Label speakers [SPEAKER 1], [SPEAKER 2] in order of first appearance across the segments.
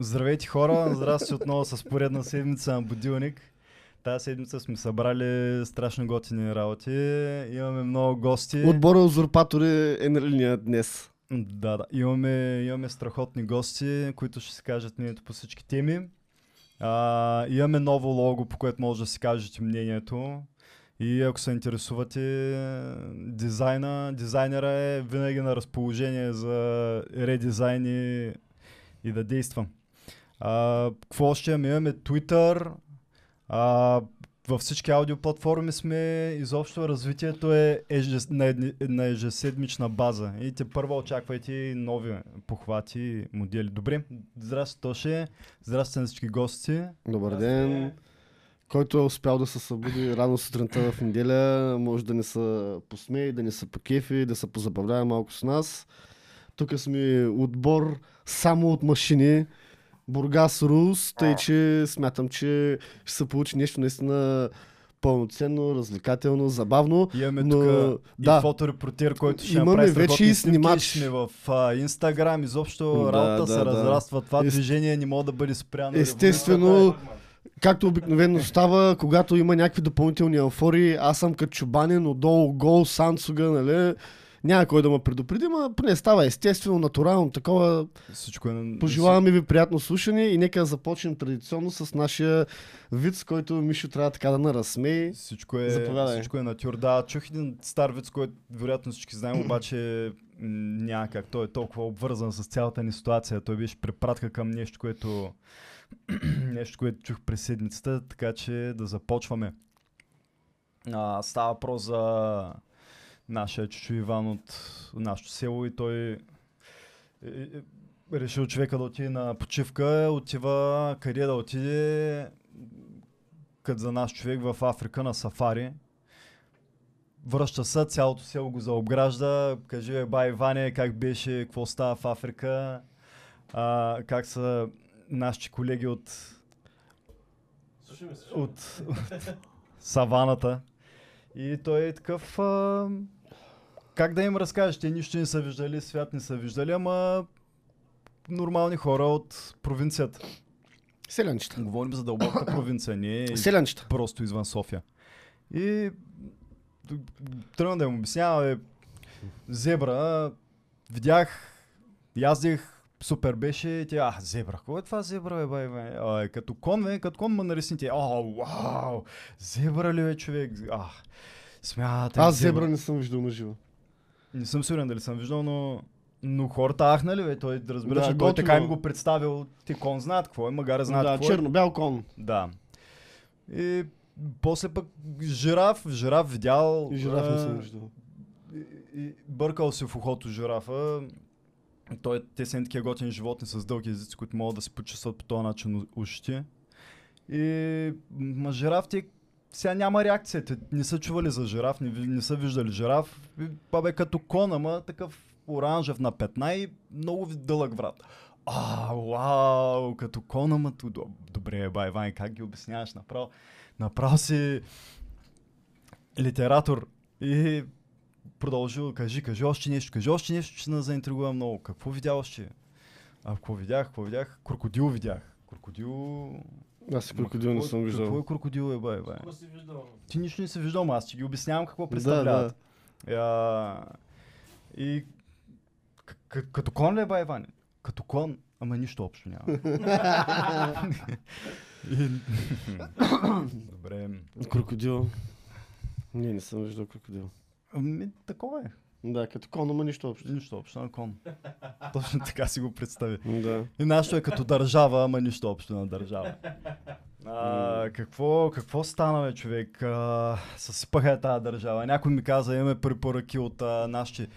[SPEAKER 1] Здравейте хора, здрасти отново с поредна седмица на Будилник. Тази седмица сме събрали страшно готини работи. Имаме много гости.
[SPEAKER 2] Отбора узурпатори е на линия днес.
[SPEAKER 1] Да, да. Имаме, имаме страхотни гости, които ще си кажат мнението по всички теми. А, имаме ново лого, по което може да си кажете мнението. И ако се интересувате, дизайна, дизайнера е винаги на разположение за редизайн и, да действа. А, какво още имаме? Имаме Twitter, а, във всички аудиоплатформи сме, изобщо развитието е ежес, на, едни, на ежеседмична база. И те първо очаквайте нови похвати и модели. Добре, здрасти Тоше, здрасти на всички гости.
[SPEAKER 2] Добър ден. Който е успял да се събуди рано сутринта в неделя, може да не се посмее, да не се покефи, да се позабавлява малко с нас. Тук сме отбор само от машини. Бургас Рус, тъй че смятам, че ще се получи нещо наистина пълноценно, развлекателно, забавно.
[SPEAKER 1] Имаме
[SPEAKER 2] но,
[SPEAKER 1] тук
[SPEAKER 2] да.
[SPEAKER 1] и фоторепортер, който ще
[SPEAKER 2] Имаме
[SPEAKER 1] направи
[SPEAKER 2] вече и снимач.
[SPEAKER 1] Сме в а, Инстаграм, изобщо
[SPEAKER 2] Да,
[SPEAKER 1] работа
[SPEAKER 2] да,
[SPEAKER 1] се
[SPEAKER 2] да.
[SPEAKER 1] разраства. Това
[SPEAKER 2] Ест-
[SPEAKER 1] движение не може да бъде спряно.
[SPEAKER 2] Естествено, както обикновено става, когато има някакви допълнителни алфори, аз съм като чубанин, отдолу гол, Сансуга, нали? Няма кой да ме предупреди, но поне става естествено, натурално, такова.
[SPEAKER 1] Всичко е...
[SPEAKER 2] Пожелаваме ви приятно слушане и нека започнем традиционно с нашия вид, с който Мишо трябва така да наразсмее.
[SPEAKER 1] Всичко е,
[SPEAKER 2] Заповядай.
[SPEAKER 1] всичко е натюр. Да, чух един стар вид, който вероятно всички знаем, обаче м, няма как. Той е толкова обвързан с цялата ни ситуация. Той беше препратка към нещо, което нещо, което чух през седмицата, така че да започваме. А, става въпрос за нашия чучо Иван от нашето село и той е, е, е, решил човека да отиде на почивка, отива къде да отиде, като за наш човек в Африка на сафари. Връща се, цялото село го заобгражда. Кажи, бе, бай Иване, как беше, какво става в Африка, а, как са нашите колеги от, от, от саваната. И той е такъв... А, как да им разкажеш? Те нищо не са виждали, свят не са виждали, ама нормални хора от провинцията.
[SPEAKER 2] Селянчета.
[SPEAKER 1] Говорим за дълбоката провинция, не е
[SPEAKER 2] Селянчета.
[SPEAKER 1] просто извън София. И тръгна да им обяснявам, бе, зебра, видях, яздих, супер беше, и тя, а, зебра, какво е това зебра, бе, бай, бай? А, е, като кон, бе, като кон ма нарисни, тя, о, вау, зебра ли, бе, човек, а, смятай.
[SPEAKER 2] Аз зебра не съм виждал на живо.
[SPEAKER 1] Не съм сигурен дали съм виждал, но, но хората ахнали, бе, той разбира,
[SPEAKER 2] Да,
[SPEAKER 1] че той така им го представил, те кон знаят какво е, магаре знаят
[SPEAKER 2] Да,
[SPEAKER 1] какво е.
[SPEAKER 2] черно-бял кон.
[SPEAKER 1] Да. И после пък жираф, жираф видял.
[SPEAKER 2] И жираф не съм виждал.
[SPEAKER 1] И, и бъркал се в ухото жирафа. Той, те са такива готини животни с дълги езици, които могат да се почесват по този начин ушите. И ма жираф ти сега няма реакция. Те не са чували за жираф, не, не са виждали жираф. Бабе като кон, ама такъв оранжев на петна и много дълъг врат. А, вау, като кон, ама добре, бай, Вань, как ги обясняваш направо? Направо си литератор и продължил, кажи, кажи още нещо, кажи още нещо, че ме заинтригува много. Какво видя още? А, какво видях, какво видях? Крокодил видях. Крокодил...
[SPEAKER 2] Аз и
[SPEAKER 1] Ма
[SPEAKER 2] крокодил не
[SPEAKER 1] какво-
[SPEAKER 2] съм
[SPEAKER 1] Какво
[SPEAKER 2] виждал.
[SPEAKER 1] е крокодил, е, бай, бай?
[SPEAKER 3] Какво си виждал?
[SPEAKER 1] Ти нищо не си виждал, аз ти ги обяснявам какво
[SPEAKER 2] Да,
[SPEAKER 1] представляват.
[SPEAKER 2] да.
[SPEAKER 1] А, и к- к- като кон ли е, бай, Ване? Като кон, ама нищо общо няма. И- Добре.
[SPEAKER 2] Крокодил. Не, не съм виждал крокодил.
[SPEAKER 1] Ами, такова е.
[SPEAKER 2] Да, като кон, ама нищо общо.
[SPEAKER 1] Нищо общо на кон. Точно така си го представи.
[SPEAKER 2] Да.
[SPEAKER 1] И нашето е като държава, ама нищо общо на държава. А, какво, какво стана, бе, човек? А, съсипаха я тази държава. Някой ми каза, имаме препоръки от а, нашите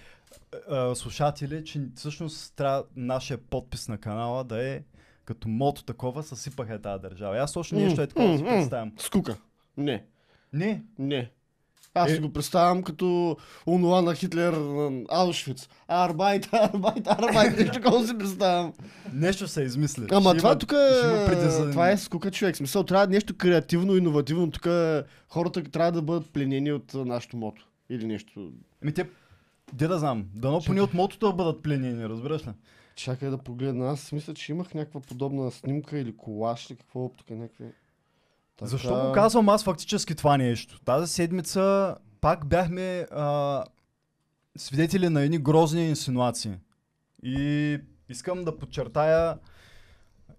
[SPEAKER 1] а, слушатели, че всъщност трябва нашия подпис на канала да е като мото такова, съсипаха я тази държава. И Аз точно нещо е такова да си представям.
[SPEAKER 2] Скука. Не.
[SPEAKER 1] Не,
[SPEAKER 2] Не. Аз
[SPEAKER 1] Е-
[SPEAKER 2] си го представям като онова на Хитлер Аушвиц. Арбайт, арбайт, арбайт. Нещо такова си представям.
[SPEAKER 1] нещо се измисли.
[SPEAKER 2] Ама
[SPEAKER 1] Ще
[SPEAKER 2] това
[SPEAKER 1] има-
[SPEAKER 2] тук е... Това е скука човек. Смисъл, трябва нещо креативно, иновативно. Тук хората трябва да бъдат пленени от нашото мото. Или нещо.
[SPEAKER 1] Ами те, де да знам, дано поне от мотото да бъдат пленени, разбираш ли?
[SPEAKER 2] Чакай да погледна. Аз мисля, че имах някаква подобна снимка или колаж или какво тук някакви. Така...
[SPEAKER 1] Защо го казвам аз фактически това нещо? Тази седмица пак бяхме а, свидетели на едни грозни инсинуации. И искам да подчертая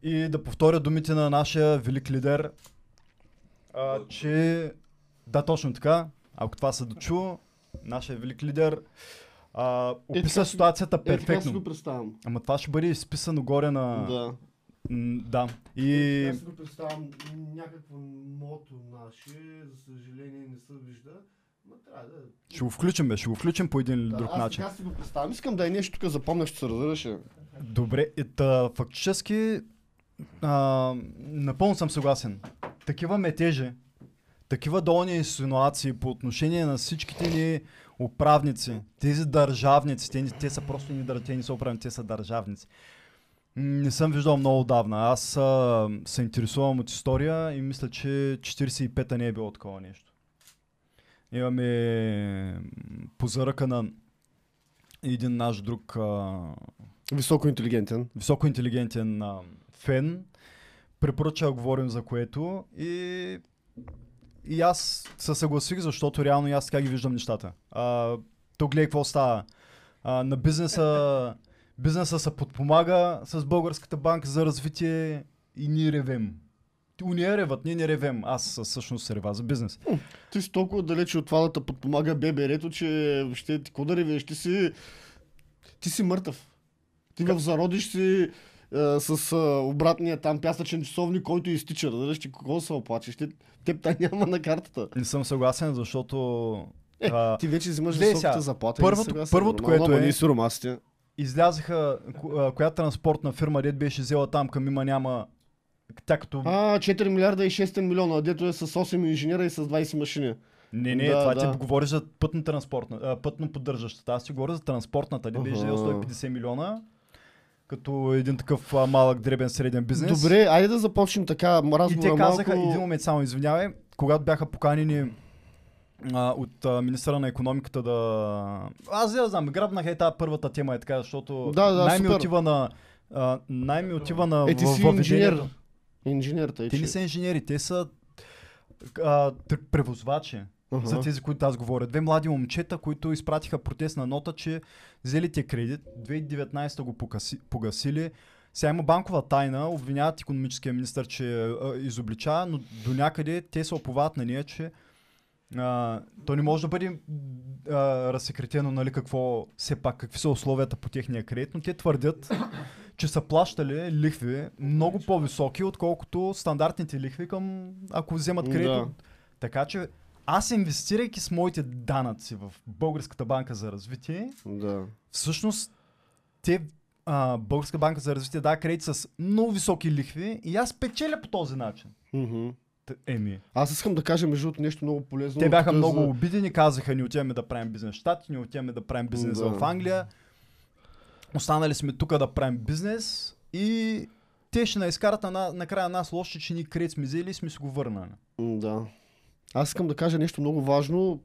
[SPEAKER 1] и да повторя думите на нашия велик лидер, а, че да, точно така, ако това се дочу, нашия велик лидер а, описа
[SPEAKER 2] така си-
[SPEAKER 1] ситуацията
[SPEAKER 2] Е, така си
[SPEAKER 1] перфектно.
[SPEAKER 2] го представям.
[SPEAKER 1] Ама това ще бъде изписано горе на...
[SPEAKER 2] Да.
[SPEAKER 1] М, да. И...
[SPEAKER 2] Аз си го представям някакво мото наше, за съжаление не се вижда. Но трябва да...
[SPEAKER 1] Ще го включим, бе, ще го включим по един или
[SPEAKER 2] да
[SPEAKER 1] друг
[SPEAKER 2] аз
[SPEAKER 1] начин.
[SPEAKER 2] така си го представям. Искам да е нещо тук запомнящо се разреши.
[SPEAKER 1] Добре, и та, фактически а, напълно съм съгласен. Такива метежи, такива долни инсинуации по отношение на всичките ни управници, тези държавници, те, те са просто ни те не са управници, те са държавници. Не съм виждал много давна. Аз а, се интересувам от история и мисля, че 45-та не е било такова нещо. Имаме м, по заръка на един наш друг а,
[SPEAKER 2] Високо интелигентен.
[SPEAKER 1] високо интелигентен а, фен. Препоръча говорим за което и, и аз се съгласих, защото реално аз така ги виждам нещата. А, то гледай какво става. А, на бизнеса, бизнеса се подпомага с Българската банка за развитие и ние ревем. Уния реват, ние не ревем. Аз всъщност се рева за бизнес.
[SPEAKER 2] Ти си толкова далече от това да те подпомага ББР-то, че ще ти да ревеш, ти си, ти си мъртъв. Ти в зародиш си а, с а, обратния там пясъчен часовник, който изтича. Разбираш ти какво се оплачеш? Теб та няма на картата.
[SPEAKER 1] Не съм съгласен, защото
[SPEAKER 2] Е,
[SPEAKER 1] а,
[SPEAKER 2] ти вече взимаш високата заплата.
[SPEAKER 1] първото- първото,
[SPEAKER 2] нормално,
[SPEAKER 1] което е-
[SPEAKER 2] Ние си ромасите.
[SPEAKER 1] Излязаха ко- коя транспортна фирма, дед беше взела там към има няма тя като...
[SPEAKER 2] А, 4 милиарда и 600 милиона, дето е с 8 инженера и с 20 машини.
[SPEAKER 1] Не, не,
[SPEAKER 2] Да,
[SPEAKER 1] това
[SPEAKER 2] да.
[SPEAKER 1] ти говориш за пътно транспортна, пътно поддържащата. Аз ти говоря за транспортната. Не беше
[SPEAKER 2] Аха.
[SPEAKER 1] взел 150 милиона, като един такъв а, малък, дребен, среден бизнес.
[SPEAKER 2] Добре, айде да започнем така
[SPEAKER 1] И
[SPEAKER 2] разговора
[SPEAKER 1] те казаха,
[SPEAKER 2] малко...
[SPEAKER 1] един момент само извинявай, когато бяха поканени а, от а, министъра на економиката да... Аз не знам, грабнах е тази първата тема е така, защото
[SPEAKER 2] Да, да,
[SPEAKER 1] най-ми
[SPEAKER 2] супер.
[SPEAKER 1] отива на... А, най-ми отива на
[SPEAKER 2] Е, ти си
[SPEAKER 1] въведението.
[SPEAKER 2] инженер. Инженер, тъй
[SPEAKER 1] Те
[SPEAKER 2] че...
[SPEAKER 1] не са инженери, те са а, превозвачи.
[SPEAKER 2] Ага.
[SPEAKER 1] За тези, които аз говоря. Две млади момчета, които изпратиха протестна нота, че взели те кредит, 2019 го погаси, погасили. Сега има банкова тайна, обвиняват економическия министр, че а, изобличава, но до някъде те се оповават на нея, че а, то не може да бъде а, разсекретено, нали, какво, все пак, какви са условията по техния кредит, но те твърдят, че са плащали лихви много по-високи, отколкото стандартните лихви към, ако вземат кредит.
[SPEAKER 2] Да.
[SPEAKER 1] Така че аз инвестирайки с моите данъци в Българската банка за развитие,
[SPEAKER 2] Да.
[SPEAKER 1] всъщност те, а, Българска банка за развитие дава кредит с много високи лихви и аз печеля по този начин.
[SPEAKER 2] Мгм.
[SPEAKER 1] Еми,
[SPEAKER 2] Аз искам да кажа между другото нещо много полезно.
[SPEAKER 1] те бяха много
[SPEAKER 2] за-
[SPEAKER 1] обидени, казаха ни отиваме да правим бизнес в Штати, ни отиваме да правим бизнес
[SPEAKER 2] Да.
[SPEAKER 1] в Англия. Останали сме тук да правим бизнес и те ще наизкарат на, на, накрая нас лоши, че ни кредит сме взели и сме си го върнали.
[SPEAKER 2] Да. Аз искам да кажа нещо много важно.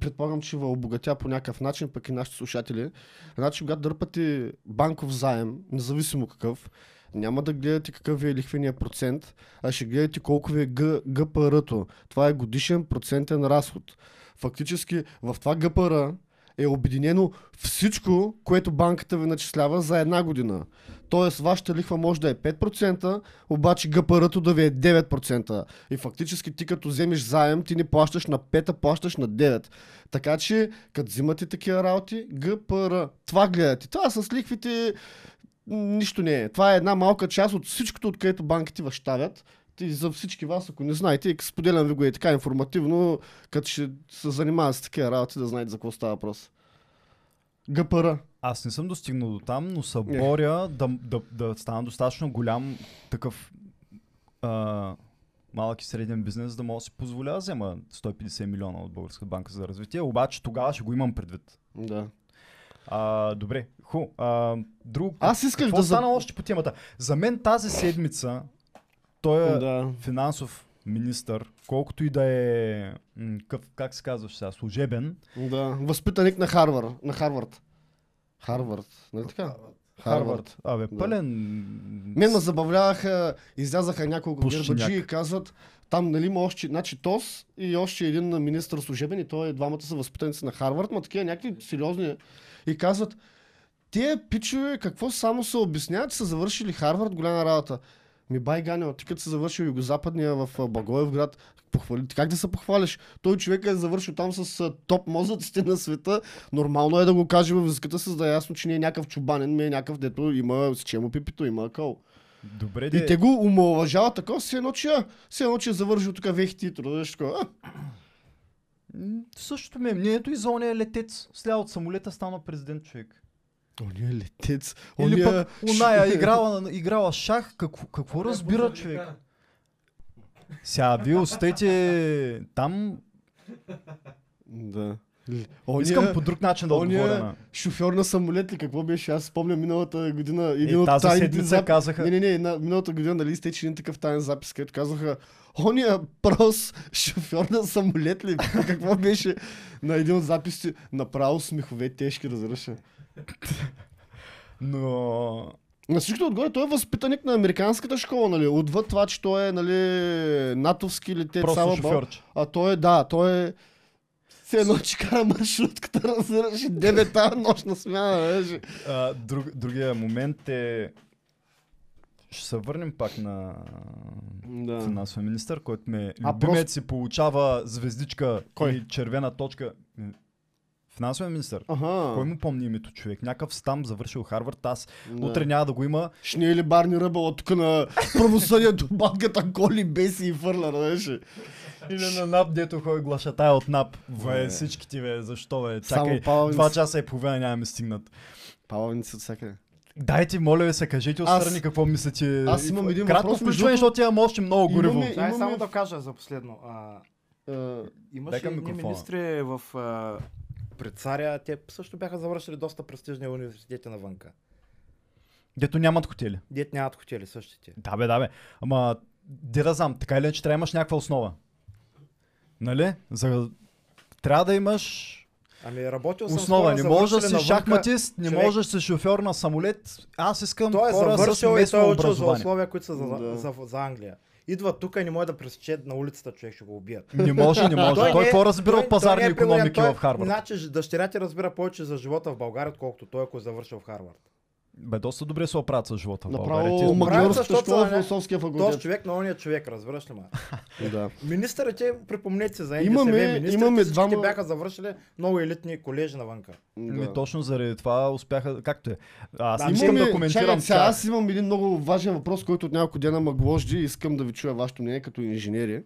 [SPEAKER 2] Предполагам, че ви обогатя по някакъв начин, пък и нашите слушатели. Значи, когато дърпате банков заем, независимо какъв, няма да гледате какъв ви е лихвения процент, а ще гледате колко ви е Г- ГПР-то. Това е годишен процентен разход. Фактически в това ГПР е обединено всичко, което банката ви начислява за една година. Тоест, вашата лихва може да е 5%, обаче ГПР-то да ви е 9%. И фактически ти като вземеш заем, ти не плащаш на 5, а плащаш на 9. Така че, като взимате такива работи, ГПР, това гледате. Това с лихвите нищо не е. Това е една малка част от всичкото, откъдето банките възставят. И за всички вас, ако не знаете, споделям ви го и така информативно, като ще се занимават с такива работи, да знаете за какво става въпрос. ГПР.
[SPEAKER 1] Аз не съм достигнал до там, но се боря да, да, да стана достатъчно голям такъв а, малък и среден бизнес, да мога да си позволя да взема 150 милиона от Българска банка за развитие, обаче тогава ще го имам предвид.
[SPEAKER 2] Да.
[SPEAKER 1] А, добре, ху. А, друг,
[SPEAKER 2] Аз исках да...
[SPEAKER 1] стана още по темата? За мен тази седмица той е
[SPEAKER 2] Да.
[SPEAKER 1] финансов министър, колкото и да е, къв, как се казваш сега, служебен,
[SPEAKER 2] Да, възпитаник на Харвард. На Харвард. Харвард, нали така?
[SPEAKER 1] Харвард. Абе,
[SPEAKER 2] Да.
[SPEAKER 1] пълен...
[SPEAKER 2] Мен ме забавляваха, излязаха няколко гербаджи и казват, там нали има още, значи ТОС и още един министър служебен и той двамата са възпитаници на Харвард, ма такива някакви сериозни и казват, тия пичове какво само се обясняват, че са завършили Харвард, голяма работа. Ми бай Ганео, ти като си завършил югозападния в а, Благоевград, похвали, как да се похвалиш? Той човек е завършил там с топ мозъците на света. Нормално е да го каже във визитката си, за да е ясно, че не е някакъв чубанен, ми е някакъв, дето има с чему пипито, има акъл.
[SPEAKER 1] Добре,
[SPEAKER 2] И
[SPEAKER 1] де...
[SPEAKER 2] те го омалважават така, все едно, че, все едно, че е завършил тук вехти и труда. такова.
[SPEAKER 1] Същото ми е мнението и за ония летец. Сля от самолета стана президент човек.
[SPEAKER 2] Ония летец.
[SPEAKER 1] Или
[SPEAKER 2] Ония...
[SPEAKER 1] пък оная играла, играла шах. Какво, какво разбира човек? Сега, вие остете там.
[SPEAKER 2] Да.
[SPEAKER 1] Искам по друг начин да
[SPEAKER 2] ония
[SPEAKER 1] отговоря на...
[SPEAKER 2] шофьор на самолет ли, какво беше? Аз спомням миналата година един
[SPEAKER 1] Е,
[SPEAKER 2] от
[SPEAKER 1] тази седмица
[SPEAKER 2] зап-
[SPEAKER 1] казаха...
[SPEAKER 2] Не, не, не, на, миналата година нали изтече един такъв тайен запис, където казаха Ония прос шофьор на самолет ли? Какво беше на един от записите? Направо смехове тежки разръша.
[SPEAKER 1] Но...
[SPEAKER 2] На всичкото отгоре той е възпитаник на американската школа, нали? Отвъд това, че той е, нали, натовски летец.
[SPEAKER 1] Просто
[SPEAKER 2] цяла бал-
[SPEAKER 1] шофьорче.
[SPEAKER 2] А той е, да, той е... Все едно, че кара маршрутката, разбираш, и девета нощна смяна, беше.
[SPEAKER 1] А, друг, другия момент е... Ще се върнем пак на
[SPEAKER 2] Да.
[SPEAKER 1] финансовия министър, който ме
[SPEAKER 2] А,
[SPEAKER 1] любимец
[SPEAKER 2] просто-
[SPEAKER 1] си получава звездичка
[SPEAKER 2] Кой?
[SPEAKER 1] и червена точка. Финансовия министър.
[SPEAKER 2] Ага.
[SPEAKER 1] Кой му помни името човек? Някакъв стам завършил Харвард, аз
[SPEAKER 2] Да.
[SPEAKER 1] утре няма да го има.
[SPEAKER 2] Ще не е Барни Ръбъл тук на правосъдието, банката коли беси и фърля, да беше.
[SPEAKER 1] Или на НАП, дето ходи глашатая от НАП. Всички ти, бе, защо, бе?
[SPEAKER 2] Само
[SPEAKER 1] Чакай, два часа и половина няма ми стигнат.
[SPEAKER 2] Палавници от всякъде.
[SPEAKER 1] Дайте, моля ви се, кажете
[SPEAKER 2] Аз-
[SPEAKER 1] отстрани какво мислите.
[SPEAKER 2] аз имам един
[SPEAKER 1] Кратко
[SPEAKER 2] въпрос,
[SPEAKER 1] включване, защото имам още много гориво.
[SPEAKER 2] Имаме-
[SPEAKER 3] Дай
[SPEAKER 2] Имаме-
[SPEAKER 3] само да кажа за последно. А,
[SPEAKER 2] А,
[SPEAKER 3] имаше едни
[SPEAKER 1] микрофона.
[SPEAKER 3] министри в а, пред царя, те също бяха завършили доста престижни университети навънка.
[SPEAKER 1] Дето нямат хотели.
[SPEAKER 3] Дет нямат хотели същите.
[SPEAKER 1] Да бе, да бе. Ама, де да знам, така или иначе трябва да имаш някаква основа. Нали? За... Трябва да имаш
[SPEAKER 3] Ами работил съм с
[SPEAKER 1] основа.
[SPEAKER 3] хора,
[SPEAKER 1] Не можеш да си шахматист, не
[SPEAKER 3] човек.
[SPEAKER 1] можеш да си шофьор на самолет. Аз искам
[SPEAKER 3] Той е
[SPEAKER 1] хора с
[SPEAKER 3] завършил и
[SPEAKER 1] местно
[SPEAKER 3] той е учил за условия, които са за,
[SPEAKER 2] Да.
[SPEAKER 3] за, за Англия. Идва тук и не може да пресече на улицата, човек ще го убият.
[SPEAKER 1] Не може, не може. Той,
[SPEAKER 3] е-
[SPEAKER 1] какво разбира
[SPEAKER 3] той-
[SPEAKER 1] от пазарни
[SPEAKER 3] той е
[SPEAKER 1] економики
[SPEAKER 3] Той-
[SPEAKER 1] в Харвард?
[SPEAKER 3] Значи дъщеря ти разбира повече за живота в България, отколкото той, ако е завършил в Харвард.
[SPEAKER 1] Бе, доста добре се оправят с живота.
[SPEAKER 2] Направо
[SPEAKER 3] Ма-
[SPEAKER 2] магиорската школа, философския
[SPEAKER 3] Този
[SPEAKER 2] факултет.
[SPEAKER 3] човек на ония човек, разбираш ли ма?
[SPEAKER 2] Да.
[SPEAKER 3] Министърите, припомнете се за НДСВ,
[SPEAKER 2] Имаме-
[SPEAKER 3] министрите
[SPEAKER 2] имаме двама-
[SPEAKER 3] бяха завършили много елитни колежи навънка.
[SPEAKER 1] Ми,
[SPEAKER 2] Да.
[SPEAKER 1] точно заради това успяха. Както е. Аз
[SPEAKER 3] Да,
[SPEAKER 1] искам да
[SPEAKER 2] Имаме-
[SPEAKER 1] коментирам
[SPEAKER 2] чакайте сега. Аз имам един много важен въпрос, който от няколко дена ме гложди и искам да ви чуя вашето мнение като инженери.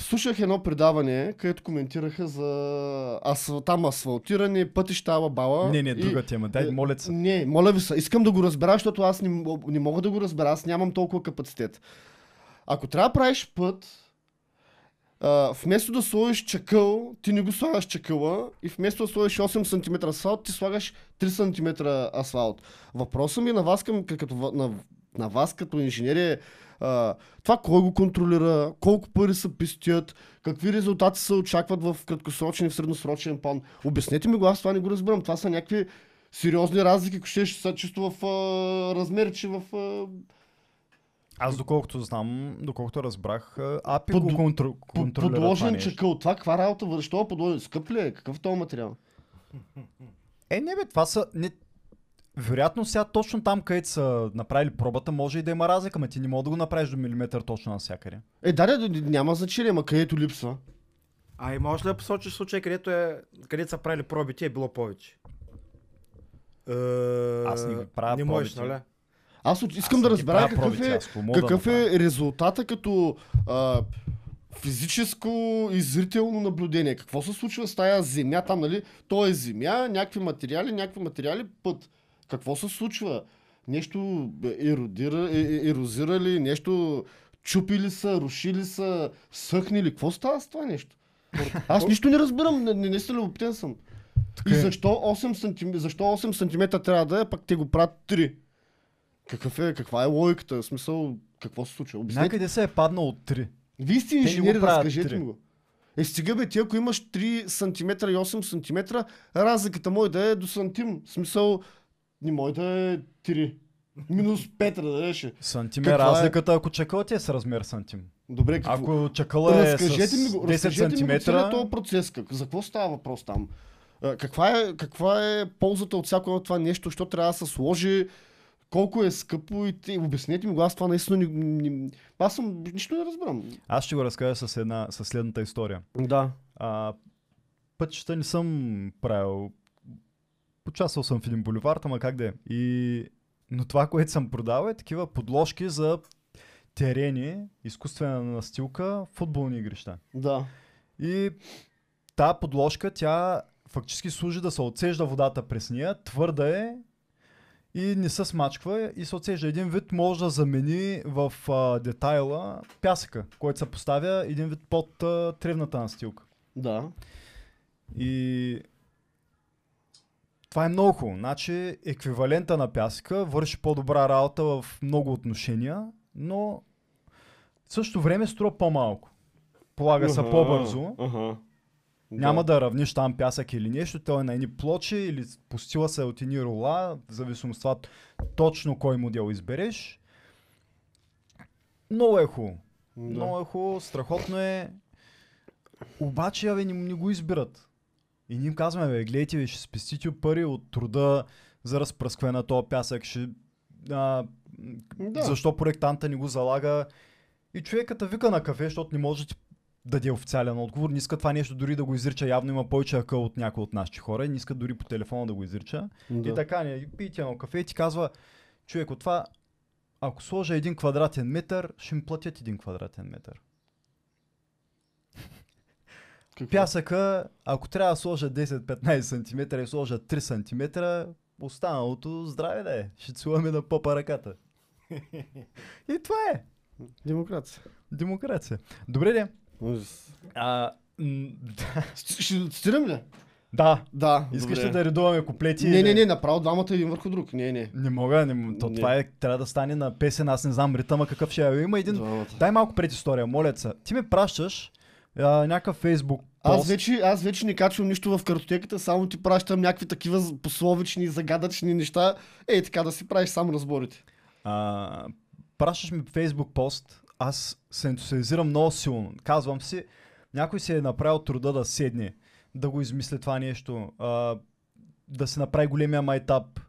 [SPEAKER 2] Слушах едно предаване, където коментираха за асфал, там асфалтиране, пътища, ала бала.
[SPEAKER 1] Не, не,
[SPEAKER 2] и-
[SPEAKER 1] друга тема. Дай, моля се.
[SPEAKER 2] Не, моля ви се, искам да го разбера, защото аз не, не мога да го разбера, аз нямам толкова капацитет. Ако трябва да правиш път, а, вместо да сложиш чакъл, ти не го слагаш чакъла и вместо да сложиш 8 см асфалт, ти слагаш 3 см асфалт. Въпросът ми на вас, към, като, на, на вас като инженери е а, това кой го контролира, колко пари се пестят, какви резултати се очакват в краткосрочен и в средносрочен план. Обяснете ми го, аз това не го разбирам. Това са някакви сериозни разлики, ако ще са чисто в а, размер, че в... А,
[SPEAKER 1] Аз доколкото знам, доколкото разбрах, АПИ
[SPEAKER 2] Под-
[SPEAKER 1] го контр... контролира
[SPEAKER 2] подложен чакъл. Това каква работа върши? Това подложен. Скъп ли е? Какъв е този материал?
[SPEAKER 1] Е, не бе, това са... Не... Вероятно сега точно там, където са направили пробата, може и да има разлика, но ти не мога да го направиш до милиметър точно навсякъде.
[SPEAKER 2] Е, да, да, да, няма значение, ама където липсва.
[SPEAKER 3] А и можеш ли да посочиш случай, където, е, където са правили пробите е било повече? Е,
[SPEAKER 1] Аз не правя
[SPEAKER 3] Не можеш, нали?
[SPEAKER 2] Аз искам
[SPEAKER 1] Аз
[SPEAKER 2] да разбера какъв
[SPEAKER 1] пробите,
[SPEAKER 2] е,
[SPEAKER 1] да
[SPEAKER 2] какъв
[SPEAKER 1] направя?
[SPEAKER 2] е резултата като а, физическо и зрително наблюдение. Какво се случва с тая земя там, нали? То е земя, някакви материали, някакви материали, път. Какво се случва? Нещо еродира, е, е, ерозира ли, нещо чупили са, рушили са, съхнили. Какво става с това нещо? Аз нищо не разбирам, не, не, не се любопитен съм. И
[SPEAKER 1] е.
[SPEAKER 2] защо 8 см, защо 8 см трябва да е, пък те го правят 3? Какъв е, каква е логиката? В смисъл, какво се случва? Обяснете.
[SPEAKER 1] Някъде се е паднал от 3.
[SPEAKER 2] Вие сте инженери, разкажете ми го. Е, стига бе, ти ако имаш 3 см и 8 см, разликата може да е до сантим. В смисъл, не може да е 3. Минус 5 да дадеш.
[SPEAKER 1] Сантим е
[SPEAKER 2] Каква е-
[SPEAKER 1] разликата, ако ти е с размер сантим.
[SPEAKER 2] Добре, какво?
[SPEAKER 1] Ако чакъла е
[SPEAKER 2] разкажете
[SPEAKER 1] с
[SPEAKER 2] ми го,
[SPEAKER 1] 10
[SPEAKER 2] разкажете ми го целият
[SPEAKER 1] сантиметра,
[SPEAKER 2] този процес. Как, за какво става въпрос там? А, Каква е, каква е ползата от всяко едно това нещо? Що трябва да се сложи? Колко е скъпо и те, обяснете ми го, аз това наистина не, не, аз съм, нищо не разбирам.
[SPEAKER 1] аз ще го разкажа с, една, с следната история.
[SPEAKER 2] Да.
[SPEAKER 1] А, пътища не съм правил. Участвал съм в един боливар, ама как да е. И... Но това, което съм продавал е такива подложки за терени, изкуствена настилка, футболни игрища.
[SPEAKER 2] Да.
[SPEAKER 1] И тази подложка, тя фактически служи да се отсежда водата през нея, твърда е и не се смачква и се отсежда. Един вид може да замени в а, детайла пясъка, който се поставя един вид под а, тревната настилка.
[SPEAKER 2] Да.
[SPEAKER 1] И това е много хубаво. Значи еквивалента на пясъка върши по-добра работа в много отношения, но в същото време струва по-малко. Полага се
[SPEAKER 2] Аха,
[SPEAKER 1] по-бързо.
[SPEAKER 2] Ага.
[SPEAKER 1] Няма да равниш там пясък или нещо, той е на едни плочи или постила се от едни рола, в зависимост от точно кой модел избереш. Много е хубаво.
[SPEAKER 2] Да.
[SPEAKER 1] Много е хубаво, страхотно е. Обаче, абе, не, не го избират. И ние им казваме, бе, гледайте, ви, ще спестите пари от труда за разпръскване на този пясък. Ще, а,
[SPEAKER 2] Да.
[SPEAKER 1] Защо проектанта не го залага? И човеката вика на кафе, защото не може да даде официален отговор. Не иска това нещо дори да го изрича. Явно има повече акъл от някой от нашите хора. Не иска дори по телефона да го изрича.
[SPEAKER 2] да.
[SPEAKER 1] И така, не, пиете едно кафе и ти казва, човек, от това, ако сложа един квадратен метър, ще ми платят един квадратен метър.
[SPEAKER 2] Какво?
[SPEAKER 1] Пясъка, ако трябва да сложа 10-15 см и сложа 3 см, останалото здраве да е. Ще целуваме на попа ръката. и това е.
[SPEAKER 2] Демокрация.
[SPEAKER 1] Демокрация. Добре де.
[SPEAKER 2] Ужас.
[SPEAKER 1] А,
[SPEAKER 2] Ще цитирам ли?
[SPEAKER 1] да.
[SPEAKER 2] Да.
[SPEAKER 1] Искаш
[SPEAKER 2] добре.
[SPEAKER 1] ли да редуваме куплети?
[SPEAKER 2] Не, не, не, направо двамата един върху друг. Не, не.
[SPEAKER 1] Не мога, не, то
[SPEAKER 2] Не.
[SPEAKER 1] това е, трябва да стане на песен, аз не знам ритъма какъв ще е. Има един
[SPEAKER 2] Двамата.
[SPEAKER 1] Дай малко предистория, моля се. Ти ми пращаш а, някакъв фейсбук
[SPEAKER 2] Аз вече, аз вече не качвам нищо в картотеката, само ти пращам някакви такива пословични, загадъчни неща. Ей, така да си правиш сам разборите.
[SPEAKER 1] А, пращаш ми фейсбук пост. Аз се ентусиазирам много силно. Казвам си, някой си е направил труда да седне, да го измисли това нещо, а, да се направи големия майтап.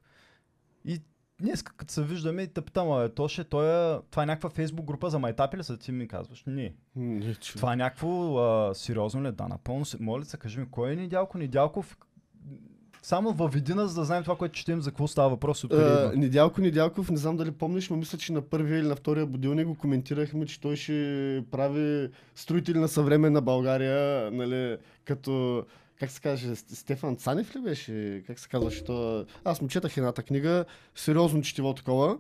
[SPEAKER 1] И днес, като се виждаме, и те питам, то ще, той е, това е някаква фейсбук група за майтапи ли са? Ти ми казваш, не.
[SPEAKER 2] Не.
[SPEAKER 1] Това е някакво а, сериозно ли? Да, напълно. Моля се, кажи ми, кой е Недялко? Недялков? Само във видина, за да знаем това, което четем, за какво става въпрос откъде
[SPEAKER 2] Uh. Недялко Недялков, не знам дали помниш, но мисля, че на първия или на втория будилник го коментирахме, че той ще прави строители на съвременна България, нали, като как се каже, Ст- Стефан Цанев ли беше? Как се казваше то? Аз му четах едната книга, сериозно четиво такова.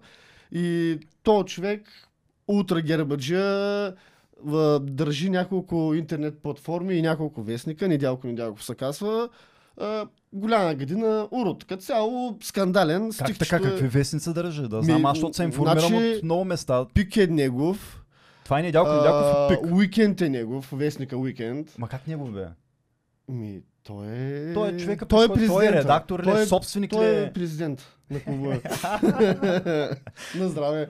[SPEAKER 2] И то човек, ултра гербаджия, държи няколко интернет платформи и няколко вестника, Недялко Недялков се казва. Голяма година, урод. Като цяло скандален.
[SPEAKER 1] Как
[SPEAKER 2] стих,
[SPEAKER 1] така,
[SPEAKER 2] е-
[SPEAKER 1] какви вестници държи? Да знам, аз защото се информирам
[SPEAKER 2] значи-
[SPEAKER 1] от много места.
[SPEAKER 2] Пик е негов.
[SPEAKER 1] Това е Недялко, Недялков пик.
[SPEAKER 2] Уикенд е негов, вестника Уикенд.
[SPEAKER 1] Ма как него бе?
[SPEAKER 2] Ми, той е...
[SPEAKER 1] Той е човека,
[SPEAKER 2] той е,
[SPEAKER 1] той, той е редактор
[SPEAKER 2] той
[SPEAKER 1] е,
[SPEAKER 2] е,
[SPEAKER 1] собственик
[SPEAKER 2] той
[SPEAKER 1] ли
[SPEAKER 2] е
[SPEAKER 1] е?
[SPEAKER 2] президент на клуба. на здраве.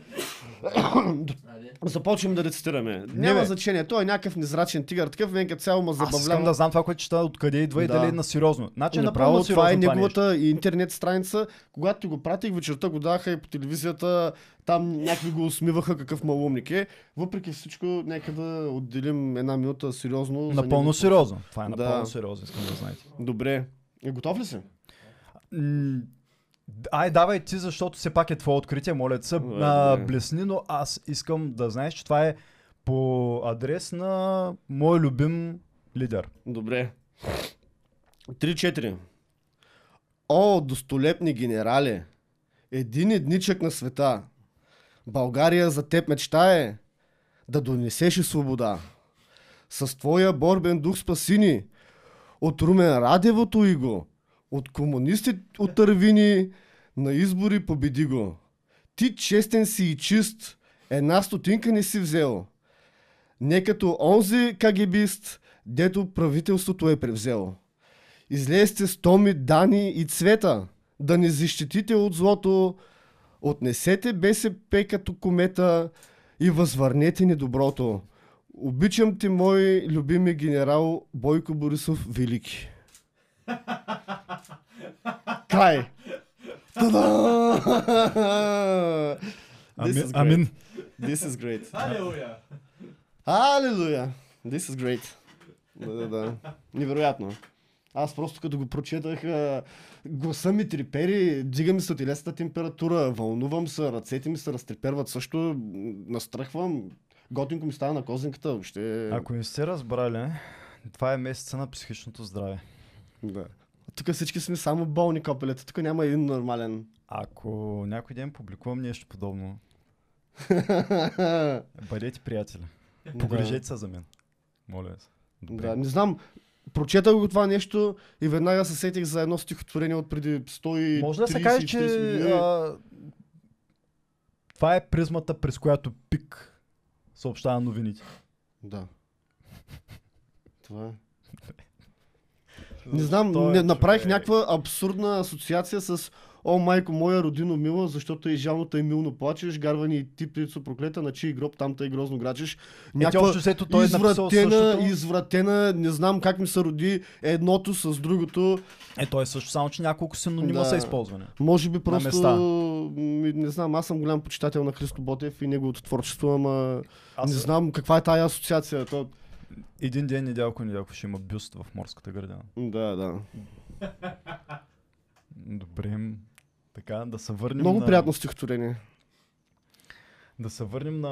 [SPEAKER 2] Започвам да рецитираме. Няма
[SPEAKER 1] бе.
[SPEAKER 2] значение. Той е някакъв незрачен тигър. Такъв мен като цяло ме
[SPEAKER 1] Аз искам
[SPEAKER 2] забавлява.
[SPEAKER 1] да знам това, което чета, откъде идва и
[SPEAKER 2] Да.
[SPEAKER 1] дали е на сериозно. Значи е
[SPEAKER 2] Направо е
[SPEAKER 1] сериозно това нещо.
[SPEAKER 2] неговата интернет страница. Когато ти го пратих, вечерта го даха и по телевизията. Там някакви го усмиваха какъв малумник е. Въпреки всичко, нека да отделим една минута сериозно.
[SPEAKER 1] Напълно сериозно. Това е
[SPEAKER 2] Да.
[SPEAKER 1] напълно сериозно, искам да знаете.
[SPEAKER 2] Добре. Е, готов ли си?
[SPEAKER 1] Ай, давай ти, защото все пак е твое откритие, моля те блесни, но аз искам да знаеш, че това е по адрес на мой любим лидер.
[SPEAKER 2] Добре. 3-4. О, достолепни генерали! Един едничък на света. България за теб мечтае да донесеш и свобода. С твоя борбен дух спаси ни от Румен Радевото и го, от комунисти от тървини, на избори победи го. Ти честен си и чист, една стотинка не си взел. Не като онзи кагебист, дето правителството е превзело. Излезте с Томи, Дани и Цвета, да не защитите от злото, отнесете БСП като комета и възвърнете ни доброто. Обичам те, мой любими генерал Бойко Борисов Велики. Край! Та-да! This
[SPEAKER 1] Амин.
[SPEAKER 2] is great.
[SPEAKER 1] амин.
[SPEAKER 2] This is great.
[SPEAKER 3] Алелуя!
[SPEAKER 2] Алелуя! This is great. Да, да, да. Невероятно. Аз просто като го прочетах, гласа ми трепери, дига ми светилесата температура, вълнувам се, ръцете ми се разтреперват също, настръхвам, готинко ми става на козинката, въобще...
[SPEAKER 1] Ако не сте разбрали, това е месеца на психичното здраве.
[SPEAKER 2] Да. Тук всички сме само болни копелета, тук няма един нормален.
[SPEAKER 1] Ако някой ден публикувам нещо подобно, бъдете приятели. Погрежете се за мен. Моля се. Добре.
[SPEAKER 2] Да, не знам, прочетах го това нещо и веднага се сетих за едно стихотворение от преди 130
[SPEAKER 1] Може да се каже, че
[SPEAKER 2] 40 години.
[SPEAKER 1] а, това е призмата, през която пик съобщава новините.
[SPEAKER 2] Да. Това е. Не знам,
[SPEAKER 1] Той е
[SPEAKER 2] не, направих
[SPEAKER 1] човек.
[SPEAKER 2] някаква абсурдна асоциация с О, майко моя, родино мила, защото и жално тъй милно плачеш, гарвани и ти птицо проклета, на чий гроб там тъй грозно грачеш.
[SPEAKER 1] Е, той е написал
[SPEAKER 2] извратена,
[SPEAKER 1] същото.
[SPEAKER 2] извратена, не знам как ми се роди едното с другото.
[SPEAKER 1] Е, той е също, само че няколко синонима
[SPEAKER 2] Да.
[SPEAKER 1] са използвани.
[SPEAKER 2] Може би просто, не знам, аз съм голям почитател на Христо Ботев и неговото творчество, ама
[SPEAKER 1] Аз
[SPEAKER 2] не знам каква е тая асоциация. То...
[SPEAKER 1] един ден недялко недялко ще има бюст в морската градина.
[SPEAKER 2] Да, да.
[SPEAKER 1] Добре. Така, да се върнем
[SPEAKER 2] Много
[SPEAKER 1] на...
[SPEAKER 2] приятно стихотворение.
[SPEAKER 1] Да се върнем на...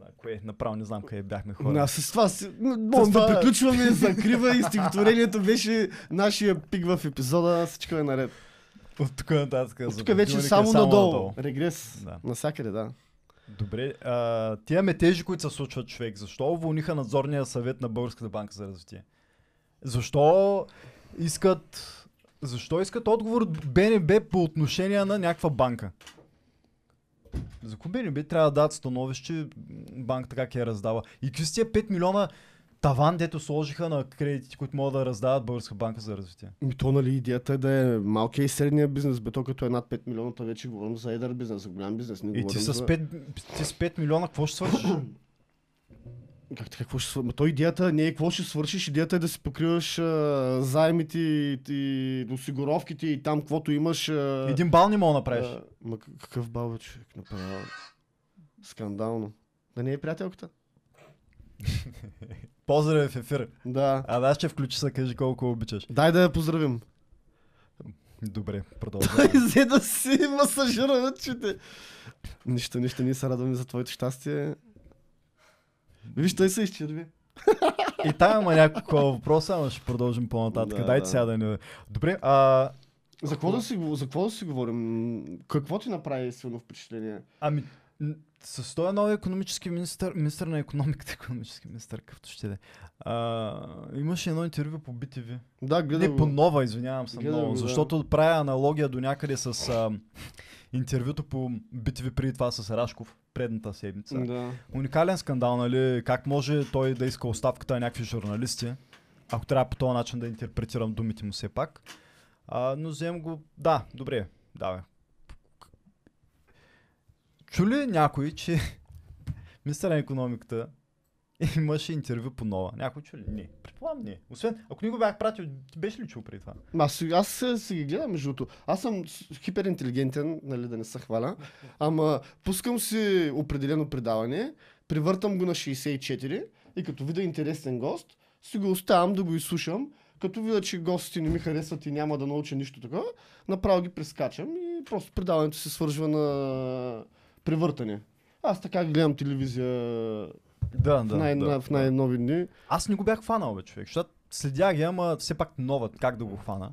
[SPEAKER 1] На кое? Направо не знам къде бяхме хора.
[SPEAKER 2] А, с това си... Можем да приключваме, закрива и стихотворението беше нашия пик в епизода, всичко е наред.
[SPEAKER 1] От тук нататък.
[SPEAKER 2] От тук вече
[SPEAKER 1] будилника
[SPEAKER 2] само,
[SPEAKER 1] е
[SPEAKER 2] надолу. Регрес.
[SPEAKER 1] Да.
[SPEAKER 2] Насякъде, да.
[SPEAKER 1] Добре, а, тия метежи, които се случват човек, защо уволниха надзорния съвет на Българската банка за развитие? Защо искат, защо искат отговор от БНБ по отношение на някаква банка? За какво БНБ трябва да дадат становище банката как я раздава? И какви са тия 5 милиона таван, дето сложиха на кредитите, които могат да раздават Българска банка за развитие?
[SPEAKER 2] Ми то, нали, идеята е да е малкия и средния бизнес, бе то като е над 5 милиона, то вече говорим за едър бизнес, за голям бизнес. Не
[SPEAKER 1] И ти с,
[SPEAKER 2] за...
[SPEAKER 1] 5, ти с 5 милиона какво ще свършиш?
[SPEAKER 2] Как така, какво ще свършиш? То идеята не е какво ще свършиш, идеята е да си покриваш а, заемите и, и осигуровките и там каквото имаш. А,
[SPEAKER 1] Един бал не мога да направиш.
[SPEAKER 2] а, ма какъв бал, бе, човек? Направо. Скандално. Да не е приятелката?
[SPEAKER 1] Поздрави в ефир.
[SPEAKER 2] Да.
[SPEAKER 1] А да, ще включи се, кажи колко обичаш.
[SPEAKER 2] Дай да я поздравим.
[SPEAKER 1] Добре, продължаваме.
[SPEAKER 2] взе да си масажира ръчите. Нищо, нищо, ние се радваме за твоето щастие. Виж, той се изчерви.
[SPEAKER 1] И там има няколко въпроса, но ще продължим по-нататък.
[SPEAKER 2] Да,
[SPEAKER 1] Дайте
[SPEAKER 2] да.
[SPEAKER 1] сега да не... Добре, а...
[SPEAKER 2] За какво да си, за какво да си говорим? Какво ти направи силно впечатление?
[SPEAKER 1] Ами, с този нови економически министър, министър на економиката, економически министър, какъвто ще да е. Имаше едно интервю по BTV.
[SPEAKER 2] Да, гледам
[SPEAKER 1] Не, по нова, извинявам се много,
[SPEAKER 2] го, да.
[SPEAKER 1] защото правя аналогия до някъде с а, интервюто по BTV преди това с Рашков, предната седмица.
[SPEAKER 2] Да.
[SPEAKER 1] Уникален скандал, нали? Как може той да иска оставката на някакви журналисти, ако трябва по този начин да интерпретирам думите му все пак. А, но взем го... Да, добре. Да, бе. Чули някой, че министър на економиката имаше интервю по нова? Някой чули? Не. Предполагам не. Освен, ако не го бях пратил, ти беше ли чул преди това?
[SPEAKER 2] Аз, аз си ги гледам, между другото. Аз съм хиперинтелигентен, нали, да не се хваля. Ама пускам си определено предаване, превъртам го на 64 и като видя интересен гост, си го оставям да го изслушам. Като видя, че гостите не ми харесват и няма да науча нищо такова, направо ги прескачам и просто предаването се свържва на превъртане. Аз така гледам телевизия
[SPEAKER 1] Да,
[SPEAKER 2] в,
[SPEAKER 1] да.
[SPEAKER 2] най-
[SPEAKER 1] да,
[SPEAKER 2] в най-нови дни.
[SPEAKER 1] Аз не го бях хванал, бе, човек. Защото следя ги, ама все пак нова, как да го хвана.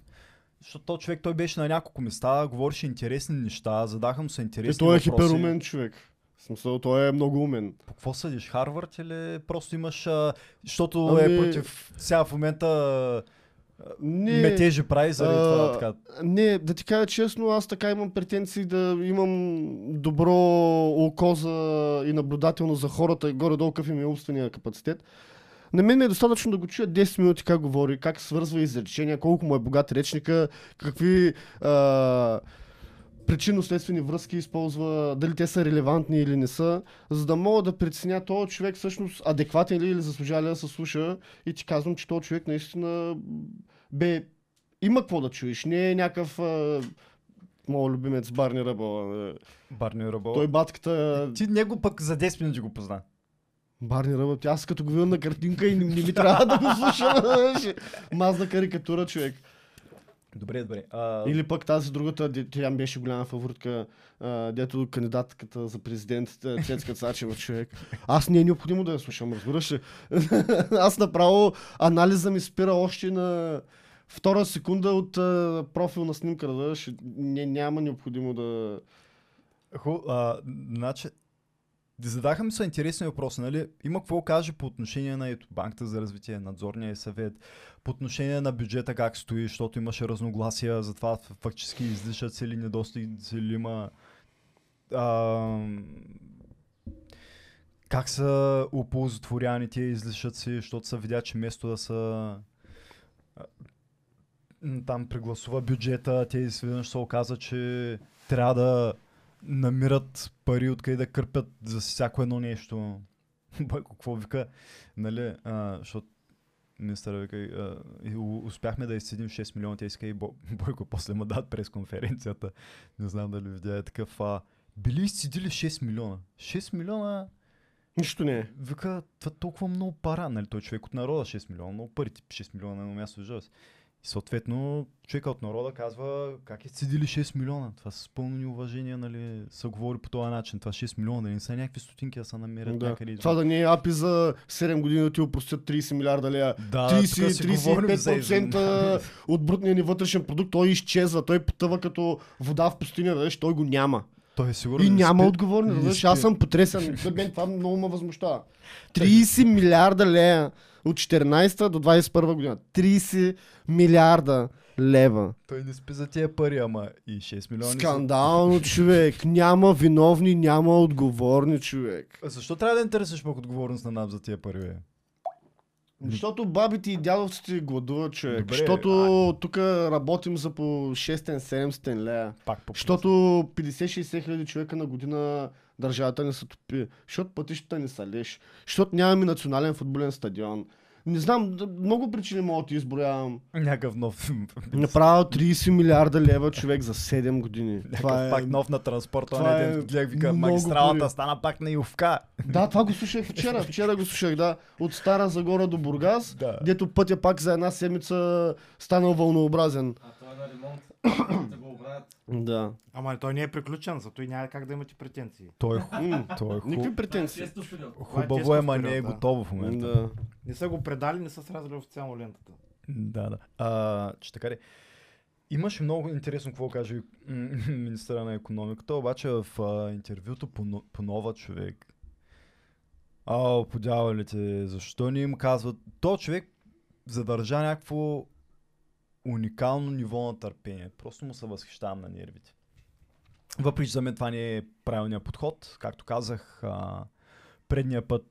[SPEAKER 1] Защото този човек, той беше на няколко места, говореше интересни неща, задаха му се интересни
[SPEAKER 2] той е
[SPEAKER 1] въпроси.
[SPEAKER 2] хиперумен човек. В смисъл, той е много умен.
[SPEAKER 1] По какво съдиш? Харвард или просто имаш... А, защото
[SPEAKER 2] Ами-
[SPEAKER 1] е против... Сега в момента а,
[SPEAKER 2] Не,
[SPEAKER 1] метежи прави заради
[SPEAKER 2] а,
[SPEAKER 1] това така.
[SPEAKER 2] Не, да ти кажа честно, аз така имам претенции да имам добро око за и наблюдателно за хората и горе-долу какъв им е умствения капацитет. На мен е достатъчно да го чуя 10 минути как говори, как свързва изречения, колко му е богат речника, какви а, причинно-следствени връзки използва, дали те са релевантни или не са, за да мога да преценя този човек всъщност адекватен ли е или заслужава ли да се слуша и ти казвам, че този човек наистина бе, има какво да чуеш, не е някакъв а, моят любимец Барни Ръбъл.
[SPEAKER 1] Барни Ръбъл.
[SPEAKER 2] Той батката
[SPEAKER 1] Ти него пък за 10 минути го позна.
[SPEAKER 2] Барни Ръбъл, аз като го видя на картинка и не, не ми трябва да го слушам. Мазна карикатура човек.
[SPEAKER 1] Добре, добре. А,
[SPEAKER 2] Или пък тази другата, тя беше голяма фаворитка, а, дето кандидатката за президент, Цецка Цачева човек. Аз не е необходимо да я слушам, разбираш ли? Аз направо анализа ми спира още на втора секунда от а, профилна снимка, разбираш? ли? Не, няма необходимо да...
[SPEAKER 1] Ху, а, значи, задаха ми са интересни въпроси, нали? Има какво да каже по отношение на ето, Банката за развитие, надзорния съвет, по отношение на бюджета как стои, защото имаше разногласия за това фактически излишъци или недостигици или има а, как са оползотворяни тия излишъци, защото се видя, че вместо да са там прегласува бюджета, те изведнъж се оказа, че трябва да намират пари откъде да кърпят за всяко едно нещо. Бойко, какво вика? Нали, а, защото министъра вика, а, и успяхме да изседим 6 милиона, те иска и Бо- Бойко после му дадат пресконференцията. Не знам дали видя е такъв. А, били изцедили 6 милиона. 6 милиона,
[SPEAKER 2] Нищо не е.
[SPEAKER 1] вика, това толкова много пара, нали? Той човек от народа 6 милиона, много пари, тип 6 милиона на едно място ужас. И съответно, човека от народа казва как е цедили 6 милиона. Това с пълно неуважение, нали, се говори по този начин. Това 6 милиона, нали, не са някакви стотинки, да се намерят
[SPEAKER 2] Да.
[SPEAKER 1] някъде.
[SPEAKER 2] Това да не е апи за 7 години да ти опростят 30 милиарда лея.
[SPEAKER 1] да,
[SPEAKER 2] 30,
[SPEAKER 1] тук си говорим за
[SPEAKER 2] 35% от брутния ни вътрешен продукт, той изчезва, той потъва като вода в пустиня, да той го няма.
[SPEAKER 1] Той е сигурен.
[SPEAKER 2] И
[SPEAKER 1] не
[SPEAKER 2] няма отговорни,
[SPEAKER 1] спи.
[SPEAKER 2] аз съм потресен. Мен това много ме възмущава. 30 милиарда лея от 14 до 21 година. 30 милиарда лева.
[SPEAKER 1] Той не спи за тия пари, ама и 6 милиона.
[SPEAKER 2] Скандално човек. Няма виновни, няма отговорни човек.
[SPEAKER 1] А Защо трябва да интересуваш пък отговорност на НАП за тия пари, бе?
[SPEAKER 2] Защото бабите и дядовците гладуват човек.
[SPEAKER 1] Добре,
[SPEAKER 2] Защото тук работим за по 6-700 лея.
[SPEAKER 1] Пак по
[SPEAKER 2] Защото 50-60 хиляди човека на година държавата не се топи. Защото пътищата не са леш. Защото нямаме национален футболен стадион. Не знам, много причини мога да ти изброявам.
[SPEAKER 1] Някакъв нов.
[SPEAKER 2] Направо 30 милиарда лева човек за 7 години.
[SPEAKER 1] Някакъв пак нов на транспорта.
[SPEAKER 2] това е
[SPEAKER 1] ден гледах, вика, магистралата
[SPEAKER 2] пари.
[SPEAKER 1] стана пак на Ювка.
[SPEAKER 2] Да, това го слушах вчера. Вчера го слушах, да. От Стара Загора до Бургас,
[SPEAKER 1] Да.
[SPEAKER 2] дето пътя пак за една седмица станал вълнообразен.
[SPEAKER 4] А е на ремонт. да го оправят.
[SPEAKER 2] Да.
[SPEAKER 3] Ама той не е приключен, зато и няма как да имате претенции.
[SPEAKER 1] Той е, ху-
[SPEAKER 2] М,
[SPEAKER 1] той е ху...
[SPEAKER 2] Никакви претенции.
[SPEAKER 4] Често период.
[SPEAKER 1] хубаво е, ама не е готово в момента.
[SPEAKER 2] Да.
[SPEAKER 3] Не са го предали, не са сразили официално лентата.
[SPEAKER 1] Да, да. А, че така ли. Имаше много интересно какво каже министъра на економиката, обаче в а, интервюто по, по нова човек. А, по дяволите, защо не им казват? То човек задържа някакво уникално ниво на търпение. Просто му се възхищавам на нервите. Въпреки, че за мен това не е правилният подход. Както казах, а, предния път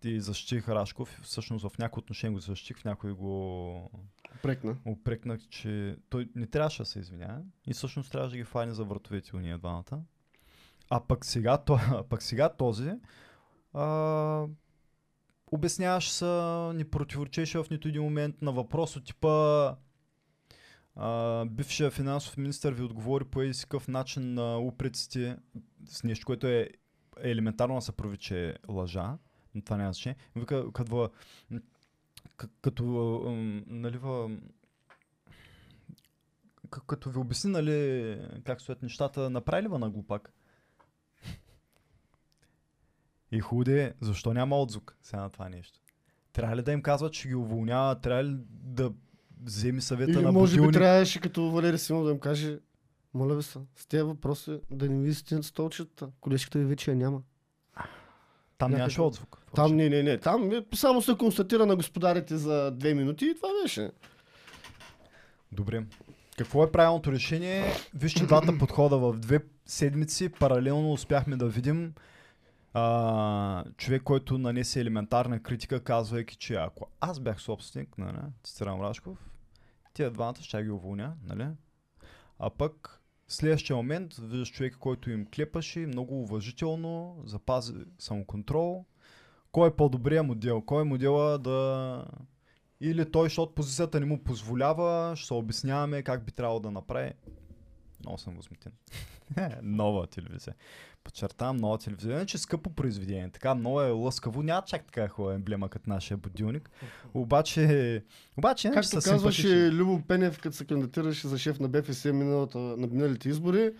[SPEAKER 1] ти защитих Рашков, всъщност в някои отношения го защитих, в някои го
[SPEAKER 2] Прекна.
[SPEAKER 1] опрекнах, че той не трябваше да се извинява и всъщност трябваше да ги файне за вратовете уния двамата. А пък сега, то, пък сега този а, обясняваш се, не противоречеше в нито един момент на въпрос от типа а, бившия финансов министр ви отговори по един си какъв начин на упреците с нещо, което е елементарно да се прави, че е лъжа, но това няма значение. Вика, като, като налива като ви обясни, нали, как стоят нещата, направи ли на глупак? И худе, защо няма отзвук сега на това нещо? Трябва ли да им казват, че ги уволнява? Трябва ли да вземи съвета
[SPEAKER 2] Или
[SPEAKER 1] на
[SPEAKER 2] може би
[SPEAKER 1] будилник?
[SPEAKER 2] трябваше като Валери Симов да им каже моля ви се, с тези въпроси да не ви стигнат столчета. Колежката ви вече я няма.
[SPEAKER 1] Там нямаше отзвук.
[SPEAKER 2] Там не, не, не. Там е- само се констатира на господарите за две минути и това беше.
[SPEAKER 1] Добре. Какво е правилното решение? Вижте двата подхода в две седмици. Паралелно успяхме да видим а, човек, който нанесе елементарна критика, казвайки, че ако аз бях собственик, нали, цитирам Рашков, тия двамата ще ги уволня, нали? А пък следващия момент виждаш човек, който им клепаше много уважително, запази самоконтрол. Кой е по-добрият модел? Кой е модела да... Или той, защото позицията не му позволява, ще се обясняваме как би трябвало да направи. Много съм възмутен. Нова телевизия. Подчертавам нова телевизия. Иначе скъпо произведение. Така много е лъскаво. Няма чак така хубава емблема като нашия будилник. Обаче, обаче иначе
[SPEAKER 2] Както казваше. Любо Пенев, като се кандидатираше за шеф на БФС миналата, на миналите избори,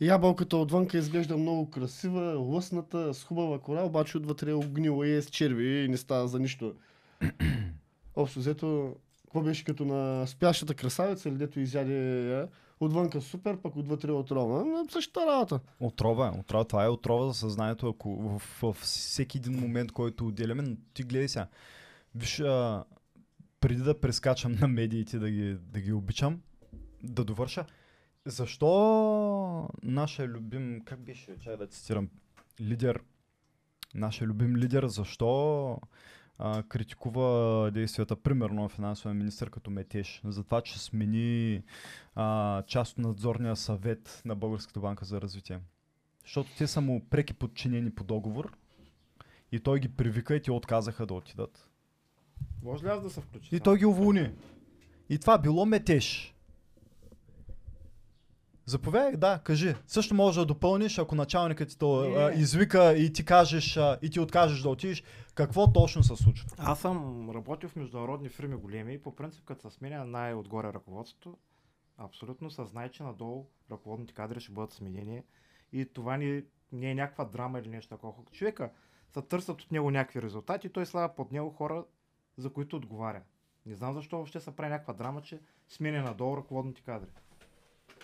[SPEAKER 2] ябълката отвънка изглежда много красива, лъсната, с хубава кора, обаче отвътре е огнила и е с черви и не става за нищо. Общо взето, какво беше като на спящата красавица, или дето изяде отвънка супер, пък отвътре отрова. Същата работа.
[SPEAKER 1] Отрова е. Отрова. Това е отрова за съзнанието, ако в, в, в всеки един момент, който отделяме, ти гледай сега. Виж, а, преди да прескачам на медиите да ги, да ги обичам, да довърша, защо нашия любим, как беше, чай да цитирам, лидер, нашия любим лидер, защо а, критикува действията, примерно на финансовия министр като метеж, за това, че смени а, част от надзорния съвет на Българската банка за развитие. Защото те са му преки подчинени по договор и той ги привика и те отказаха да отидат.
[SPEAKER 3] Може ли аз да се включа?
[SPEAKER 1] И той ги уволни. И това било метеж. Заповядай, да, кажи. Също можеш да допълниш, ако началникът ти то, а, извика и ти кажеш а, и ти откажеш да отидеш, какво точно се случва?
[SPEAKER 3] Аз съм работил в международни фирми големи и по принцип, като се сменя най-отгоре ръководството, абсолютно се знае, че надолу ръководните кадри ще бъдат сменени и това не, не е някаква драма или нещо такова. Човека се търсят от него някакви резултати той слага под него хора, за които отговаря. Не знам защо въобще се прави някаква драма, че сменя надолу ръководните кадри.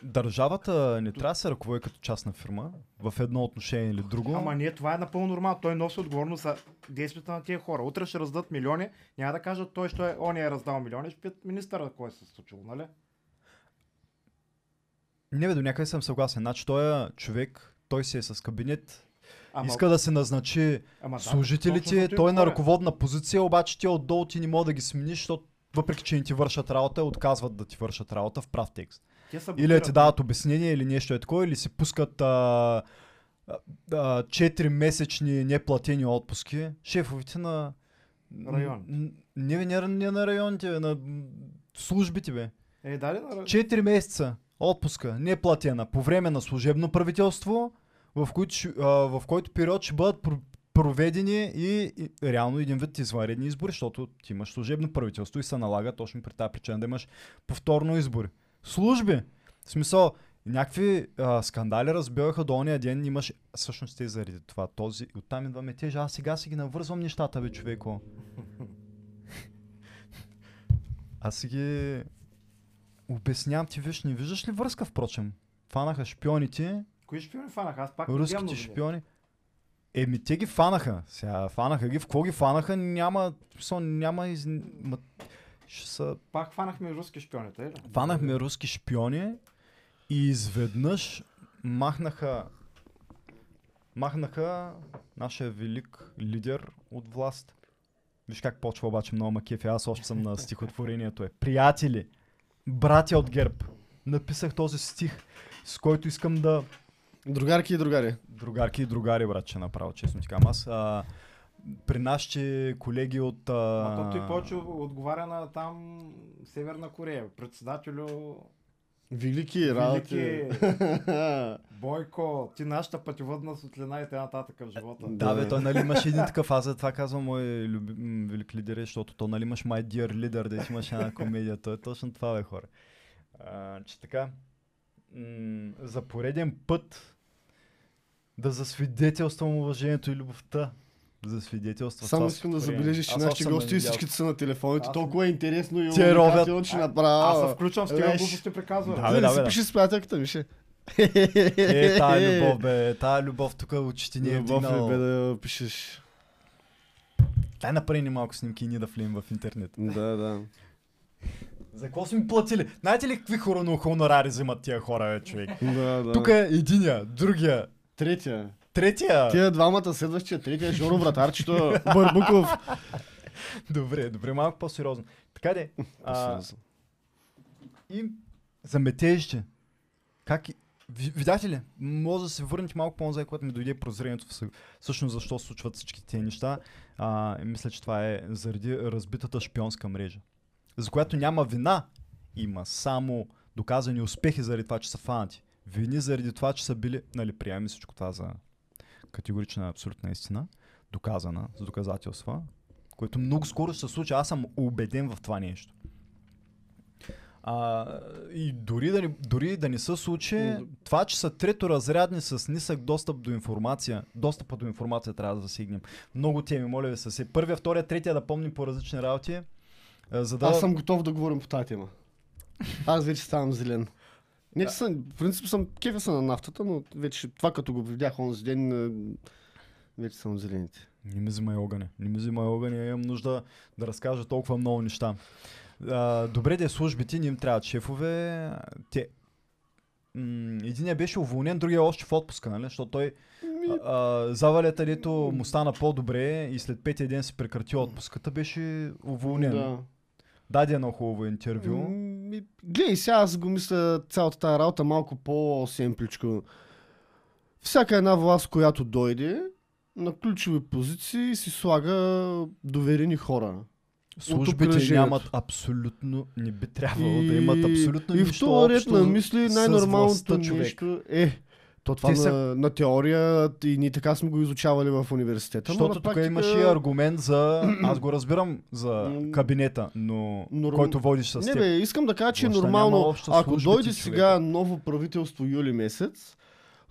[SPEAKER 1] Държавата не трябва да се ръководи като частна фирма в едно отношение или друго.
[SPEAKER 3] Ама не, това е напълно нормално. Той носи отговорност за действията на тия хора. Утре ще раздадат милиони, няма да кажат той, що е, он е раздал милиони, ще питат министъра кой се е случило, нали?
[SPEAKER 1] Не бе, до някъде съм съгласен. Значи той е човек, той си е с кабинет,
[SPEAKER 3] Ама,
[SPEAKER 1] иска да се назначи
[SPEAKER 3] ама да,
[SPEAKER 1] служителите, той е на ръководна позиция, обаче ти отдолу ти не мога да ги смениш, защото въпреки, че не ти вършат работа, отказват да ти вършат работа в прав текст.
[SPEAKER 3] Те са
[SPEAKER 1] Или ти дават обяснение, или нещо е такова, или си пускат а, а, а, 4 месечни неплатени отпуски. Шефовите на...
[SPEAKER 3] Район.
[SPEAKER 1] Не, не, не на районите, на службите, бе.
[SPEAKER 3] Е, дали на...
[SPEAKER 1] 4 месеца отпуска, неплатена, по време на служебно правителство, в, които, а, в който период ще бъдат про- проведени и, и реално един вид извънредни избори, защото ти имаш служебно правителство и се налага точно при тази причина да имаш повторно избори. Служби! В смисъл, някакви а, скандали разбиваха до ония ден, имаш всъщност те заради това. Този, оттам идва метежа, аз сега си ги навързвам нещата, бе, човеко. Аз си ги обяснявам ти, виж, не виждаш ли връзка, впрочем? Фанаха шпионите,
[SPEAKER 3] Кои шпиони фанаха? Аз пак
[SPEAKER 1] руските шпиони. Еми, те ги фанаха. Сега фанаха ги. В какво ги фанаха? Няма. смисъл, няма. Из... Ма... Ще са...
[SPEAKER 3] Пак фанахме руски шпиони, тъй ли?
[SPEAKER 1] Фанахме руски шпиони и изведнъж махнаха. Махнаха нашия велик лидер от власт. Виж как почва обаче много макефи. Аз още съм на стихотворението е. Приятели, братя от ГЕРБ. Написах този стих, с който искам да
[SPEAKER 2] Другарки и другари.
[SPEAKER 1] Другарки и другари, братче, направо, честно ти казвам. Аз а, при нашите колеги от... А...
[SPEAKER 3] А то той повече отговаря на там Северна Корея. Председателю
[SPEAKER 2] Велики работи.
[SPEAKER 3] Велики. Бойко, ти нашата пътеводна светлина и т.н. в живота.
[SPEAKER 1] Да, бе, той нали имаше един такъв, аз за това казвам мой любим велик лидер, е, защото то нали имаш My Dear Leader, да имаш една комедия, той е точно това, бе, хора. А, че така, м- за пореден път да засвидетелствам уважението и любовта. За свидетелства.
[SPEAKER 2] Само искам да забележиш, че нашите гости всичките са на телефоните.
[SPEAKER 3] Аз-
[SPEAKER 2] Толкова е интересно и
[SPEAKER 1] Те ровят.
[SPEAKER 2] че
[SPEAKER 3] Аз се включвам с тия
[SPEAKER 2] Леш.
[SPEAKER 3] глупости приказвам.
[SPEAKER 1] Да,
[SPEAKER 2] Да, да,
[SPEAKER 1] да,
[SPEAKER 2] пиши с приятелката ми, ще.
[SPEAKER 1] Е, тая любов, бе, тая любов тук очите ни е
[SPEAKER 2] Любов е бе да пишеш.
[SPEAKER 1] Дай направи ни малко снимки и ние да влием в интернет.
[SPEAKER 2] Да, да.
[SPEAKER 1] За какво сме платили? Знаете ли какви хора хонорари взимат тия хора, бе, човек?
[SPEAKER 2] Да, да.
[SPEAKER 1] Тук е единия, другия,
[SPEAKER 2] Третия.
[SPEAKER 1] Третия!
[SPEAKER 2] Тия двамата следващия, третия е Жоро Вратарчето, Барбуков.
[SPEAKER 1] Добре, добре, малко по-сериозно. Така де, а, и за метежите. Как и- Видяхте ли? Може да се върнете малко по-назад, когато ми дойде прозрението всъщност защо случват всички тези неща. А, мисля, че това е заради разбитата шпионска мрежа. За която няма вина. Има само доказани успехи заради това, че са фанати. Вини заради това, че са били... Нали, приемаме всичко това за категорична абсолютна истина. Доказана, с доказателства. Което много скоро ще се случи. Аз съм убеден в това нещо. А, и дори да, не, дори да не се случи, това, че са треторазрядни с нисък достъп до информация, достъпа до информация трябва да засигнем. Много теми, моля ви се. Първия, втория, третия да помним по различни работи. а, За да...
[SPEAKER 2] Аз съм готов да говорим по тази тема. Аз вече ставам зелен. Не, че съм, в принцип съм кефа са на нафтата, но вече това като го видях онзи ден, е, вече съм зелените.
[SPEAKER 1] Не ми взимай огъня. Не ми взимай огъня. Имам нужда да разкажа толкова много неща. А, добре, де службите, не им трябват шефове. Те... М- единият беше уволнен, другия още в отпуска, нали? Защото той а, завалята, дето му стана по-добре и след петия ден си прекрати отпуската, беше уволнен.
[SPEAKER 2] Да.
[SPEAKER 1] Даде едно хубаво интервю.
[SPEAKER 2] Ми, Гледай, сега аз го мисля цялата тази работа малко по-семпличко. Всяка една власт, която дойде, на ключови позиции си слага доверени хора.
[SPEAKER 1] Службите нямат абсолютно, не би трябвало да имат абсолютно
[SPEAKER 2] и
[SPEAKER 1] нищо
[SPEAKER 2] в този ред на мисли най-нормалното нещо е то това
[SPEAKER 1] Те
[SPEAKER 2] на,
[SPEAKER 1] са-
[SPEAKER 2] на теория и ние така сме го изучавали в университета.
[SPEAKER 1] Защото
[SPEAKER 2] на
[SPEAKER 1] тук
[SPEAKER 2] практика-
[SPEAKER 1] имаше и аргумент за... Аз го разбирам за кабинета, но
[SPEAKER 2] норм-
[SPEAKER 1] който водиш с
[SPEAKER 2] Не
[SPEAKER 1] теб.
[SPEAKER 2] бе, искам да кажа, че е
[SPEAKER 1] Властта
[SPEAKER 2] нормално, ако дойде сега ново правителство юли месец,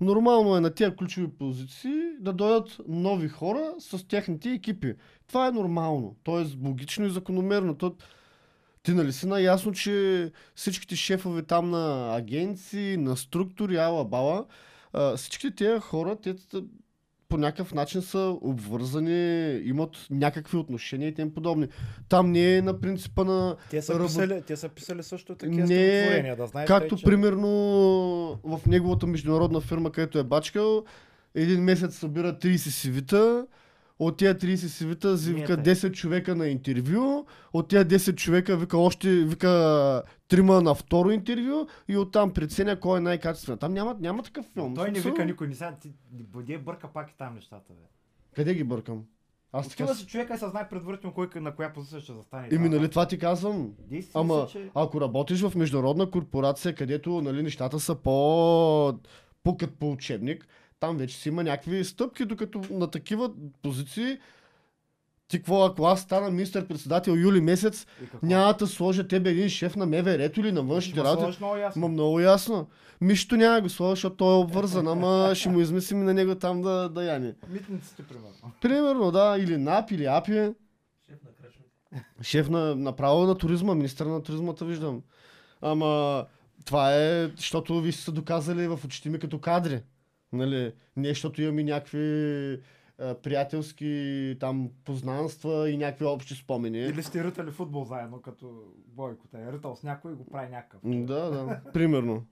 [SPEAKER 2] нормално е на тези ключови позиции да дойдат нови хора с техните екипи. Това е нормално. Тоест логично и закономерно. То, ти нали си наясно, че всичките шефове там на агенции, на структури, ала бала, а, всичките тези хора, те по някакъв начин са обвързани, имат някакви отношения и тем подобни. Там не е на принципа на
[SPEAKER 3] Те са,
[SPEAKER 2] Рабо-
[SPEAKER 3] писали, те са писали също такива
[SPEAKER 2] Не,
[SPEAKER 3] да знаете,
[SPEAKER 2] Както
[SPEAKER 3] че...
[SPEAKER 2] примерно в неговата международна фирма, където е бачкал, един месец събира 30 сивита, от тия 30 сивита зи вика
[SPEAKER 3] Ниете.
[SPEAKER 2] 10 човека на интервю, от тия 10 човека вика още вика трима на второ интервю и оттам преценя кой е най-качествен. Там няма, няма такъв филм.
[SPEAKER 3] Той не вика никой, не сега ти бъде бърка пак и там нещата. Бе.
[SPEAKER 2] Къде ги бъркам? Аз така...
[SPEAKER 3] Отива си човека и се знае предварително кой на коя позиция ще застане.
[SPEAKER 2] Еми, нали това ти казвам?
[SPEAKER 3] Действие
[SPEAKER 2] Ама,
[SPEAKER 3] си, че...
[SPEAKER 2] ако работиш в международна корпорация, където нали, нещата са по... пукат по учебник, там вече си има някакви стъпки, докато на такива позиции ти какво, ако аз стана министър-председател юли месец, няма да сложа тебе един шеф на МВР-то или на външните работи.
[SPEAKER 3] сложиш много ясно.
[SPEAKER 2] Ма много ясно. Мишто няма го сложа, защото той е обвързан, ама ще му измислим и на него там да, да яне.
[SPEAKER 3] Митниците, примерно.
[SPEAKER 2] Примерно, да, или НАП, или АПИ.
[SPEAKER 4] Шеф на кръчмите.
[SPEAKER 2] Шеф на, направо на туризма, министър на туризма те виждам. Ама това е, защото ви са доказали в очите ми като кадри. Нали? Не, защото имаме някакви а, приятелски там познанства и някакви общи спомени.
[SPEAKER 3] Или сте ритали футбол заедно, като Бойко. Те е ритал с някой и го прави някакъв.
[SPEAKER 2] Да, да, примерно.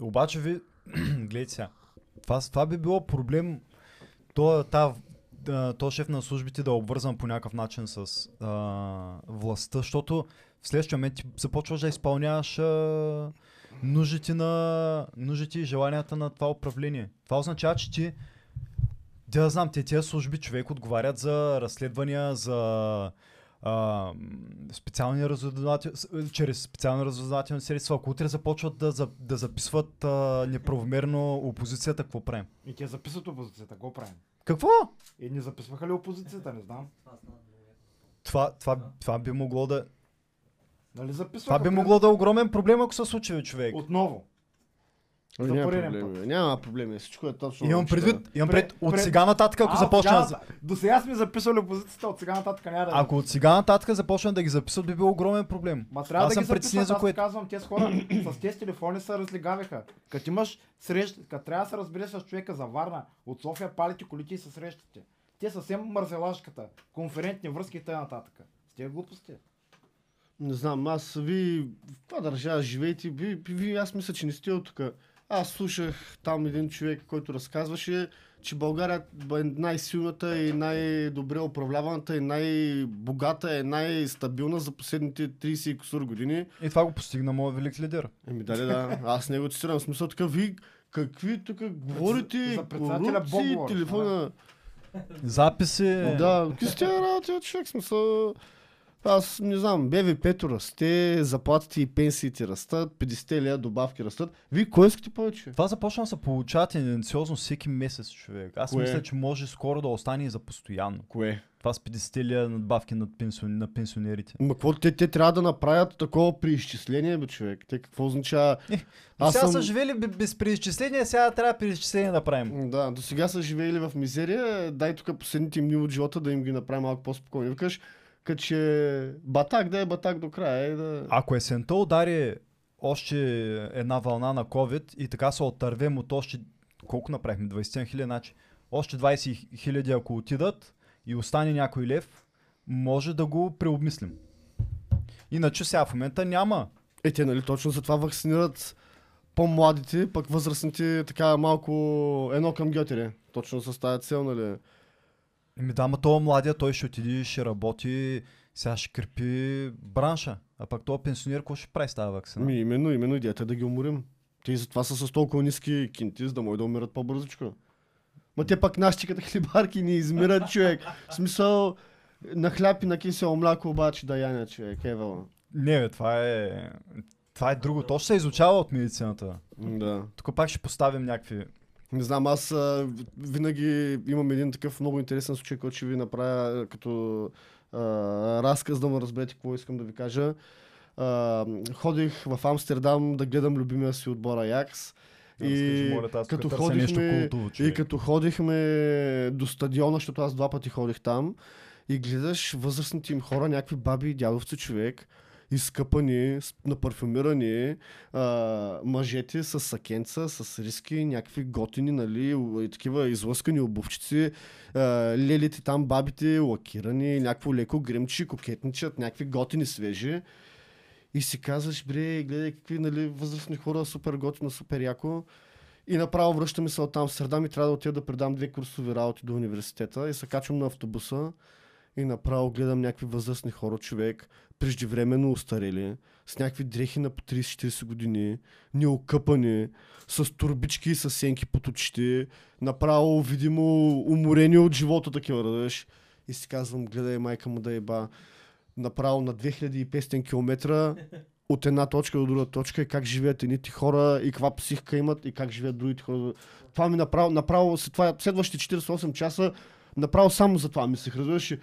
[SPEAKER 1] Обаче ви, гледайте сега, това, това би било проблем, то, та, то шеф на службите да е обвързан по някакъв начин с а, властта, защото в следващия момент ти започваш да изпълняваш а, нуждите, на, нуждите и желанията на това управление. Това означава, че ти да знам, те тези служби човек отговарят за разследвания, за а, специални разузнавателни, чрез специални разузнавателни средства. Ако утре започват да, за, да записват а, неправомерно опозицията, какво правим?
[SPEAKER 3] И те записват опозицията, го правим.
[SPEAKER 1] Какво?
[SPEAKER 3] И не записваха ли опозицията, не знам.
[SPEAKER 4] Това.
[SPEAKER 1] Това, това, това би могло да...
[SPEAKER 3] Нали записваха?
[SPEAKER 1] Това би могло да е огромен проблем, ако се случи, бе, човек.
[SPEAKER 3] Отново.
[SPEAKER 2] Ами,
[SPEAKER 3] За
[SPEAKER 2] няма
[SPEAKER 3] пореден
[SPEAKER 2] проблеми.
[SPEAKER 3] път.
[SPEAKER 2] Няма проблеми. Всичко е точно.
[SPEAKER 1] Имам
[SPEAKER 2] момчета.
[SPEAKER 1] предвид, имам
[SPEAKER 3] Пред-
[SPEAKER 1] пред, от
[SPEAKER 3] пред-
[SPEAKER 1] сега нататък, ако
[SPEAKER 3] А,
[SPEAKER 1] започна...
[SPEAKER 3] сега- До сега сме записали опозицията, от сега нататък няма да...
[SPEAKER 1] Ако от сега нататък започна да ги записват, би бил огромен проблем.
[SPEAKER 3] Ма трябва
[SPEAKER 1] Аз
[SPEAKER 3] да ги
[SPEAKER 1] съм притеснен
[SPEAKER 3] записват,
[SPEAKER 1] за
[SPEAKER 3] аз
[SPEAKER 1] което.
[SPEAKER 3] казвам, тези хора с тези телефони се разлигаваха. Като имаш среща, като трябва да се разбере с човека за Варна, от София палите колите и се срещате. Те съвсем мързелашката, конферентни връзки и т.н. С тези глупости.
[SPEAKER 2] Не знам, аз ви в каква държава живеете, ви, ви, аз мисля, че не сте от тук. Аз слушах там един човек, който разказваше, че България е най-силната и най-добре управляваната и най-богата и най-стабилна за последните 30 и кусур години.
[SPEAKER 1] И това го постигна моят велик лидер.
[SPEAKER 2] Еми дали да, аз не го цитирам. Смисъл така, ви какви тук говорите,
[SPEAKER 3] за
[SPEAKER 2] корупции, телефона.
[SPEAKER 1] Записи.
[SPEAKER 2] Да, какви сте работи от човек, смисъл. Аз не знам, БВП-то расте, заплатите и пенсиите растат, 50 лея добавки растат. Вие кой искате повече?
[SPEAKER 1] Това започна да се получава тенденциозно всеки месец, човек. Аз
[SPEAKER 2] Кое?
[SPEAKER 1] мисля, че може скоро да остане и за постоянно.
[SPEAKER 2] Кое?
[SPEAKER 1] Това с 50 лия надбавки на, пенсион... на пенсионерите.
[SPEAKER 2] Ма какво те, те трябва да направят такова преизчисление, бе, човек? Те какво означава?
[SPEAKER 1] Аз
[SPEAKER 2] Аз
[SPEAKER 1] сега
[SPEAKER 2] съм-
[SPEAKER 1] са живели бе- без преизчисления, сега трябва преизчисление да правим.
[SPEAKER 2] Да, до сега са живеели в мизерия, дай тук последните им дни от живота да им ги направим малко по-спокойни. Викаш, като че батак да е батак до края. Е, да...
[SPEAKER 1] Ако есента удари още една вълна на COVID и така се отървем от още... Колко направихме? 20 хиляди, значи. Още 20 хиляди ако отидат и остане някой лев, може да го преобмислим. Иначе сега в момента няма.
[SPEAKER 2] Е, те нали точно за това вакцинират по-младите, пък възрастните така малко едно към гьотере. Точно с тази цел, нали?
[SPEAKER 1] Еми да, ма това младия, той ще отиде, ще работи, сега ще крепи бранша. А пък този пенсионер, какво ще прави с тази вакцина?
[SPEAKER 2] Ми, именно, именно идеята е да ги уморим. Те и затова са с толкова ниски кинти, за да могат да умират по-бързичко. Ма те пак нашите като хлебарки не измират човек. В смисъл, на хляб и на кисело мляко обаче да яня човек. Евала.
[SPEAKER 1] Не, бе, това е... Това е друго. То ще се изучава от медицината.
[SPEAKER 2] Да.
[SPEAKER 1] Тук пак ще поставим някакви...
[SPEAKER 2] Не знам, аз а, винаги имам един такъв много интересен случай, който ще ви направя като а, разказ, да му разберете какво искам да ви кажа. А, ходих в Амстердам да гледам любимия си отбор Аякс. И като
[SPEAKER 1] нещо
[SPEAKER 2] ходихме,
[SPEAKER 1] култово,
[SPEAKER 2] и като ходихме до стадиона, защото аз два пъти ходих там, и гледаш възрастните им хора, някакви баби и дядовци човек, изкъпани, с- напарфюмирани, а, мъжете с сакенца, с риски, някакви готини, нали, и такива излъскани обувчици, а, лелите там, бабите, лакирани, някакво леко гримчи, кокетничат, някакви готини свежи. И си казваш, бре, гледай какви нали, възрастни хора, супер готино, супер яко. И направо връщаме се от Амстердам и трябва да отида да предам две курсови работи до университета. И се качвам на автобуса и направо гледам някакви възрастни хора, човек, преждевременно устарели, с някакви дрехи на по 30-40 години, неокъпани, с турбички и с сенки под очите, направо видимо уморени от живота такива, разбираш. И си казвам, гледай майка му да еба, направо на 2500 км от една точка до друга точка и как живеят едните хора и каква психика имат и как живеят другите хора. Това ми направо, направо това, следващите 48 часа, направо само за това мислех, разбираш?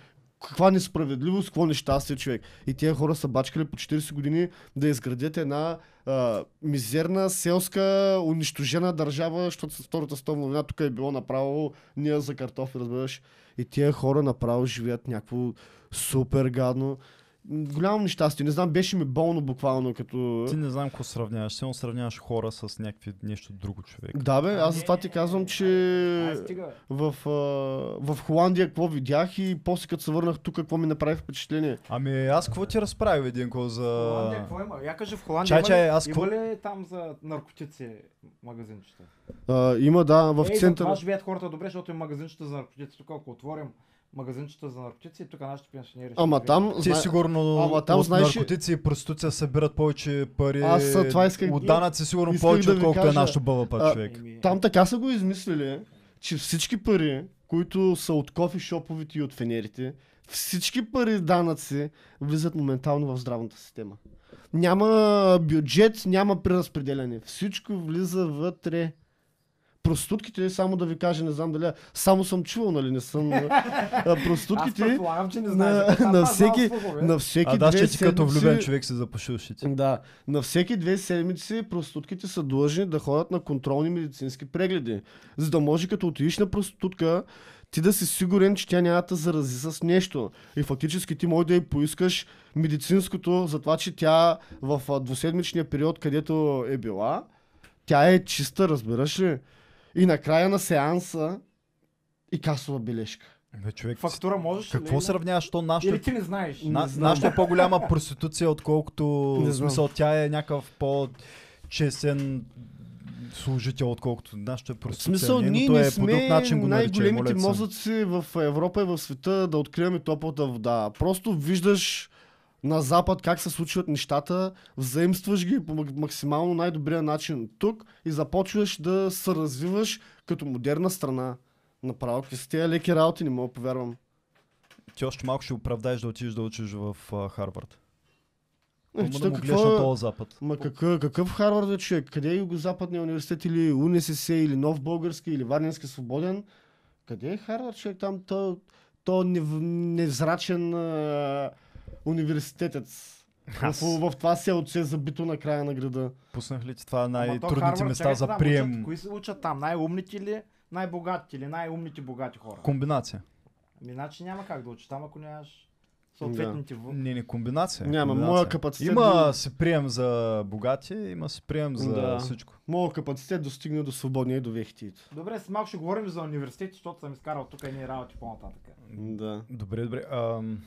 [SPEAKER 2] Каква несправедливост, какво нещастие човек. И тия хора са бачкали по 40 години да изградят една а, мизерна, селска, унищожена държава, защото с Втората световна война тук е било направо ние за картофи, разбираш. И тия хора направо живеят някакво супер гадно. Голямо нещастие. Не знам, беше ми болно буквално като...
[SPEAKER 1] Ти не знам какво сравняваш. Сигурно сравняваш хора с някакви нещо друго човек.
[SPEAKER 2] Да бе, аз затова ти казвам, че в, а, в Холандия какво видях и после като се върнах тук, какво ми направи впечатление.
[SPEAKER 1] Ами аз какво ти разправя един кол за...
[SPEAKER 3] Холандия, какво има? Я кажи в Холандия
[SPEAKER 1] Чай,
[SPEAKER 3] има,
[SPEAKER 1] чай,
[SPEAKER 3] ли,
[SPEAKER 1] аз
[SPEAKER 3] има
[SPEAKER 1] какво-
[SPEAKER 3] ли там за наркотици магазинчета?
[SPEAKER 2] А, има, да, в
[SPEAKER 3] Ей, за
[SPEAKER 2] центъра.
[SPEAKER 3] това живеят хората добре, защото има магазинчета за наркотици. Тук ако отворим магазинчета за наркотици, тук нашите пенсионери
[SPEAKER 2] Ама там,
[SPEAKER 1] Ти
[SPEAKER 2] зна...
[SPEAKER 1] сигурно
[SPEAKER 2] Ама там
[SPEAKER 1] от
[SPEAKER 2] знаеш
[SPEAKER 1] наркотици и проституция събират повече пари.
[SPEAKER 2] Аз, а, това исках-
[SPEAKER 1] От данъци сигурно
[SPEAKER 2] исках
[SPEAKER 1] повече,
[SPEAKER 2] да
[SPEAKER 1] отколкото е
[SPEAKER 2] кажа.
[SPEAKER 1] нашото БВП
[SPEAKER 2] А,
[SPEAKER 1] човек.
[SPEAKER 3] Еми,
[SPEAKER 2] там така са го измислили, че всички пари, които са от кофи шоповите и от фенерите, всички пари данъци влизат моментално в здравната система. Няма бюджет, няма преразпределяне. Всичко влиза вътре. Проститутките, само да ви кажа, не знам дали, само съм чувал, нали, не съм. а,
[SPEAKER 3] Аз предполагам, че не
[SPEAKER 2] на-
[SPEAKER 3] знаеш.
[SPEAKER 2] на всеки- на всеки
[SPEAKER 1] А да,
[SPEAKER 2] две
[SPEAKER 1] ще ти като влюбен човек се запуши ушите.
[SPEAKER 2] Да, на всеки две седмици проститутките са длъжни да ходят на контролни медицински прегледи, за да може като отидеш на проститутка, ти да си сигурен, че тя няма да зарази с нещо. И фактически ти може да й поискаш медицинското за това, че тя в двуседмичния период, където е била, тя е чиста, разбираш ли? И накрая на сеанса и касова бележка.
[SPEAKER 1] Бе, човек,
[SPEAKER 3] Фактура можеш ли?
[SPEAKER 1] какво сравняваш то нашето?
[SPEAKER 3] Или ти не знаеш?
[SPEAKER 1] На,
[SPEAKER 2] Не знам.
[SPEAKER 1] нашата е по-голяма проституция, отколкото
[SPEAKER 2] Не
[SPEAKER 1] в
[SPEAKER 2] знам.
[SPEAKER 1] смисъл тя е някакъв по-честен служител, отколкото нашата
[SPEAKER 2] В
[SPEAKER 1] проституция.
[SPEAKER 2] смисъл,
[SPEAKER 1] не, но
[SPEAKER 2] ние не
[SPEAKER 1] е по друг
[SPEAKER 2] сме
[SPEAKER 1] начин го
[SPEAKER 2] най-големите мозъци в Европа и в света да откриваме топлата вода. Просто виждаш на Запад как се случват нещата, взаимстваш ги по мак- максимално най-добрия начин тук и започваш да се развиваш като модерна страна. Направо, какви са тези леки работи, не мога повярвам.
[SPEAKER 1] Ти още малко ще оправдаеш да отидеш да учиш в а, Харвард.
[SPEAKER 2] Е, че
[SPEAKER 1] да
[SPEAKER 2] какво
[SPEAKER 1] на
[SPEAKER 2] е-
[SPEAKER 1] този запад.
[SPEAKER 2] Ма какъв, какъв Харвард е човек? Къде е Югозападния университет или УНСС или Нов Български или Варненски свободен? Къде е Харвард човек? Там то, то нев, невзрачен а, университетец. В,
[SPEAKER 1] Аз
[SPEAKER 2] в, това селце забито на края на града.
[SPEAKER 1] пуснах ли ти това
[SPEAKER 3] Ама то
[SPEAKER 1] най-трудните
[SPEAKER 3] Харвард,
[SPEAKER 1] места
[SPEAKER 3] чакай
[SPEAKER 1] за прием?
[SPEAKER 3] Учат, кои се учат там? Най-умните ли? Най-богатите или най-умните богати хора?
[SPEAKER 1] Комбинация.
[SPEAKER 3] Ами, значи няма как да учиш там, ако нямаш съответните в...
[SPEAKER 1] Не, не, комбинация.
[SPEAKER 2] Няма,
[SPEAKER 1] комбинация.
[SPEAKER 2] моя капацитет
[SPEAKER 1] Има
[SPEAKER 2] до-
[SPEAKER 1] се прием за богати, има се прием за
[SPEAKER 2] Да.
[SPEAKER 1] всичко.
[SPEAKER 2] Моят капацитет достигна до свободния и до вехтието.
[SPEAKER 3] Добре, с малко ще говорим за университет, защото съм изкарал тук едни работи по-нататък.
[SPEAKER 2] Да.
[SPEAKER 1] Добре, добре. Ам,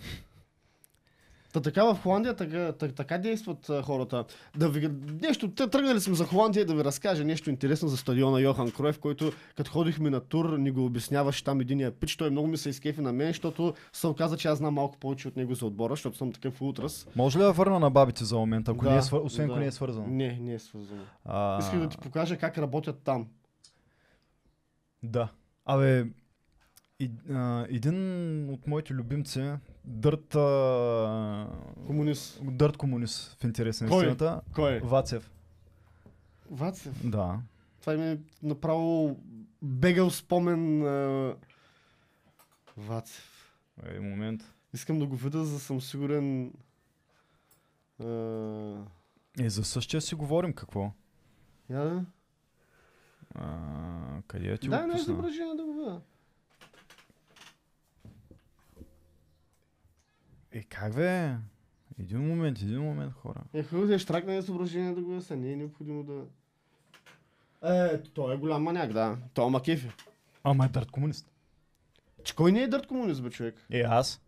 [SPEAKER 2] Та така в Холандия така, така, така действат а, хората. Да ви, нещо, те тръгнали сме за Холандия да ви разкажа нещо интересно за стадиона Йохан Кроев, който като ходихме на тур ни го обясняваше там единия пич. Той много ми се изкефи на мен, защото се оказа, че аз знам малко повече от него за отбора, защото съм такъв утрас.
[SPEAKER 1] може ли да върна на бабите за момент, ако
[SPEAKER 2] Да,
[SPEAKER 1] не е свър... освен ако
[SPEAKER 2] да.
[SPEAKER 1] не е свързано?
[SPEAKER 2] Не, не е свързано.
[SPEAKER 1] А,
[SPEAKER 2] Исках да ти покажа как работят там.
[SPEAKER 1] Да. Абе, и, а, един от моите любимци, Дърт, а,
[SPEAKER 2] Комунист.
[SPEAKER 1] Дърт комунист в интерес на
[SPEAKER 2] Кой?
[SPEAKER 1] истината,
[SPEAKER 2] Кой е?
[SPEAKER 1] Вацев.
[SPEAKER 2] Вацев.
[SPEAKER 1] Да.
[SPEAKER 2] Това ми е направо бегал спомен. А... Вацев.
[SPEAKER 1] Е, момент.
[SPEAKER 2] Искам да го видя, за да съм сигурен. А...
[SPEAKER 1] Е, за същия си говорим какво.
[SPEAKER 2] Я да.
[SPEAKER 1] А, къде ти
[SPEAKER 2] Дай
[SPEAKER 1] го
[SPEAKER 2] на
[SPEAKER 1] пусна?
[SPEAKER 2] изображение да го видя.
[SPEAKER 1] Е, как бе? Един момент, един момент, хора.
[SPEAKER 2] Е, хубаво, ще тракна изображение да го видя, не е необходимо да... Е, той е голям маняк, да. Той е макефи.
[SPEAKER 1] Ама е Дърт комунист.
[SPEAKER 2] Че кой не е дърт комунист, бе, човек?
[SPEAKER 1] Е, аз.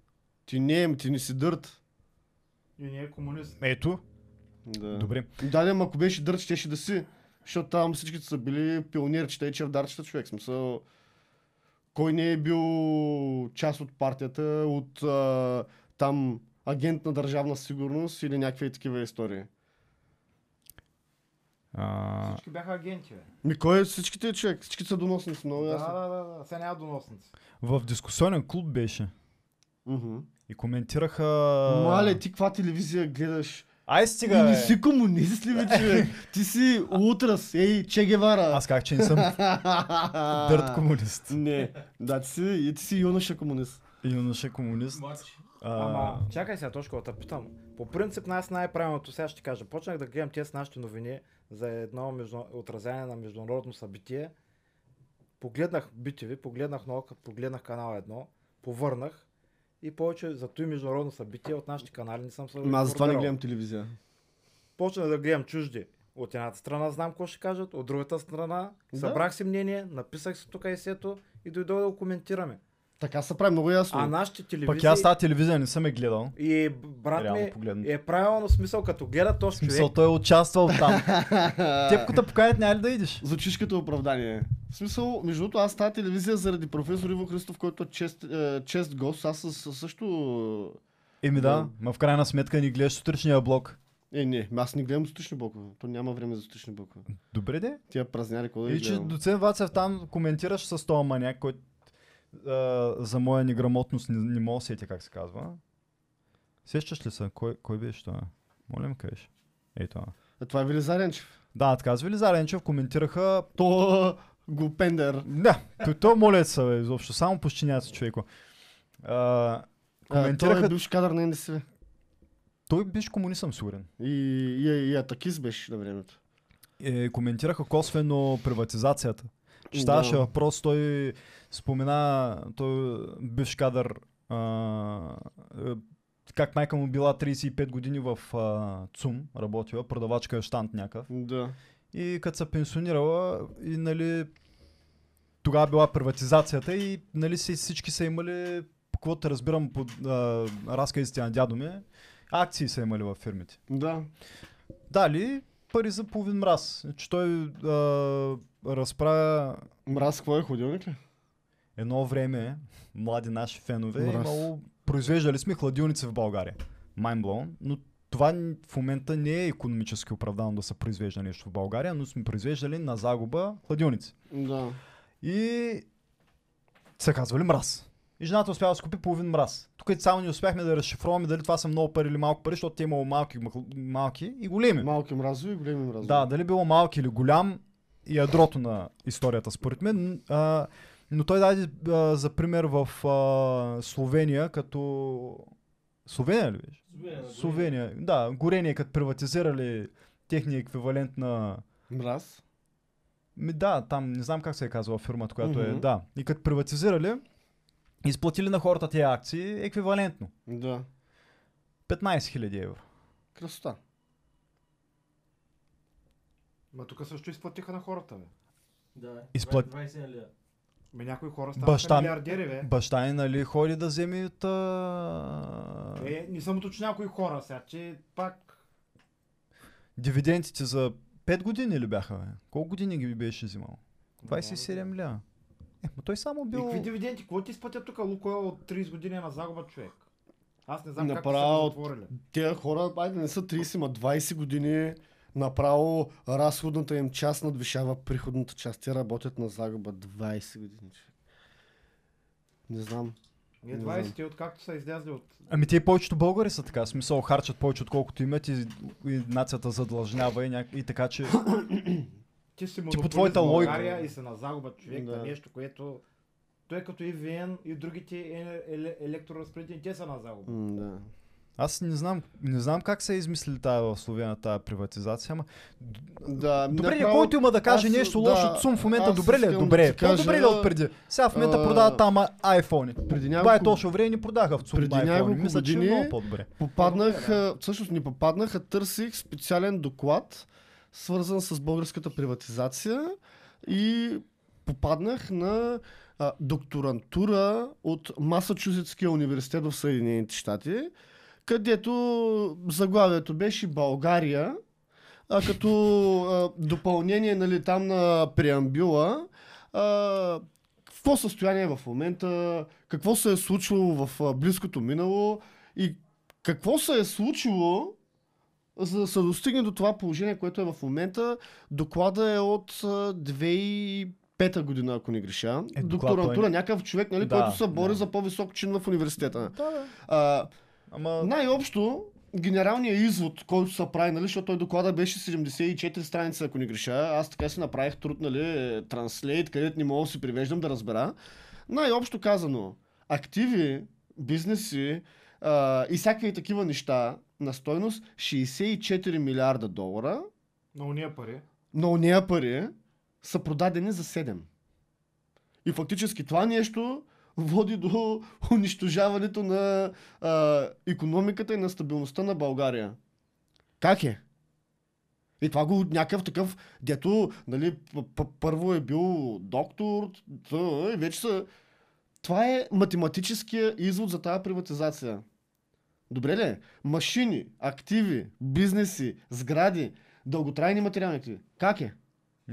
[SPEAKER 2] Ти не е, ти не си дърт.
[SPEAKER 3] И не е комунист.
[SPEAKER 1] Ето.
[SPEAKER 2] Да.
[SPEAKER 1] Добре.
[SPEAKER 2] Да, да, ако беше дърт, щеше да си. Защото там всичките са били пионерчета и чевдарчета, човек. Смисъл, кой не е бил част от партията, от а, там агент на държавна сигурност или някакви такива истории.
[SPEAKER 1] А,
[SPEAKER 3] Всички бяха агенти, бе.
[SPEAKER 2] Ми кой е всичките човек? Всичките са доносници, много
[SPEAKER 3] Да,
[SPEAKER 2] ясно.
[SPEAKER 3] да, да, да. Сега няма доносници.
[SPEAKER 1] в дискусионен клуб беше.
[SPEAKER 2] Мгм.
[SPEAKER 1] И коментираха...
[SPEAKER 2] Мале, ти каква телевизия гледаш?
[SPEAKER 1] Ай
[SPEAKER 2] Ти
[SPEAKER 1] стига,
[SPEAKER 2] не
[SPEAKER 1] бе.
[SPEAKER 2] си комунист ли, бе, човек? Ти си утрас, ей, Че Гевара.
[SPEAKER 1] Аз как, че не съм дърт комунист.
[SPEAKER 2] Не, да, ти си, и ти си юноша комунист.
[SPEAKER 1] Юноша комунист.
[SPEAKER 4] Младши.
[SPEAKER 1] А,
[SPEAKER 3] Ама, чакай сега, точка да питам. По принцип, нас най-правилното, сега ще кажа, почнах да гледам тези нашите новини за едно между... отразяване на международно събитие. Погледнах BTV, погледнах наука, погледнах канал едно, повърнах и повече за той международно събитие от нашите канали не съм се
[SPEAKER 2] аз затова не гледам телевизия.
[SPEAKER 3] Почнах да гледам чужди. От едната страна знам какво ще кажат, от другата страна
[SPEAKER 2] Да.
[SPEAKER 3] събрах си мнение, написах си тук есето и дойдох да го коментираме.
[SPEAKER 2] Така се прави много ясно.
[SPEAKER 3] А нашите телевизии...
[SPEAKER 1] Пък аз тази телевизия не съм е гледал.
[SPEAKER 3] И брат
[SPEAKER 1] Реално
[SPEAKER 3] ми
[SPEAKER 1] погледнато.
[SPEAKER 3] е правилно смисъл, като гледа този
[SPEAKER 1] смисъл,
[SPEAKER 3] човек.
[SPEAKER 1] той е участвал там. Те ако те поканят, няма ли да идиш?
[SPEAKER 2] Звучиш като оправдание. В смисъл, между другото, аз тази телевизия заради професор Иво Христов, който е чест, е, чест гост, аз също...
[SPEAKER 1] Еми да, ма в крайна сметка ни гледаш сутрешния блок.
[SPEAKER 2] Е, не, аз не гледам сутрешни блокове. То няма време за сутрешни блокове.
[SPEAKER 1] Добре де.
[SPEAKER 2] Тия празняли, какво да
[SPEAKER 1] И че доцент Вацев там коментираш с този маняк, който а, за моя неграмотност не, не мога да сетя как се казва. Сещаш ли се? Кой, кой беше това? Моля ме кажеш. Ей това.
[SPEAKER 2] А това е Велизаренчев.
[SPEAKER 1] Да, така с Велизаренчев коментираха
[SPEAKER 2] То го пендер.
[SPEAKER 1] Да, то, то моля се, бе, изобщо. Само пощиняца човеко. А,
[SPEAKER 2] А, той
[SPEAKER 1] коментираха...
[SPEAKER 2] е бивш кадър на НДСВ.
[SPEAKER 1] Той беше комунист, съм сигурен.
[SPEAKER 2] И, и, и Атакис беше на времето.
[SPEAKER 1] Е, коментираха косвено приватизацията. Че
[SPEAKER 2] Да.
[SPEAKER 1] ставаше въпрос, той спомена, той бивш кадър, а, е, как майка му била 35 години в а, ЦУМ, работила, продавачка е штант някакъв.
[SPEAKER 2] Да.
[SPEAKER 1] И като се пенсионирала, и нали, тогава била приватизацията и нали си, всички са имали, каквото разбирам по разказите на дядо ми, акции са имали във фирмите.
[SPEAKER 2] Да.
[SPEAKER 1] Дали пари за половин мраз. Че той а, разправя
[SPEAKER 2] Мраз, какво е ходилник ли?
[SPEAKER 1] едно време, млади наши фенове,
[SPEAKER 2] Мраз.
[SPEAKER 1] имало, произвеждали сме хладилници в България. Mindblown, но това в момента не е економически оправдано да се произвежда нещо в България, но сме произвеждали на загуба хладилници.
[SPEAKER 2] Да.
[SPEAKER 1] И са казвали мраз. И жената успява да си купи половин мраз. Тук само не успяхме да разшифруваме дали това са много пари или малко пари, защото те имало малки, малки и големи.
[SPEAKER 2] Малки мразови и големи мразови.
[SPEAKER 1] Да, дали било малки или голям и ядрото на историята според мен. А, но той даде а, за пример в а, Словения, като... Словения ли беше?
[SPEAKER 4] Словения,
[SPEAKER 1] Словения, да, горение, като приватизирали техния еквивалент на...
[SPEAKER 2] Мраз.
[SPEAKER 1] Ми, да, там не знам как се е казала фирмата, която е.
[SPEAKER 2] Мгм.
[SPEAKER 1] Да. И като приватизирали, изплатили на хората тези акции еквивалентно.
[SPEAKER 2] Да.
[SPEAKER 1] 15 000 евро.
[SPEAKER 2] Красота.
[SPEAKER 3] Ма тук също изплатиха на хората, бе.
[SPEAKER 4] Да,
[SPEAKER 1] Изплат-
[SPEAKER 4] 20 лева.
[SPEAKER 3] Ме някои хора станаха
[SPEAKER 1] Баща ми-
[SPEAKER 3] милиардери, бе.
[SPEAKER 1] Баща ни, нали, ходи да вземе от... А...
[SPEAKER 3] Е, не съм уточнил някои хора сега, че пак...
[SPEAKER 1] Дивидендите за 5 години ли бяха? Бе? Колко години ги беше взимал? 27 ля. Е, но той само
[SPEAKER 3] И
[SPEAKER 1] бил...
[SPEAKER 3] какви дивиденти? Какво ти изплатят тук? Лукойл от 30 години е на загуба човек. Аз не знам как
[SPEAKER 2] Направо
[SPEAKER 3] са го
[SPEAKER 2] от-
[SPEAKER 3] затворили.
[SPEAKER 2] Те хора, айде не са 30, ма 20 години. Направо разходната им част надвишава приходната част. Те работят на загуба 20 години. Не знам.
[SPEAKER 3] Ние
[SPEAKER 2] Не
[SPEAKER 3] 20 те откакто са излязли от...
[SPEAKER 1] Ами те повечето българи са така, смисъл харчат повече отколкото имат и, и нацията задлъжнява и, ня... и така, че...
[SPEAKER 3] Ти си
[SPEAKER 1] по
[SPEAKER 3] монополист
[SPEAKER 1] твоята
[SPEAKER 3] в
[SPEAKER 1] логика.
[SPEAKER 3] България и се на загуба човек
[SPEAKER 2] Да.
[SPEAKER 3] на нещо, което... Той е като EVN и другите е- еле- електроразпределители, те са на загуба.
[SPEAKER 2] М, да.
[SPEAKER 1] Аз не знам, не знам как са измислили тази в Словения тази приватизация, ама...
[SPEAKER 2] Да,
[SPEAKER 1] Добре, ли, който има да каже
[SPEAKER 2] аз-
[SPEAKER 1] нещо
[SPEAKER 2] да,
[SPEAKER 1] лошо от Сум в момента, добре ли е? Добре
[SPEAKER 2] да
[SPEAKER 1] е.
[SPEAKER 2] кажа,
[SPEAKER 1] По-добре ли е от преди? Сега в момента
[SPEAKER 2] а,
[SPEAKER 1] продават там iPhone.
[SPEAKER 2] Преди
[SPEAKER 1] Това е
[SPEAKER 2] няколко,
[SPEAKER 1] точно време ни продаха в ЦУМ
[SPEAKER 2] преди
[SPEAKER 1] iPhone.
[SPEAKER 2] няколко
[SPEAKER 1] Мисля, че е много по-добре.
[SPEAKER 2] попаднах, всъщност не попаднах, а търсих специален доклад, свързан с българската приватизация и попаднах на а, докторантура от Масачузетския университет в Съединените щати, където заглавието беше България, а като а, допълнение нали, там на преамбюла, а, какво състояние е в момента, какво се е случило в близкото минало и какво се е случило, за да се достигне до това положение, което е в момента. Доклада е от а, 2005 година, ако не греша.
[SPEAKER 1] Е,
[SPEAKER 2] Докторантура,
[SPEAKER 1] той-
[SPEAKER 2] някакъв човек, нали,
[SPEAKER 1] Да,
[SPEAKER 2] който се бори
[SPEAKER 1] да.
[SPEAKER 2] за по-висок чин в университета.
[SPEAKER 1] Да, да.
[SPEAKER 2] А,
[SPEAKER 1] Ама...
[SPEAKER 2] най-общо, генералният извод, който се прави, нали, защото той доклада беше 74 страници, ако не греша. Аз така си направих труд, нали, транслейт, където не мога да си привеждам да разбера. Най-общо казано, активи, бизнеси а, и всякакви такива неща на стойност 64 милиарда долара,
[SPEAKER 3] На уния пари.
[SPEAKER 2] но нея пари са продадени за 7. И фактически това нещо води до унищожаването на а, економиката и на стабилността на България. Как е? И това го някакъв такъв, дето, нали, първо е бил доктор, т- и вече са... Това е математическия извод за тази приватизация. Добре ли? е? Машини, активи, бизнеси, сгради, дълготрайни материални активи. Как е?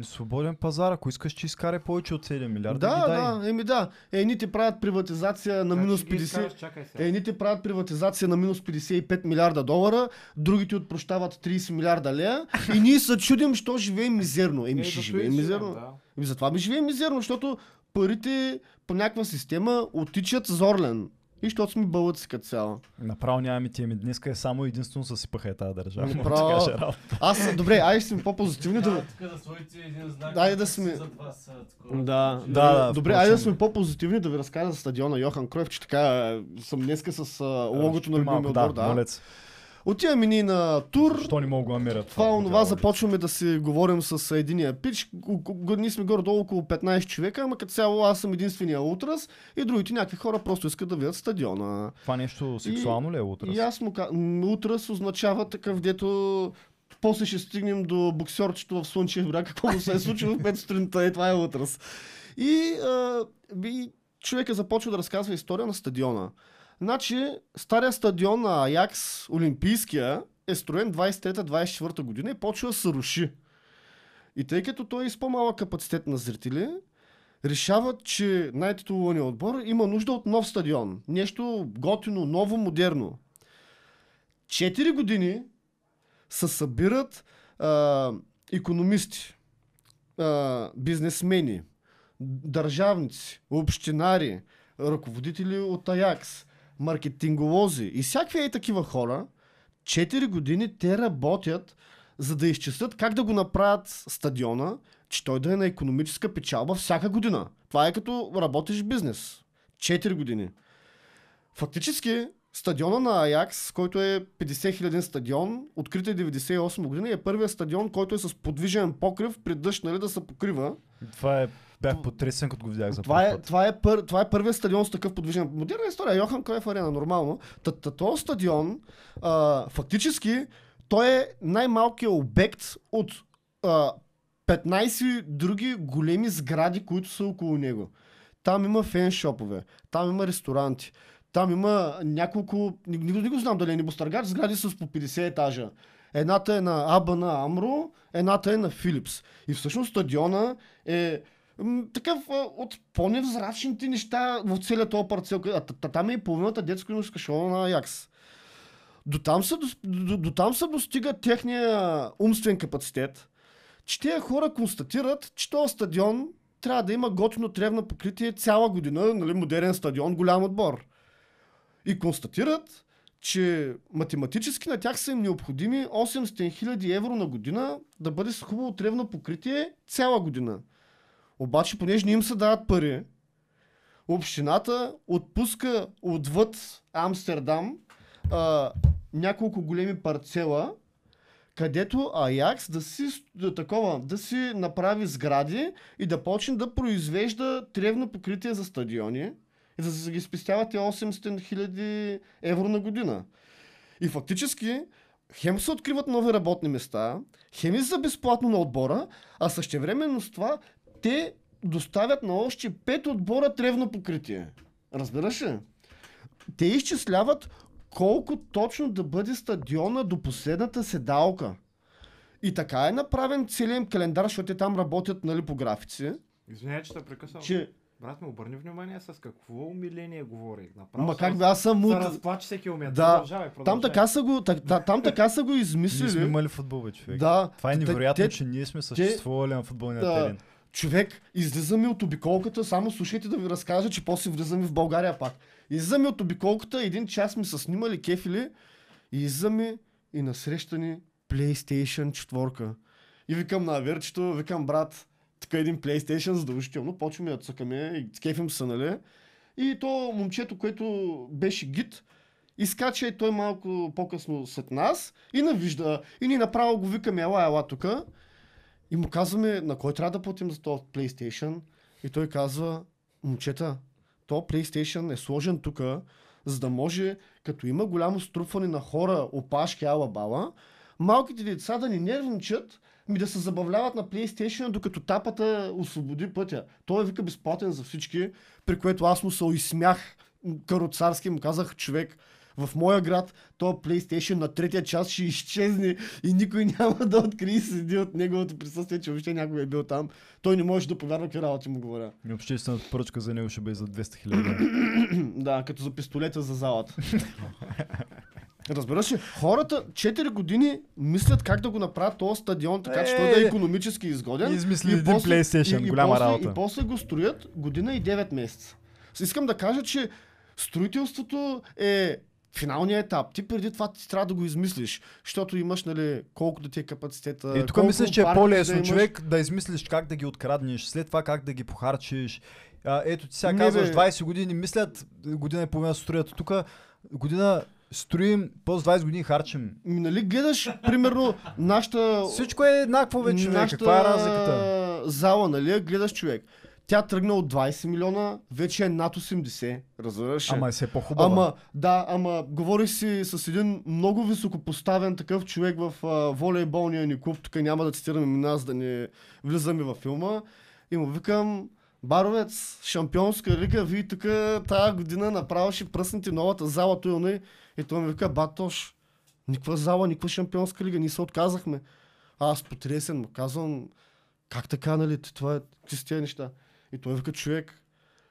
[SPEAKER 1] Свободен пазар, ако искаш, че изкарай повече от 7 милиарда,
[SPEAKER 2] Да,
[SPEAKER 1] ги дай.
[SPEAKER 2] да, еми да. Едните правят приватизация на
[SPEAKER 3] Как
[SPEAKER 2] минус
[SPEAKER 3] ще ги
[SPEAKER 2] 50.
[SPEAKER 3] изкараш? Чакай сега.
[SPEAKER 2] Едните правят приватизация на минус 55 милиарда долара, другите отпрощават 30 милиарда лея и ние се чудим, що живеем мизерно. Еми
[SPEAKER 3] Е,
[SPEAKER 2] ще живеем
[SPEAKER 3] си,
[SPEAKER 2] мизерно.
[SPEAKER 3] да.
[SPEAKER 2] Еми затова ми живеем мизерно, защото парите по някаква система отичат зорлен. И защото сме бълъци като цяло.
[SPEAKER 1] Направо нямаме теми. Днеска е само единствено съсипаха е тази държава. да
[SPEAKER 2] Направо.
[SPEAKER 1] кажа работа.
[SPEAKER 2] Аз, добре, айде сме по-позитивни да...
[SPEAKER 4] Да, да сложите един знак.
[SPEAKER 2] Дай да
[SPEAKER 4] че
[SPEAKER 2] сме-. Да,
[SPEAKER 1] Да, да,
[SPEAKER 2] Добре, айде да сме по-позитивни да ви разкажа за стадиона Йохан Кройв, че така а, съм днеска с а, логото на любимия отбор.
[SPEAKER 1] да,
[SPEAKER 2] Да. Отиваме ни на тур.
[SPEAKER 1] Що не мога го намеря
[SPEAKER 2] Това, онова, започваме да си говорим с единия пич. Ние сме горе-долу около 15 човека, ама като цяло аз съм единствения утрас и другите някакви хора просто искат да видят стадиона.
[SPEAKER 1] Това нещо сексуално ли е утре?
[SPEAKER 2] И аз му утрас означава такъв, дето после ще стигнем до боксерчето в Слънчев бряг, какво му се е случило в 5 сутринта и това е утрас. И, а, и човека започва да разказва история на стадиона. Значи, стария стадион на Аякс, Олимпийския, е строен 23-24 година и почва да се руши. И тъй като той е с по-малък капацитет на зрители, решават, че най-титулуваният отбор има нужда от нов стадион. Нещо готино, ново, модерно. Четири години се събират а, економисти, а, бизнесмени, държавници, общинари, ръководители от Аякс, маркетинголози и всякакви е такива хора, 4 години те работят за да изчислят как да го направят стадиона, че той да е на економическа печалба всяка година. Това е като работиш бизнес. 4 години. Фактически, стадиона на Аякс, който е 50 хиляден стадион, открит е 98 година и е първият стадион, който е с подвижен покрив, при дъжд, нали, да се покрива.
[SPEAKER 1] Това е... Бях потресен, като го видях за
[SPEAKER 2] Това е, това, е пър, това е първият стадион с такъв подвижен. Модерна история. Йохан Кройф арена, нормално. Та, този стадион, а, фактически, той е най-малкият обект от а, 15 други големи сгради, които са около него. Там има феншопове, там има ресторанти, там има няколко, не, не, не го знам дали е небостъргач, сгради с по 50 етажа. Едната е на Аба на Амро, едната е на Филипс. И всъщност стадиона е такъв от по-невзрачните неща в целия този парцел. А, там е и половината детско юношеска школа на Аякс. До там, се, до, до там се достига техния умствен капацитет, че тези хора констатират, че този стадион трябва да има готино тревно покритие цяла година, нали, модерен стадион, голям отбор. И констатират, че математически на тях са им необходими 800 000 евро на година да бъде с хубаво тревно покритие цяла година. Обаче, понеже не им се дават пари, общината отпуска отвъд Амстердам а, няколко големи парцела, където Аякс да си, да, такова, да си направи сгради и да почне да произвежда тревно покритие за стадиони и да ги спестяват 800 хиляди евро на година. И фактически хем се откриват нови работни места, хем и за безплатно на отбора, а същевременно с това те доставят на още 5 отбора тревно покритие. Разбираш ли? Те изчисляват колко точно да бъде стадиона до последната седалка. И така е направен целият календар, защото те там работят нали, по графици,
[SPEAKER 3] Извинявай, че те прекъсвам.
[SPEAKER 2] че
[SPEAKER 3] Брат ми, обърни внимание с какво умиление говори. Направо
[SPEAKER 2] Ма
[SPEAKER 3] се
[SPEAKER 2] как бе, аз съм
[SPEAKER 3] се
[SPEAKER 2] мут.
[SPEAKER 3] разплаче всеки момент.
[SPEAKER 2] Да.
[SPEAKER 3] Продължавай,
[SPEAKER 2] Там
[SPEAKER 3] продължавай.
[SPEAKER 2] така са го, так, да, там така са го
[SPEAKER 1] Ние сме
[SPEAKER 2] измислили.
[SPEAKER 1] имали футбол, бе, човек.
[SPEAKER 2] Да.
[SPEAKER 1] Това е
[SPEAKER 2] Те-
[SPEAKER 1] невероятно,
[SPEAKER 2] те-
[SPEAKER 1] че ние сме съществували на футболния
[SPEAKER 2] Да.
[SPEAKER 1] терен.
[SPEAKER 2] Човек, излизаме от обиколката, само слушайте да ви разкажа, че после влизаме в България пак. Излизаме от обиколката, един час ми са снимали кефили и излизаме и насреща ни PlayStation 4. И викам на Аверчето, викам брат, така един PlayStation задължително, почваме да цъкаме и кефим се, нали? И то момчето, което беше гид, изкача и той малко по-късно след нас и навижда. И ние направо го викаме, ела, ела тука. И му казваме, на кой трябва да платим за този PlayStation? И той казва, момчета, то PlayStation е сложен тук, за да може, като има голямо струпване на хора, опашки, ала бала, малките деца да ни нервничат, ми да се забавляват на PlayStation, докато тапата освободи пътя. Той е вика безплатен за всички, при което аз му се изсмях кароцарски, му казах, човек, в моя град то PlayStation на третия час ще изчезне и никой няма да открие седи от неговото присъствие, че въобще някой е бил там. Той не може да повярва какви работи му говоря.
[SPEAKER 1] И обществената поръчка за него ще бъде за 200 хиляди.
[SPEAKER 2] да, като за пистолета за залата. Разбираш ли? Хората 4 години мислят как да го направят този стадион, така че той да е економически изгоден.
[SPEAKER 1] Измисли един PlayStation,
[SPEAKER 2] и,
[SPEAKER 1] голяма
[SPEAKER 2] после,
[SPEAKER 1] работа.
[SPEAKER 2] И после го строят година и 9 месеца. Искам да кажа, че строителството е финалният етап. Ти преди това ти трябва да го измислиш, защото имаш, нали, колко да ти е капацитета.
[SPEAKER 1] И тук мислиш, че е по-лесно
[SPEAKER 2] да имаш.
[SPEAKER 1] човек да измислиш как да ги откраднеш, след това как да ги похарчиш. А, ето ти сега
[SPEAKER 2] Не,
[SPEAKER 1] казваш
[SPEAKER 2] бе.
[SPEAKER 1] 20 години, мислят година и половина строят. Тук година строим, после 20 години харчим.
[SPEAKER 2] Нали гледаш, примерно, нашата...
[SPEAKER 1] Всичко е еднакво вече,
[SPEAKER 2] нашата
[SPEAKER 1] Каква е разликата?
[SPEAKER 2] зала, нали, гледаш човек. Тя тръгна от 20 милиона, вече е над 80. Разбираш?
[SPEAKER 1] Ама е все по-хубава.
[SPEAKER 2] Ама, да, ама говорих си с един много високопоставен такъв човек в а, волейболния ни клуб, тук няма да цитираме имена, за да не влизаме във филма. И му викам, Баровец, шампионска лига, вие тук тази година направо ще пръснете новата зала, той и, и той ми вика, Батош, Никаква зала, никаква шампионска лига. Ние се отказахме. Аз потресен му казвам, как така, нали? Ти Това е, какви са тези неща? И той вика, човек,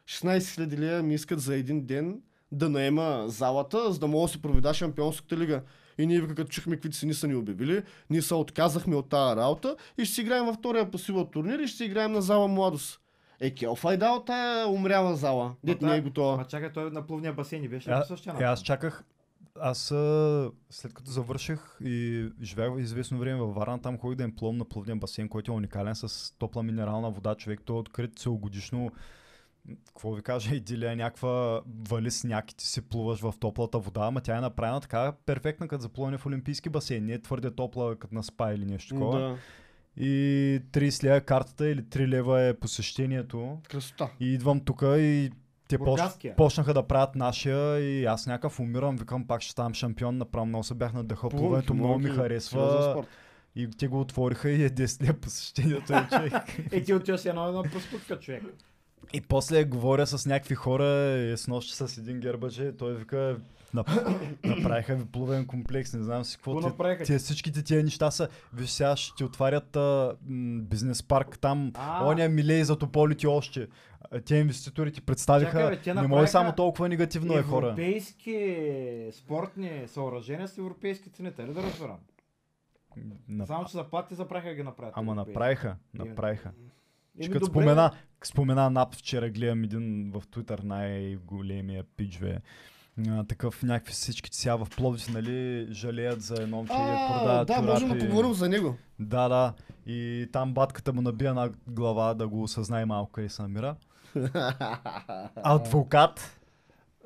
[SPEAKER 2] 16 000 лева ми искат за един ден да наема залата, за да мога да си проведа шампионската лига. И ние вика, като чухме какви цени са ни обявили, ние се отказахме от тази работа и ще си играем във втория по сила турнир и ще си играем на зала Младост. Е, Келфа е дал тая умряла зала. Дет не е готова.
[SPEAKER 3] Ма чакай, той на плувния басейн беше ли
[SPEAKER 1] А,
[SPEAKER 3] същия
[SPEAKER 1] Е,
[SPEAKER 3] начин?
[SPEAKER 1] аз чаках. Аз след като завърших и живеях известно време във Варна, там ходих да им плувам на плувния басейн, който е уникален с топла минерална вода. Човек, той е открит целогодишно. Какво ви кажа, идилия, някаква вали сняг и ти си плуваш в топлата вода, ама тя е направена така перфектна, като за плуване в олимпийски басейн. Не е твърде топла, като на спа или нещо такова.
[SPEAKER 2] Да.
[SPEAKER 1] И 30 лева картата или 3 лева е посещението.
[SPEAKER 2] Красота.
[SPEAKER 1] И идвам тук и те поч... Почнаха да правят нашия и аз някакъв умирам, викам пак ще ставам шампион, направо много се бях надъхал, плуването много ми харесва и те го отвориха и е 10 лева посещението е човек.
[SPEAKER 3] Е, ти отиваш едно едно простутка, човек.
[SPEAKER 1] И после говоря с някакви хора и с нощ с един гербаче, той вика «Нап- направиха ви плувен комплекс, не знам си какво. Те-? Тия всичките тия неща са, виж сега ще ти отварят а, м, бизнес парк там,
[SPEAKER 3] А.
[SPEAKER 1] оня милей за тополите още. А, Те инвеститори ти представиха,
[SPEAKER 3] Чакай, бе, те
[SPEAKER 1] не може
[SPEAKER 3] направиха
[SPEAKER 1] само толкова негативно е хора.
[SPEAKER 3] Европейски спортни съоръжения с европейски цени, ли да разбирам?
[SPEAKER 1] На...
[SPEAKER 3] Само, че заплати забраха да ги направят.
[SPEAKER 1] Ама
[SPEAKER 3] европейски.
[SPEAKER 1] направиха, направиха.
[SPEAKER 3] Еми,
[SPEAKER 1] като
[SPEAKER 3] добре,
[SPEAKER 1] спомена, спомена НАП, вчера гледам един в Twitter най-големия пич, бе. А, такъв някакви всички сега в Пловдив, нали, жалеят за едно момче и продават
[SPEAKER 2] да, можем да
[SPEAKER 1] чорапи.
[SPEAKER 2] поговорим за него.
[SPEAKER 1] Да, да. И там батката му набия на глава да го осъзнае малко къде се намира. Адвокат.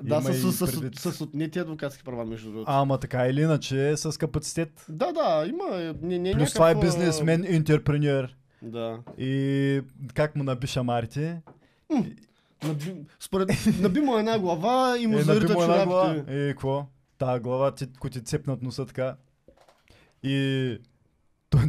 [SPEAKER 2] Да, с, с, с, с, с отнети адвокатски права, между другото.
[SPEAKER 1] Ама така или иначе е с капацитет.
[SPEAKER 2] Да, да, има. е, Не, не,
[SPEAKER 1] Плюс това е бизнесмен, интерпренер.
[SPEAKER 2] Да.
[SPEAKER 1] И как му наби шамарите?
[SPEAKER 2] Наби, според, наби му една глава и му
[SPEAKER 1] Е,
[SPEAKER 2] зарита чорапите.
[SPEAKER 1] Е, какво? Та глава, ти, ако ти цепнат носа така. И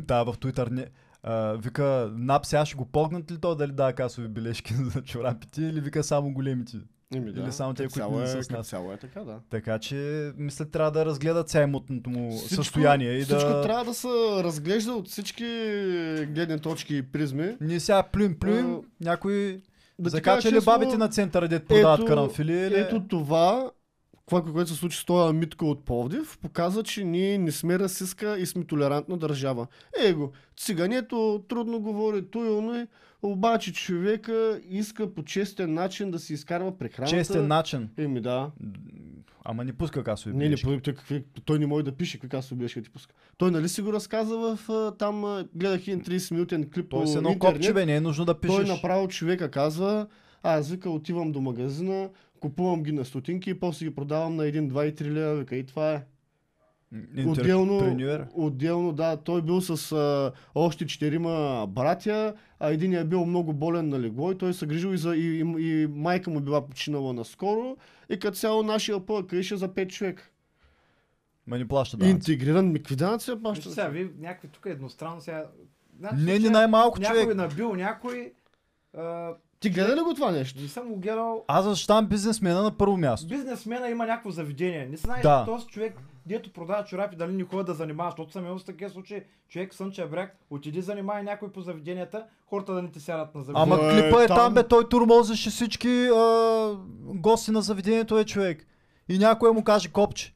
[SPEAKER 1] та в Twitter не, а, вика, нап сега ще го погнат ли то, дали да касови бележки за чорапите или вика само големите.
[SPEAKER 2] Еми,
[SPEAKER 1] Или само те, които не
[SPEAKER 2] е,
[SPEAKER 1] са с нас.
[SPEAKER 2] Цяло е така, да.
[SPEAKER 1] Така че, мисля, трябва да разгледат ця имотното му
[SPEAKER 2] Всичко-
[SPEAKER 1] състояние и
[SPEAKER 2] Всичко
[SPEAKER 1] да...
[SPEAKER 2] трябва да се разглежда от всички гледни точки и призми.
[SPEAKER 1] Ние сега плюем, плюем,
[SPEAKER 2] А,
[SPEAKER 1] някой...
[SPEAKER 2] Да
[SPEAKER 1] Закача ли бабите на центъра, дет продават
[SPEAKER 2] ето-
[SPEAKER 1] карамфили или...
[SPEAKER 2] Ето това, това, което се случи с този Митко от Пловдив, показва, че ние не сме расистка и сме толерантна държава. Его, цигането трудно говори, той оно е, обаче човека иска по честен начин да си изкарва прехраната.
[SPEAKER 1] Честен начин.
[SPEAKER 2] Еми да.
[SPEAKER 1] Ама не пуска касови
[SPEAKER 2] Не, не,
[SPEAKER 1] бележки.
[SPEAKER 2] той, какви, той не може да пише какви касови бележки да ти пуска. Той нали си го разказа в там, гледах един 30 минутен клип
[SPEAKER 1] Той
[SPEAKER 2] по
[SPEAKER 1] едно
[SPEAKER 2] интернет.
[SPEAKER 1] копче, бе, не е нужно да пишеш.
[SPEAKER 2] Той направо човека казва, аз вика отивам до магазина, купувам ги на стотинки и после ги продавам на 1, 2 и 3 лева. Вика, и това е. Отделно, отделно, да, той бил с а, още четирима братя, а един е бил много болен на легло и той се грижил и, за, и, и, и майка му била починала наскоро и като цяло нашия пълък крише за 5 човек.
[SPEAKER 1] Ма ни плаща.
[SPEAKER 2] Интегриран, данъци я
[SPEAKER 3] Вижте
[SPEAKER 2] плаща?
[SPEAKER 3] сега, вие някакви тук едностранно сега... Значи,
[SPEAKER 1] Не,
[SPEAKER 3] случая
[SPEAKER 1] най-малко
[SPEAKER 3] Някой
[SPEAKER 1] човек.
[SPEAKER 3] набил някой... А,
[SPEAKER 2] Ти гледа ли го това нещо?
[SPEAKER 3] не съм го гледал.
[SPEAKER 1] Аз защитавам бизнесмена на първо място.
[SPEAKER 3] Бизнесмена има някакво заведение. Не знаеш
[SPEAKER 1] Да.
[SPEAKER 3] този човек, дето продава чорапи, дали ни ходят да занимава, защото съм имал с такива случаи. Човек Слънчев бряг, отиди занимай някой по заведенията, хората да не ти сядат на заведение.
[SPEAKER 1] Ама
[SPEAKER 2] Е,
[SPEAKER 1] клипа е там,
[SPEAKER 2] там-
[SPEAKER 1] бе, той турмозеше всички а, гости на заведението е човек. И някой му каже копче.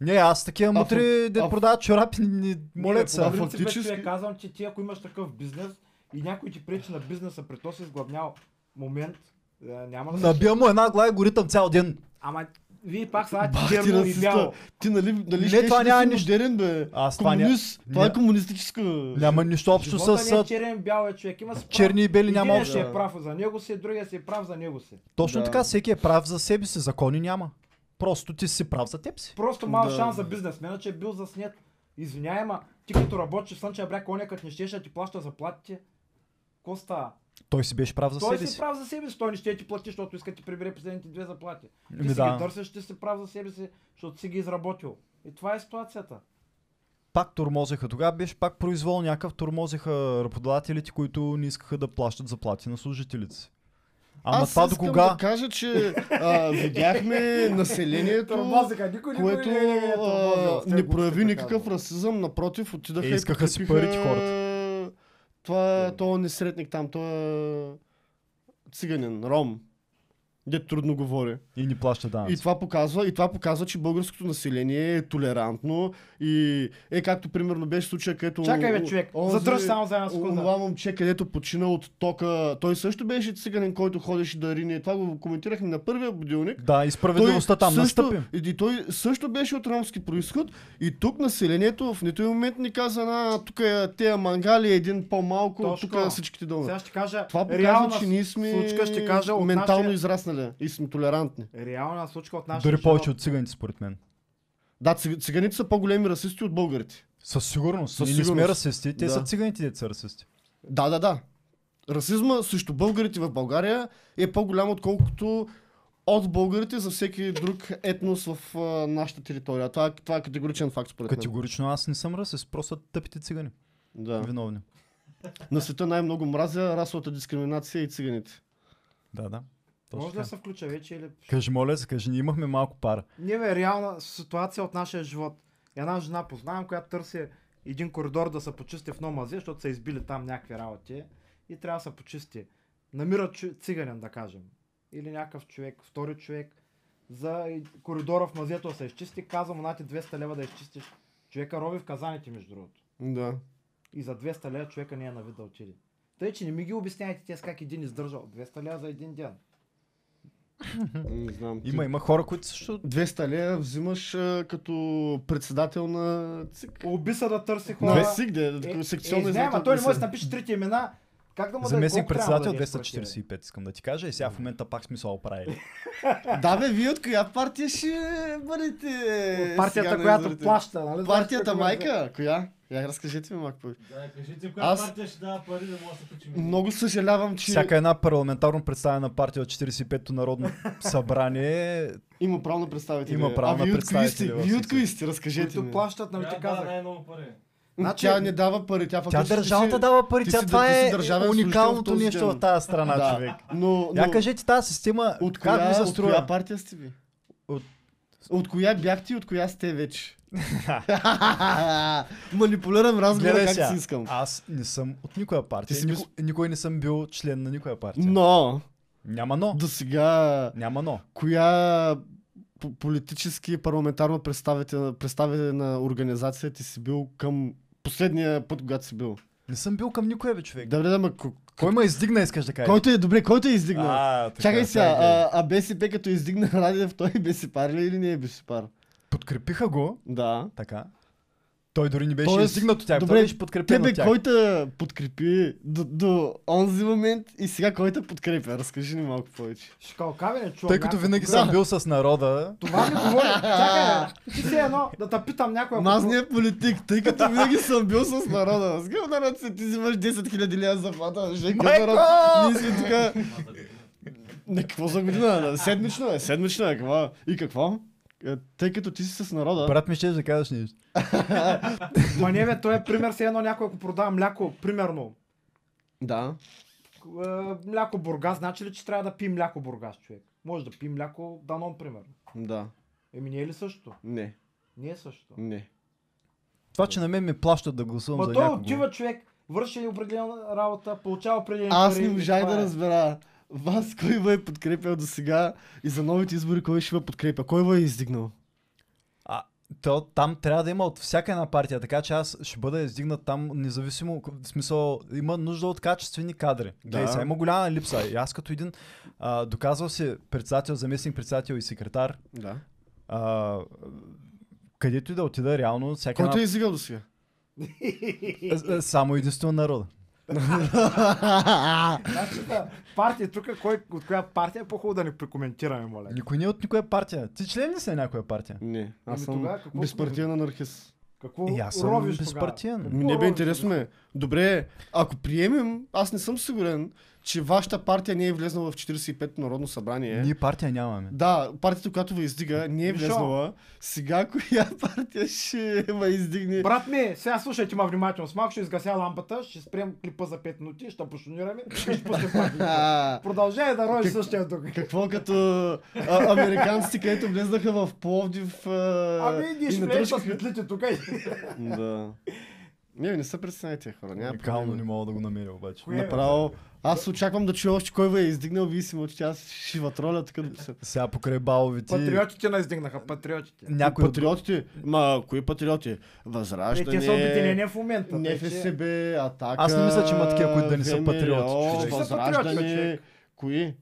[SPEAKER 1] Не, аз такива мутри, да
[SPEAKER 2] а-
[SPEAKER 1] продават чорапи, не, моля
[SPEAKER 3] Не,
[SPEAKER 1] се.
[SPEAKER 3] принцип,
[SPEAKER 2] фактически-
[SPEAKER 3] човек, казвам, че ти ако имаш такъв бизнес и някой ти пречи на бизнеса при този изглавнял момент, е, няма да.
[SPEAKER 1] Набия му една глава и гори там цял ден.
[SPEAKER 3] Ама вие пак
[SPEAKER 2] ти
[SPEAKER 3] черно и бяло.
[SPEAKER 2] Ти нали, нали
[SPEAKER 1] Не,
[SPEAKER 2] щеш
[SPEAKER 1] това няма нищо.
[SPEAKER 2] модерен, бе?
[SPEAKER 1] Аз това
[SPEAKER 2] Комунист. Това е комунистическа...
[SPEAKER 1] Няма нищо общо
[SPEAKER 3] Живота
[SPEAKER 1] с...
[SPEAKER 3] не е
[SPEAKER 1] а,
[SPEAKER 3] черен бял е човек. Има си прав.
[SPEAKER 1] черни и бели няма общо.
[SPEAKER 3] ще е прав за него си, другия си е прав за него си.
[SPEAKER 1] Точно
[SPEAKER 2] Да.
[SPEAKER 1] така, всеки е прав за себе си, закони няма. Просто ти си прав за теб си.
[SPEAKER 3] Просто мал
[SPEAKER 2] Да.
[SPEAKER 3] шанс за бизнесмена, че е бил заснет. Извиняй, ма ти като работиш в Слънчев бряг, оня като не щеше да ти плаща заплатите. Ко става?
[SPEAKER 1] Той си беше прав за
[SPEAKER 3] Той
[SPEAKER 1] себе
[SPEAKER 3] си
[SPEAKER 1] си.
[SPEAKER 3] прав за себе си, той не ще ти плати, защото иска ти прибере последните две заплати. Ти
[SPEAKER 1] Ами
[SPEAKER 3] си
[SPEAKER 1] да.
[SPEAKER 3] ги търсиш, ти си прав за себе си, защото си ги изработил. И това е ситуацията.
[SPEAKER 1] Пак тормозеха. Тогава беше пак произвол някакъв. Тормозеха работодателите, които не искаха да плащат заплати на служителите си. Ама
[SPEAKER 2] Аз
[SPEAKER 1] това до
[SPEAKER 2] искам
[SPEAKER 1] кога?
[SPEAKER 2] да кажа, че а, видяхме населението,
[SPEAKER 3] Тормозиха, никой никой
[SPEAKER 2] което
[SPEAKER 3] не, не, не,
[SPEAKER 2] не
[SPEAKER 3] тези
[SPEAKER 2] прояви никакъв расизъм, напротив, отидаха
[SPEAKER 1] Е,
[SPEAKER 2] и
[SPEAKER 1] искаха си
[SPEAKER 2] подкрепиха
[SPEAKER 1] парите хората.
[SPEAKER 2] Това, то несретник там, той е циганин, ром, де трудно говори.
[SPEAKER 1] И ни плаща
[SPEAKER 2] И
[SPEAKER 1] данъци.
[SPEAKER 2] това показва, и това показва, че българското население е толерантно и е както примерно беше случая, където...
[SPEAKER 3] Чакай бе, човек.
[SPEAKER 2] онзи-
[SPEAKER 3] Задръж само за една секунда.
[SPEAKER 2] Онова момче, където почина от тока, той също беше циганин, който ходеше да рине. Това го коментирахме на първия будилник.
[SPEAKER 1] Да, и справедливостта там
[SPEAKER 2] също,
[SPEAKER 1] настъпи.
[SPEAKER 2] И той също беше от ромски происход и тук населението в нито момент ни каза, на тук е тези мангали, един по-малко, тук всичките долу.
[SPEAKER 3] Сега ще кажа,
[SPEAKER 2] Това показва, че ние сме
[SPEAKER 3] случка ще кажа
[SPEAKER 2] ментално
[SPEAKER 3] нашия-
[SPEAKER 2] израснали и сме толерантни.
[SPEAKER 3] реална случка от нашия
[SPEAKER 1] Дори повече от циганите, според мен.
[SPEAKER 2] Да, циг- циганите са по-големи расисти от българите.
[SPEAKER 1] Със сигурност.
[SPEAKER 2] Със
[SPEAKER 1] не сме
[SPEAKER 2] сигурност.
[SPEAKER 1] расисти, те
[SPEAKER 2] Да.
[SPEAKER 1] са циганите, деца са расисти.
[SPEAKER 2] Да, да, да. Расизма срещу българите в България е по-голям, отколкото от българите за всеки друг етнос в а, нашата територия. Това, е- това е категоричен факт според мен.
[SPEAKER 1] Категорично аз не съм расист, просто тъпите цигани.
[SPEAKER 2] Да.
[SPEAKER 1] Виновни.
[SPEAKER 2] На света най-много мразя расовата дискриминация и циганите.
[SPEAKER 1] Да, да. Точно
[SPEAKER 3] Може да се включа вече или...
[SPEAKER 1] Кажи, моля се, кажи, ние имахме малко пара.
[SPEAKER 3] Ние бе, реална ситуация от нашия живот. Една жена познавам, която търси един коридор да се почисти в едно мазе, защото са избили там някакви работи и трябва да се почисти. Намира чу... циганин, да кажем. Или някакъв човек, втори човек, за коридора в мазето да се изчисти, казва му нати 200 лева да изчистиш. Човека роби в казаните, между другото.
[SPEAKER 2] Да.
[SPEAKER 3] И за 200 лева човека не е на вид да отиде. Тъй, че не ми ги обяснявайте те с как един издържал. 200 лева за един ден.
[SPEAKER 2] Не знам.
[SPEAKER 1] Има, има хора, които също...
[SPEAKER 2] 200 лея взимаш а, като председател на ЦИК.
[SPEAKER 3] Обиса да търси
[SPEAKER 2] На
[SPEAKER 3] хора.
[SPEAKER 2] ЦИК, де,
[SPEAKER 3] Е,
[SPEAKER 2] секционна
[SPEAKER 3] е, не, ама той не може да напише трите имена. Как да му
[SPEAKER 1] Заместник
[SPEAKER 3] трябва
[SPEAKER 1] председател
[SPEAKER 3] да тебе?
[SPEAKER 1] 245, искам да ти кажа. И сега в момента пак смисъл правили.
[SPEAKER 2] Да бе, вие от коя партия ще бъдете?
[SPEAKER 3] От партията, която плаща, нали?
[SPEAKER 2] Партията майка? Коя? Я разкажете ми малко повече.
[SPEAKER 4] Да, кажете коя
[SPEAKER 2] Аз-
[SPEAKER 4] партия ще дава пари да може да се почим.
[SPEAKER 2] Много съжалявам, че
[SPEAKER 1] Всяка една парламентарно представена партия от 45-то народно събрание
[SPEAKER 2] има право на представители.
[SPEAKER 1] Има право на представители
[SPEAKER 2] Вие от кои сте? Разкажете
[SPEAKER 3] които
[SPEAKER 2] ми.
[SPEAKER 3] плащат, нали ти казах.
[SPEAKER 4] най-много пари.
[SPEAKER 3] Значи-
[SPEAKER 2] Тя не дава пари, тя
[SPEAKER 1] Тя държавата
[SPEAKER 2] си-
[SPEAKER 1] дава пари, тя
[SPEAKER 2] си-
[SPEAKER 1] това е уникалното нещо в тази страна,
[SPEAKER 2] Да,
[SPEAKER 1] човек.
[SPEAKER 2] Но,
[SPEAKER 1] Я
[SPEAKER 2] но
[SPEAKER 1] кажете тази система,
[SPEAKER 2] от,
[SPEAKER 1] как
[SPEAKER 2] коя,
[SPEAKER 1] ви се
[SPEAKER 2] от коя партия сте ви?
[SPEAKER 1] От-
[SPEAKER 2] От коя бяхте и от коя сте вече? Манипулирам разговора как си искам.
[SPEAKER 1] аз не съм от никоя партия.
[SPEAKER 2] Ти си
[SPEAKER 1] Нико, никой не съм бил член на никоя партия.
[SPEAKER 2] Но,
[SPEAKER 1] Няма но.
[SPEAKER 2] до сега,
[SPEAKER 1] Няма но.
[SPEAKER 2] коя по- политически и парламентарно представител, представена организация ти си бил към последния път, когато си бил?
[SPEAKER 1] Не съм бил към никоя бе, човек.
[SPEAKER 2] Добре, да, ма, ко-
[SPEAKER 1] Кой ме издигна, искаш да кажеш?
[SPEAKER 2] който е, добре, който е издигнал?
[SPEAKER 1] А, така,
[SPEAKER 2] Чакай сега, а, а БСП като издигна Радев, той е Бесипар ли или не е Бесипар?
[SPEAKER 1] Подкрепиха го,
[SPEAKER 2] Да.
[SPEAKER 1] така. Той дори не беше
[SPEAKER 2] Тоест,
[SPEAKER 1] издигнат от тях,
[SPEAKER 2] добре,
[SPEAKER 1] той беше подкрепен
[SPEAKER 2] Тебе
[SPEAKER 1] от тях.
[SPEAKER 2] кой те подкрепи до, до онзи момент и сега кой те подкрепя? Разкажи ни малко повече.
[SPEAKER 3] Шкалкаве не чувам.
[SPEAKER 1] Тъй като винаги
[SPEAKER 3] Да.
[SPEAKER 1] съм бил с народа,
[SPEAKER 3] Това ми говори. Чакай, ти си едно, да те питам някой.
[SPEAKER 2] Ама аз не е политик, тъй като винаги съм бил с народа. С какъв народ си? Ти взимаш 10 000 лева заплата. Женка
[SPEAKER 1] Майко!
[SPEAKER 2] народ. Ние сме така. Не, какво за година? Седмично е, седмично е. Какво? И какво? Е, Тъй като ти си с народа.
[SPEAKER 1] брат ми ще да кажеш нещо.
[SPEAKER 3] Ма не бе, той е пример си едно някой, ако продава мляко, примерно.
[SPEAKER 2] Да.
[SPEAKER 3] е, Мляко Бургас, значи ли, че трябва да пи мляко Бургас, човек? Може да пи мляко Данон, примерно.
[SPEAKER 2] Да.
[SPEAKER 3] Еми не е ли същото?
[SPEAKER 2] Не.
[SPEAKER 3] Не е същото.
[SPEAKER 2] Не.
[SPEAKER 1] Това, че на мен ми плащат да гласувам
[SPEAKER 3] Ма
[SPEAKER 1] за
[SPEAKER 3] той
[SPEAKER 1] някого.
[SPEAKER 3] отива човек, върши определена работа, получава определени
[SPEAKER 2] Аз не можах да
[SPEAKER 3] е.
[SPEAKER 2] Вас кой ви е подкрепял до сега и за новите избори кой ще ви подкрепя? Кой ви е издигнал?
[SPEAKER 1] А, то, там трябва да има от всяка една партия, така че аз ще бъда издигнат там независимо, в смисъл има нужда от качествени кадри.
[SPEAKER 2] Да.
[SPEAKER 1] Сега има голяма липса. И аз като един а, доказал си председател, заместник председател и секретар,
[SPEAKER 2] Да.
[SPEAKER 1] а, където и да отида реално, всяка
[SPEAKER 2] Който е
[SPEAKER 1] една...
[SPEAKER 2] издигал до сега?
[SPEAKER 1] А, а, Само единствено народа.
[SPEAKER 3] Значи, да, партия тук, кой, от коя партия е по-хубаво да не прекоментираме, моля.
[SPEAKER 1] Никой не е от никоя партия. Ти член ли си на някоя партия?
[SPEAKER 2] Не, аз
[SPEAKER 3] Ами
[SPEAKER 2] съм
[SPEAKER 3] тогава
[SPEAKER 2] безпартиен анархист.
[SPEAKER 3] Какво
[SPEAKER 1] И аз съм
[SPEAKER 3] ровиш
[SPEAKER 1] безпартиен.
[SPEAKER 3] тогава?
[SPEAKER 2] Не бе интересно ме. Добре, ако приемем, аз не съм сигурен, че вашата партия не е влезнала в 45-то Народно събрание.
[SPEAKER 1] Ние партия нямаме.
[SPEAKER 2] Да, партията, която ви издига, не е влезнала. Сега коя партия ще ме издигне?
[SPEAKER 3] Брат ми, сега слушайте ма внимателно. С малко ще изгася лампата, ще спрем клипа за 5 минути, ще пошунираме и ще пуснем пак Продължай да рожи
[SPEAKER 2] Как-
[SPEAKER 3] същия тук.
[SPEAKER 2] Какво като а, американците, където влезнаха в Пловдив а,
[SPEAKER 3] Ами, ние
[SPEAKER 2] и
[SPEAKER 3] ще влезем с
[SPEAKER 2] натръшкаха.
[SPEAKER 3] метлите тук.
[SPEAKER 2] Да. Не, не се притеснявайте хора, няма
[SPEAKER 1] Уникално не мога да го намеря обаче.
[SPEAKER 3] Кое е,
[SPEAKER 2] Направо, аз очаквам да чуя още кой ви е издигнал, вие си мълчите, аз ще ви троля тук да се...
[SPEAKER 1] Сега покрай баловите.
[SPEAKER 3] Патриотите не издигнаха, патриотите.
[SPEAKER 1] Някой от...
[SPEAKER 2] Патриотите? Ма, кои патриоти?
[SPEAKER 3] Е,
[SPEAKER 2] Възраждане...
[SPEAKER 3] те са обединени в момента.
[SPEAKER 2] Не. ФСБ, Атака...
[SPEAKER 1] Аз не мисля, че има такива, които да не са патриоти,
[SPEAKER 2] Възраждане... Кои?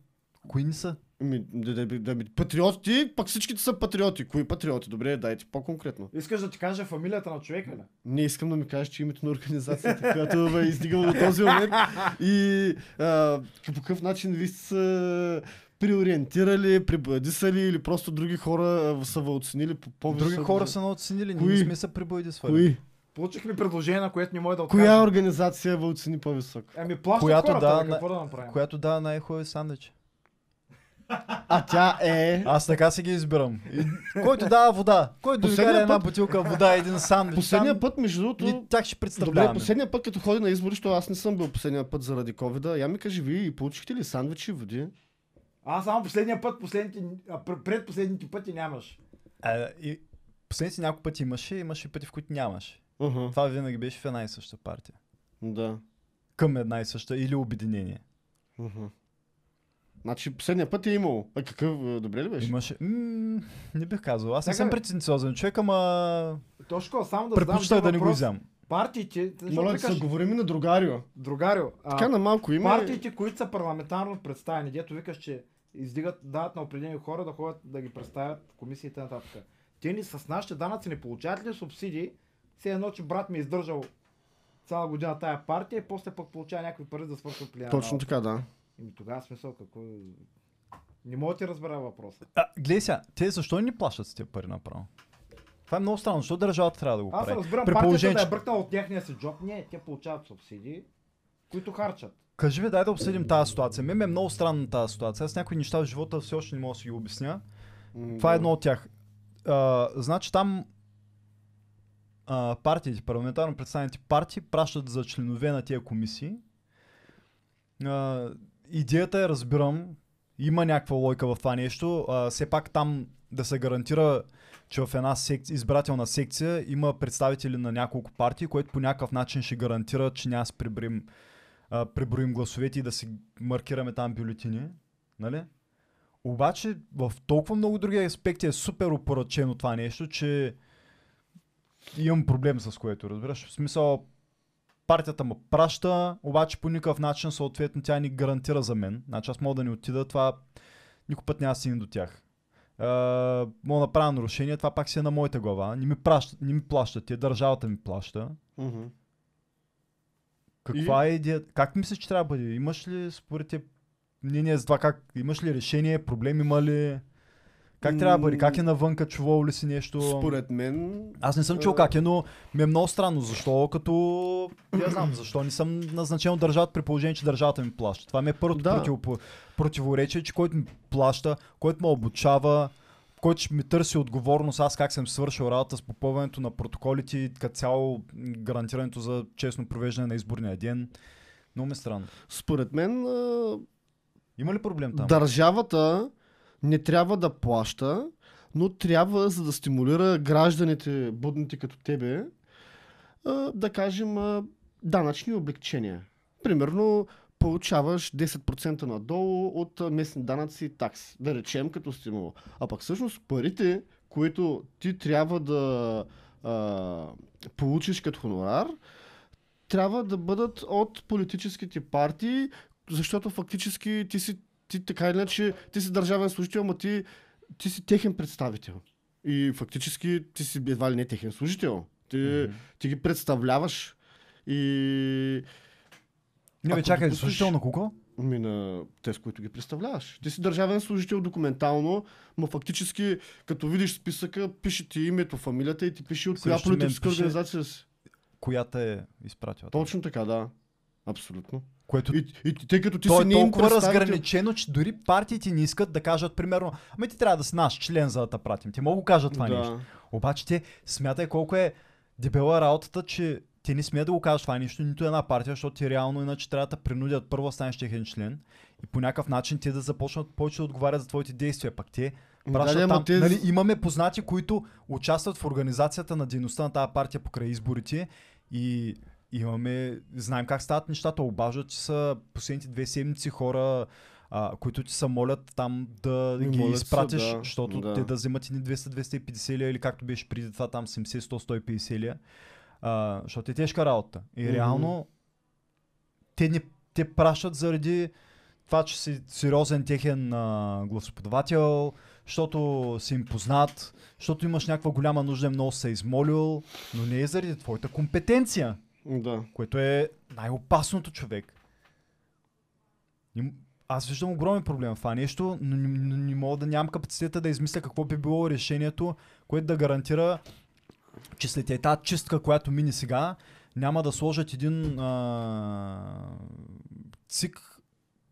[SPEAKER 1] Кои не са?
[SPEAKER 2] Ми, да, да, да, да, патриоти, пък всичките са патриоти. Кои патриоти? Добре, дайте по-конкретно.
[SPEAKER 3] Искаш да ти кажа фамилията на човека ли?
[SPEAKER 2] Не искам да ми кажеш, че името на организацията, която ме е издигала до този момент и а, по какъв начин ви са приориентирали, прибладисали или просто други хора са ви оценили по повече.
[SPEAKER 1] Други хора са наоценили, ние
[SPEAKER 2] Кои?
[SPEAKER 1] не сме се прибойди с
[SPEAKER 2] Кои?
[SPEAKER 3] Получихме предложение, на което не може да откажем.
[SPEAKER 2] Коя организация ви оцени по-високо?
[SPEAKER 3] Ами плащат
[SPEAKER 1] Която
[SPEAKER 3] хората,
[SPEAKER 1] да, на-
[SPEAKER 3] какво да направим?
[SPEAKER 1] Която дава най-хубави сандвичи.
[SPEAKER 2] А тя е...
[SPEAKER 1] Аз така си ги избирам. И, който дава вода, който
[SPEAKER 2] Последния
[SPEAKER 1] вкара една
[SPEAKER 2] път-
[SPEAKER 1] бутилка вода и един сандвич.
[SPEAKER 2] Последния
[SPEAKER 1] там,
[SPEAKER 2] път, между другото...
[SPEAKER 1] Ни тях ще
[SPEAKER 2] Добре,
[SPEAKER 1] представляваме.
[SPEAKER 2] последния път, като ходи на избори, защото аз не съм бил последния път заради ковида, я ми кажи, вие и получихте ли сандвичи и води?
[SPEAKER 3] Аз само последния път, последните, предпоследните пъти нямаш.
[SPEAKER 1] А, и последните няколко пъти имаше, имаше пъти, в които нямаше.
[SPEAKER 2] Uh-huh.
[SPEAKER 1] Това винаги беше в една и съща партия.
[SPEAKER 2] Да.
[SPEAKER 1] Към една и съща или обединение.
[SPEAKER 2] Uh-huh. Значи последния път е имало. А какъв, е, добре ли беше?
[SPEAKER 1] Имаше... М- не бих казал. Аз не съм претенциозен човек, ама
[SPEAKER 3] Точно, само да
[SPEAKER 1] предпочитах да не го изям.
[SPEAKER 3] Партиите,
[SPEAKER 2] Моля да се говорим на другарио.
[SPEAKER 3] другарио,
[SPEAKER 2] Така
[SPEAKER 3] а,
[SPEAKER 2] на малко име.
[SPEAKER 3] партиите, които са парламентарно представени, дето викаш, че издигат, дават на определени хора да ходят да ги представят в комисиите нататък. Те ни с нашите данъци не получават ли субсидии? Все едно, че брат ми е издържал цяла година тая партия и после пък получава някакви пари да свършва плена.
[SPEAKER 2] Точно така, да.
[SPEAKER 3] Ими тогава смисъл какво... Не мога да ти разбера въпроса.
[SPEAKER 1] А, гледай сега, те защо не ни плащат с тези пари направо? Това е много странно, защо държавата трябва да го
[SPEAKER 3] Аз
[SPEAKER 1] прави?
[SPEAKER 3] разбирам
[SPEAKER 1] При
[SPEAKER 3] партията да е бръкнала от техния си джоб. Не, те получават субсидии, които харчат.
[SPEAKER 1] Кажи ви, дай да обсъдим тази ситуация. Мен ми е много странна тази ситуация. Аз някои неща в живота все още не мога да си ги обясня.
[SPEAKER 2] М,
[SPEAKER 1] Това е едно от тях. А, значи там а, партиите, парламентарно представените партии пращат за членове на тия комисии. А, идеята е, разбирам, има някаква лойка в това нещо. А, все пак там да се гарантира, че в една секция, избирателна секция има представители на няколко партии, което по някакъв начин ще гарантира, че няма приброим, а, приброим гласовете и да си маркираме там бюлетини. Нали? Обаче в толкова много други аспекти е супер опоръчено това нещо, че имам проблем с което, разбираш? В смисъл, партията ме праща, обаче по никакъв начин съответно тя ни гарантира за мен. Значи аз мога да не отида, това никой път няма стигне до тях. Uh, мога да направя нарушение, това пак си е на моята глава. Не ми, пращат, не ми плащат, те държавата ми плаща.
[SPEAKER 2] Мгм.
[SPEAKER 1] Каква е идеята? Как мислиш, че трябва да бъде? Имаш ли според теб мнение за това как? Имаш ли решение? Проблем има ли? Как трябва да бъде? Как е навънка? Чувал ли си нещо?
[SPEAKER 2] Според мен...
[SPEAKER 1] Аз не съм чул как е, но ми е много странно. Защо като... Я знам, защо не съм назначен от държавата при положение, че държавата ми плаща. Това ми е първото
[SPEAKER 2] Да.
[SPEAKER 1] против... противоречие, че който ми плаща, който ме обучава, който ще ми търси отговорност, аз как съм свършил работа с попълването на протоколите и като цяло гарантирането за честно провеждане на изборния ден. Много ми е странно.
[SPEAKER 2] Според мен
[SPEAKER 1] Има ли проблем там?
[SPEAKER 2] държавата не трябва да плаща, но трябва, за да стимулира гражданите, будните като тебе, да кажем данъчни облегчения. Примерно получаваш 10% надолу от местни данъци и такси, да речем като стимул. А пък всъщност парите, които ти трябва да а, получиш като хонорар, трябва да бъдат от политическите партии, защото фактически ти си ти така или иначе, ти си държавен служител, ама ти, ти си техен представител. И фактически ти си едва ли не техен служител. Ти,
[SPEAKER 1] Мгм.
[SPEAKER 2] ти ги представляваш. И
[SPEAKER 1] Не, бе, чакай,
[SPEAKER 2] допуснеш-
[SPEAKER 1] служител на кого?
[SPEAKER 2] ми на тези, които ги представляваш. Ти си държавен служител документално, но фактически, като видиш списъка, пише ти името, фамилията и ти пише от коя политическа
[SPEAKER 1] пише-
[SPEAKER 2] организация си.
[SPEAKER 1] Която е изпратила.
[SPEAKER 2] Точно така, да. Абсолютно.
[SPEAKER 1] Което
[SPEAKER 2] И, и, тъй като ти
[SPEAKER 1] то
[SPEAKER 2] си
[SPEAKER 1] е толкова разграничено, че дори партиите не искат да кажат, примерно, ами ти трябва да си наш член, за да те пратим. Те могат да кажат това
[SPEAKER 2] да.
[SPEAKER 1] нещо. Обаче те смятай колко е дебела работата, че те не смеят да го кажат това нещо, нито една партия, защото ти реално иначе трябва да принудят първо станеш техен член и по някакъв начин те да започнат повече да отговарят за твоите действия. Пак те пращат
[SPEAKER 2] да,
[SPEAKER 1] там.
[SPEAKER 2] те-
[SPEAKER 1] Нали, имаме познати, които участват в организацията на дейността на тази партия покрай изборите и имаме, знаем как стават нещата, обаждат, че са последните две седмици хора, а, които ти се молят там да ги
[SPEAKER 2] молят се,
[SPEAKER 1] изпратиш,
[SPEAKER 2] да,
[SPEAKER 1] защото
[SPEAKER 2] да.
[SPEAKER 1] те да вземат едни 200-250 лия или както беше преди това там 70-100-150 лия, а, защото е тежка работа. И
[SPEAKER 2] Мгм.
[SPEAKER 1] реално те, не, те пращат заради това, че си сериозен техен а, гласоподавател, защото си им познат, защото имаш някаква голяма нужда и много се е измолил, но не е заради твоята компетенция,
[SPEAKER 2] Да.
[SPEAKER 1] което е най-опасното човек. Им- Аз виждам огромен проблем в това нещо, но не, не, не мога да нямам капацитета да измисля какво би било решението, което да гарантира, че след тази чистка, която мини сега, няма да сложат един а, цик,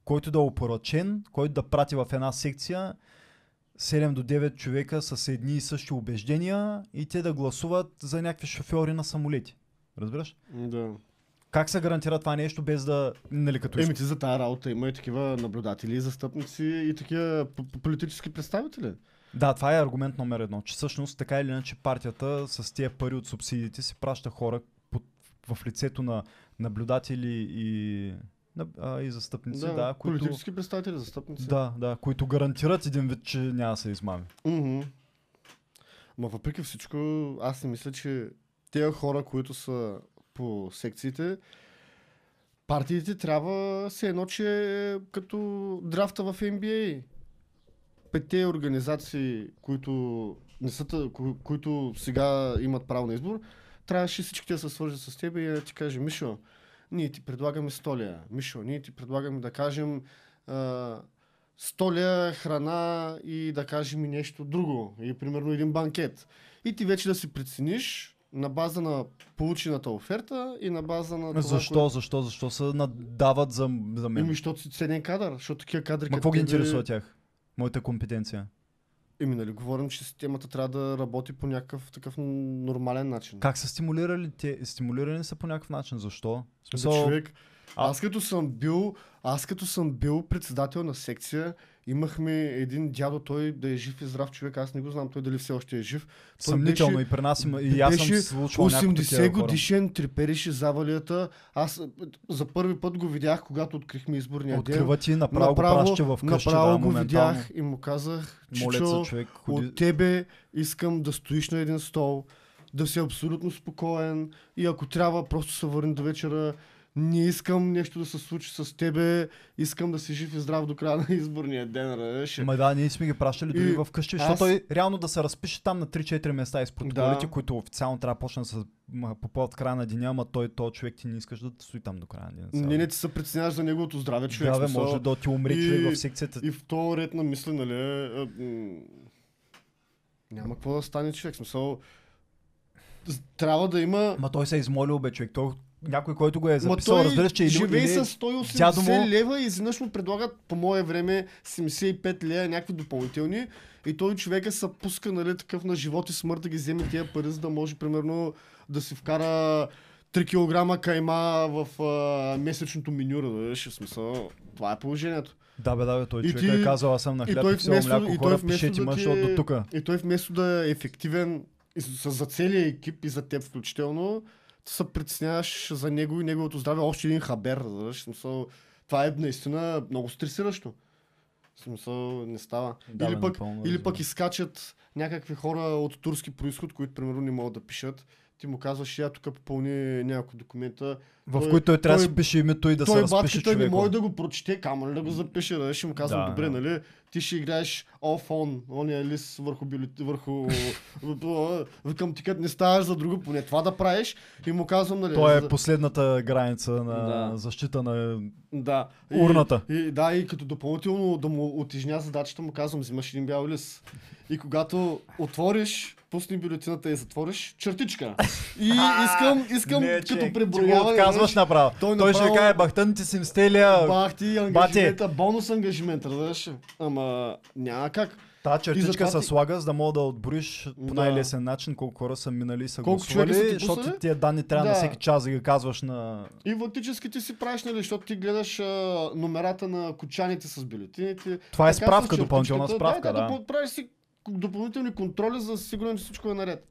[SPEAKER 1] който да е опоръчен, който да прати в една секция 7 до 9 човека с едни и същи убеждения и те да гласуват за някакви шофьори на самолети. Разбираш?
[SPEAKER 2] Да.
[SPEAKER 1] Как се гарантира това нещо без да... Нали, като
[SPEAKER 2] Еми ти за тази работа има и такива наблюдатели, застъпници и такива политически представители.
[SPEAKER 1] Да, това е аргумент номер едно, че всъщност така или иначе партията с тия пари от субсидиите си праща хора под, в лицето на наблюдатели и, а, и застъпници, да, да които,
[SPEAKER 2] политически представители, застъпници.
[SPEAKER 1] да, да, които гарантират един вид, че няма да се измами.
[SPEAKER 2] Мгм. Ма въпреки всичко, аз не мисля, че тези хора, които са по секциите, партиите трябва се едно, че като драфта в NBA. Петте организации, които, не са, кои- които сега имат право на избор, трябваше всички да се свържат с теб и да ти каже, Мишо, ние ти предлагаме столия. Мишо, ние ти предлагаме да кажем а, столя, храна и да кажем и нещо друго. И примерно един банкет. И ти вече да си прецениш на база на получената оферта и на база на това,
[SPEAKER 1] Защо, защо, защо се надават за, за мен?
[SPEAKER 2] Еми, защото си ценен кадър, защото такива кадри...
[SPEAKER 1] Ма какво ги интересува тях? Моята компетенция.
[SPEAKER 2] Еми, нали, говорим, че системата трябва да работи по някакъв такъв нормален начин.
[SPEAKER 1] Как са стимулирали? Те стимулирани са по някакъв начин. Защо? Смисъл,
[SPEAKER 2] човек.
[SPEAKER 1] А-
[SPEAKER 2] Аз като съм бил, аз като съм бил председател на секция, имахме един дядо, той да е жив и здрав човек, аз не го знам той дали все още е жив. Той
[SPEAKER 1] съмнително
[SPEAKER 2] беше-
[SPEAKER 1] и при нас има, и аз съм се случвал някакви
[SPEAKER 2] 80
[SPEAKER 1] такива хора.
[SPEAKER 2] годишен, трепереше завалията. Аз за първи път го видях, когато открихме изборния ден.
[SPEAKER 1] Открива ти, направо,
[SPEAKER 2] направо,
[SPEAKER 1] го праща в къщи,
[SPEAKER 2] направо
[SPEAKER 1] да,
[SPEAKER 2] го видях и му казах, Чичо,
[SPEAKER 1] човек, ходи...
[SPEAKER 2] от тебе искам да стоиш на един стол, да си абсолютно спокоен и ако трябва, просто се върни до вечера. Не искам нещо да се случи с тебе, искам да си жив и здрав до края на изборния ден. разбираш?
[SPEAKER 1] Ма да, ние сме ги пращали дори
[SPEAKER 2] И
[SPEAKER 1] в къщи,
[SPEAKER 2] аз-
[SPEAKER 1] защото той реално да се разпише там на 3-4 места из протоколите,
[SPEAKER 2] Да.
[SPEAKER 1] които официално трябва да почне да се попълват в края на деня, ама той, той човек ти не искаш да стои там до края на деня.
[SPEAKER 2] Не, не ти се преценяваш за неговото здраве, човек.
[SPEAKER 1] да, бе,
[SPEAKER 2] смисъл.
[SPEAKER 1] може да ти умре
[SPEAKER 2] И-
[SPEAKER 1] човек в секцията.
[SPEAKER 2] И в този ред на мисли, нали, няма какво да стане човек. Смисъл, трябва да има...
[SPEAKER 1] Ма той се е измолил, бе, човек. Той, някой, който го е записал,
[SPEAKER 2] той
[SPEAKER 1] разбираш, че
[SPEAKER 2] живее
[SPEAKER 1] или...
[SPEAKER 2] с 180
[SPEAKER 1] дядо му-
[SPEAKER 2] лева и изведнъж му предлагат по мое време 75 лева някакви допълнителни и той човека се пуска нали, такъв на живот и смърт да ги вземе тия пари, за да може примерно да си вкара 3 кг кайма в а, месечното меню, да в смисъл. Това е положението.
[SPEAKER 1] Да, бе, да, бе, той
[SPEAKER 2] И
[SPEAKER 1] човек
[SPEAKER 2] ти-
[SPEAKER 1] е казал, аз съм на
[SPEAKER 2] и
[SPEAKER 1] хляб
[SPEAKER 2] той
[SPEAKER 1] и все мляко,
[SPEAKER 2] и
[SPEAKER 1] хора, пишете
[SPEAKER 2] да е-
[SPEAKER 1] до тука.
[SPEAKER 2] И той вместо да е ефективен и с, за целия екип и за теб включително, се притесняваш за него и неговото здраве. Още един хабер. в Смисъл, това е наистина много стресиращо. В Смисъл, не става.
[SPEAKER 1] Да,
[SPEAKER 2] или, пък,
[SPEAKER 1] напълно
[SPEAKER 2] или пък изкачат някакви хора от турски происход, които примерно не могат да пишат. Ти му казваш, я тук попълни няколко документа.
[SPEAKER 1] В
[SPEAKER 2] той-
[SPEAKER 1] които той трябва да
[SPEAKER 2] той-
[SPEAKER 1] си пише името и да се
[SPEAKER 2] той
[SPEAKER 1] разпише
[SPEAKER 2] батката не
[SPEAKER 1] човек.
[SPEAKER 2] може да го прочете, камо ли да го запише, да ще му казвам,
[SPEAKER 1] Да,
[SPEAKER 2] добре,
[SPEAKER 1] да.
[SPEAKER 2] нали, ти ще играеш off on, ония лист върху бюлет, върху... Викам ти като не ставаш за друго, поне това да правиш и му казвам, нали...
[SPEAKER 1] Той е
[SPEAKER 2] за-
[SPEAKER 1] последната граница на
[SPEAKER 2] Да.
[SPEAKER 1] защита на
[SPEAKER 2] Да.
[SPEAKER 1] урната.
[SPEAKER 2] И, и, да, и като допълнително да му отежня задачата, му казвам, взимаш един бял лист. И когато отвориш, пусни бюлетината и затвориш, чертичка. И искам, искам
[SPEAKER 1] Не,
[SPEAKER 2] като преброяване.
[SPEAKER 1] Отказваш направо.
[SPEAKER 2] той
[SPEAKER 1] Той, ще каже, бахтъните си мстелия.
[SPEAKER 2] Бах ти ангажимента, бонус ангажимент, разбираш? Ама няма как.
[SPEAKER 1] Та чертичка се
[SPEAKER 2] ти-
[SPEAKER 1] слага, за да мога да отброиш по
[SPEAKER 2] Да.
[SPEAKER 1] най-лесен начин колко хора са минали и са
[SPEAKER 2] Колко са
[SPEAKER 1] гласували,
[SPEAKER 2] ти
[SPEAKER 1] защото тия данни трябва на
[SPEAKER 2] Да.
[SPEAKER 1] всеки час да ги казваш на...
[SPEAKER 2] И фактически ти си правиш, нали, защото ти гледаш а, номерата на кочаните с бюлетините.
[SPEAKER 1] Това е справка, допълнителна справка,
[SPEAKER 2] да.
[SPEAKER 1] да.
[SPEAKER 2] Да, правиш си допълнителни контроли, за да си сигурен, че всичко е наред.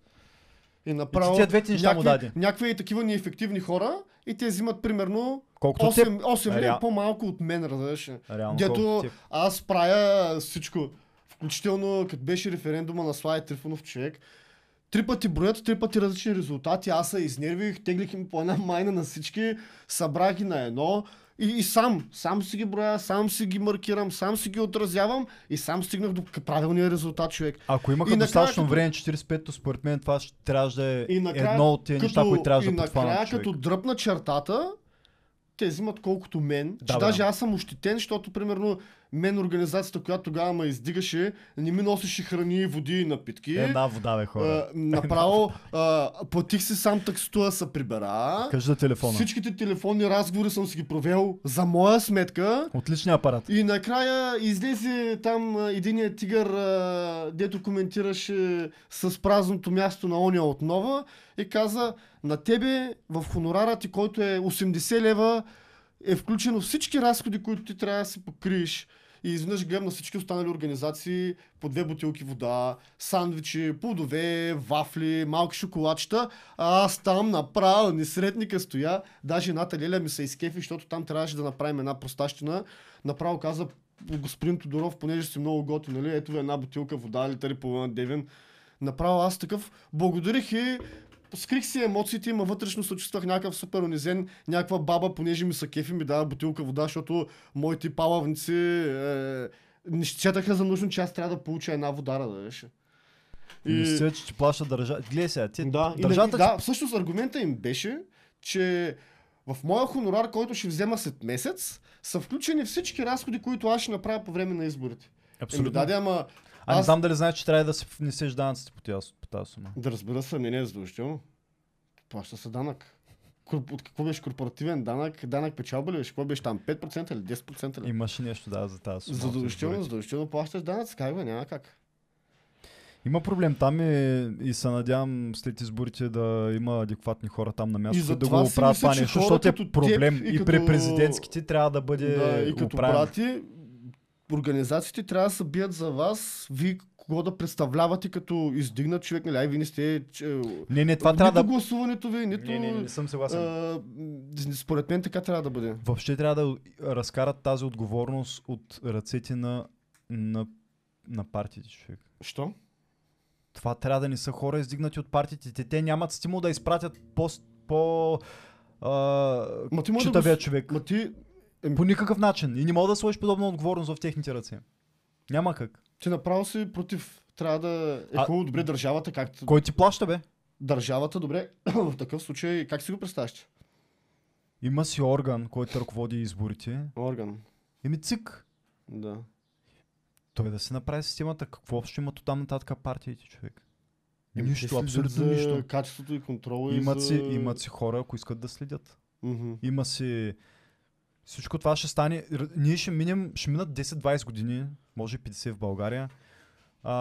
[SPEAKER 2] И
[SPEAKER 1] И
[SPEAKER 2] направо
[SPEAKER 1] тия двете неща му даде.
[SPEAKER 2] някакви и такива неефективни хора и те взимат примерно
[SPEAKER 1] Колкото теб.
[SPEAKER 2] 8, 8
[SPEAKER 1] Реал-
[SPEAKER 2] по-малко от мен, разбираш. Дето аз правя всичко. Включително, като беше референдума на Слави Трифонов човек, три пъти броят, три пъти различни резултати. Аз се изнервих, теглих им по една майна на всички, събрах ги на едно и, и сам, сам си ги броя, сам си ги маркирам, сам си ги отразявам и сам стигнах до правилния резултат, човек.
[SPEAKER 1] Ако имаха
[SPEAKER 2] накрая
[SPEAKER 1] достатъчно
[SPEAKER 2] като-
[SPEAKER 1] време, 45-то, според мен това ще трябваше да е
[SPEAKER 2] накрая,
[SPEAKER 1] едно от тези неща, които трябваше
[SPEAKER 2] и
[SPEAKER 1] да
[SPEAKER 2] накрая,
[SPEAKER 1] подхванат човек.
[SPEAKER 2] като дръпна чертата, те взимат колкото мен.
[SPEAKER 1] Да,
[SPEAKER 2] че
[SPEAKER 1] бе,
[SPEAKER 2] даже
[SPEAKER 1] да.
[SPEAKER 2] аз съм ощетен, защото примерно мен организацията, която тогава ме издигаше, не ми носеше храни, води и напитки.
[SPEAKER 1] Една вода, бе, хора.
[SPEAKER 2] А, направо а, платих си сам такситуа се прибера.
[SPEAKER 1] Кажи за телефона.
[SPEAKER 2] Всичките телефонни разговори съм си ги провел за моя сметка.
[SPEAKER 1] Отличният апарат.
[SPEAKER 2] И накрая излезе там а, единият тигър, а, дето коментираше с празното място на оня отново и каза, на тебе в хонорара ти, който е 80 лева, е включено всички разходи, които ти трябва да си покриеш. И изведнъж гледам на всички останали организации по две бутилки вода, сандвичи, плодове, вафли, малки шоколадчета. А аз там направо, несретника стоя. Даже едната Леля ми се изкефи, защото там трябваше да направим една простащина. Направо каза господин Тодоров, понеже си много готин, нали? Ето ви една бутилка вода, литър и половина девен. Направо аз такъв благодарих и скрих си емоциите, ама вътрешно се чувствах някакъв супер унизен, някаква баба, понеже ми са кефи, ми дава бутилка вода, защото моите палавници е, не счетаха за нужно, че аз трябва да получа една вода, да беше.
[SPEAKER 1] И... Мисля, че ти плаща държава. Гледай сега, ти
[SPEAKER 2] Да, и,
[SPEAKER 1] държавата
[SPEAKER 2] да, всъщност аргумента им беше, че в моя хонорар, който ще взема след месец, са включени всички разходи, които аз ще направя по време на изборите. Еми,
[SPEAKER 1] Абсолютно.
[SPEAKER 2] даде, ама
[SPEAKER 1] А не
[SPEAKER 2] аз-
[SPEAKER 1] знам дали знаеш, че трябва да си внесеш данъците по тази, по тази сума.
[SPEAKER 2] да разбера се, не, не е задължително. Плаща се данък. От какво беше корпоративен данък? Данък печалба ли беше? Какво беше там? 5% или 10% ли?
[SPEAKER 1] Имаше нещо да за тази сума. от
[SPEAKER 2] Задължително,
[SPEAKER 1] изборите.
[SPEAKER 2] задължително плащаш данък, как бе, няма как.
[SPEAKER 1] Има проблем там и, и се надявам след изборите да има адекватни хора там на място, които да
[SPEAKER 2] затова
[SPEAKER 1] го
[SPEAKER 2] си
[SPEAKER 1] оправят
[SPEAKER 2] мисля,
[SPEAKER 1] това
[SPEAKER 2] че
[SPEAKER 1] нещо,
[SPEAKER 2] хора
[SPEAKER 1] защото
[SPEAKER 2] като
[SPEAKER 1] е
[SPEAKER 2] теб
[SPEAKER 1] проблем
[SPEAKER 2] и
[SPEAKER 1] и,
[SPEAKER 2] като-
[SPEAKER 1] при президентските трябва да бъде
[SPEAKER 2] да, и като
[SPEAKER 1] оправен.
[SPEAKER 2] брати, организациите трябва да се бият за вас, вие кого да представлявате като издигнат човек, нали? Ай, вие не сте... Че,
[SPEAKER 1] Не, не, това
[SPEAKER 2] нито
[SPEAKER 1] трябва да...
[SPEAKER 2] гласуването ви, нито...
[SPEAKER 1] Не, не, не, не съм съгласен.
[SPEAKER 2] а, според мен така трябва да бъде.
[SPEAKER 1] Въобще трябва да разкарат тази отговорност от ръцете на, на, на партиите, човек.
[SPEAKER 2] Що?
[SPEAKER 1] Това трябва да не са хора издигнати от партиите. Те, те нямат стимул да изпратят по... по а,
[SPEAKER 2] Ма ти може да го...
[SPEAKER 1] човек.
[SPEAKER 2] Ма ти,
[SPEAKER 1] По никакъв начин. И не мога да сложиш подобна отговорност в техните ръце. Няма как.
[SPEAKER 2] ти направо си против. Трябва да е
[SPEAKER 1] А-
[SPEAKER 2] хубаво добре държавата, както...
[SPEAKER 1] Кой ти плаща, бе?
[SPEAKER 2] Държавата, добре, в такъв случай, как си го представяш?
[SPEAKER 1] Има си орган, който ръководи изборите.
[SPEAKER 2] Орган.
[SPEAKER 1] Еми цик.
[SPEAKER 2] Да.
[SPEAKER 1] Той да се направи системата. Какво общо имат от там нататък партиите, човек?
[SPEAKER 2] Еми,
[SPEAKER 1] нищо, абсолютно нищо.
[SPEAKER 2] Качеството и контрола
[SPEAKER 1] Имат
[SPEAKER 2] и за...
[SPEAKER 1] си, имат си хора, ако искат да следят.
[SPEAKER 2] Мгм.
[SPEAKER 1] Има си... Всичко това ще стане... Ние ще минем, ще минат 10-20 години, може 50 в България. А,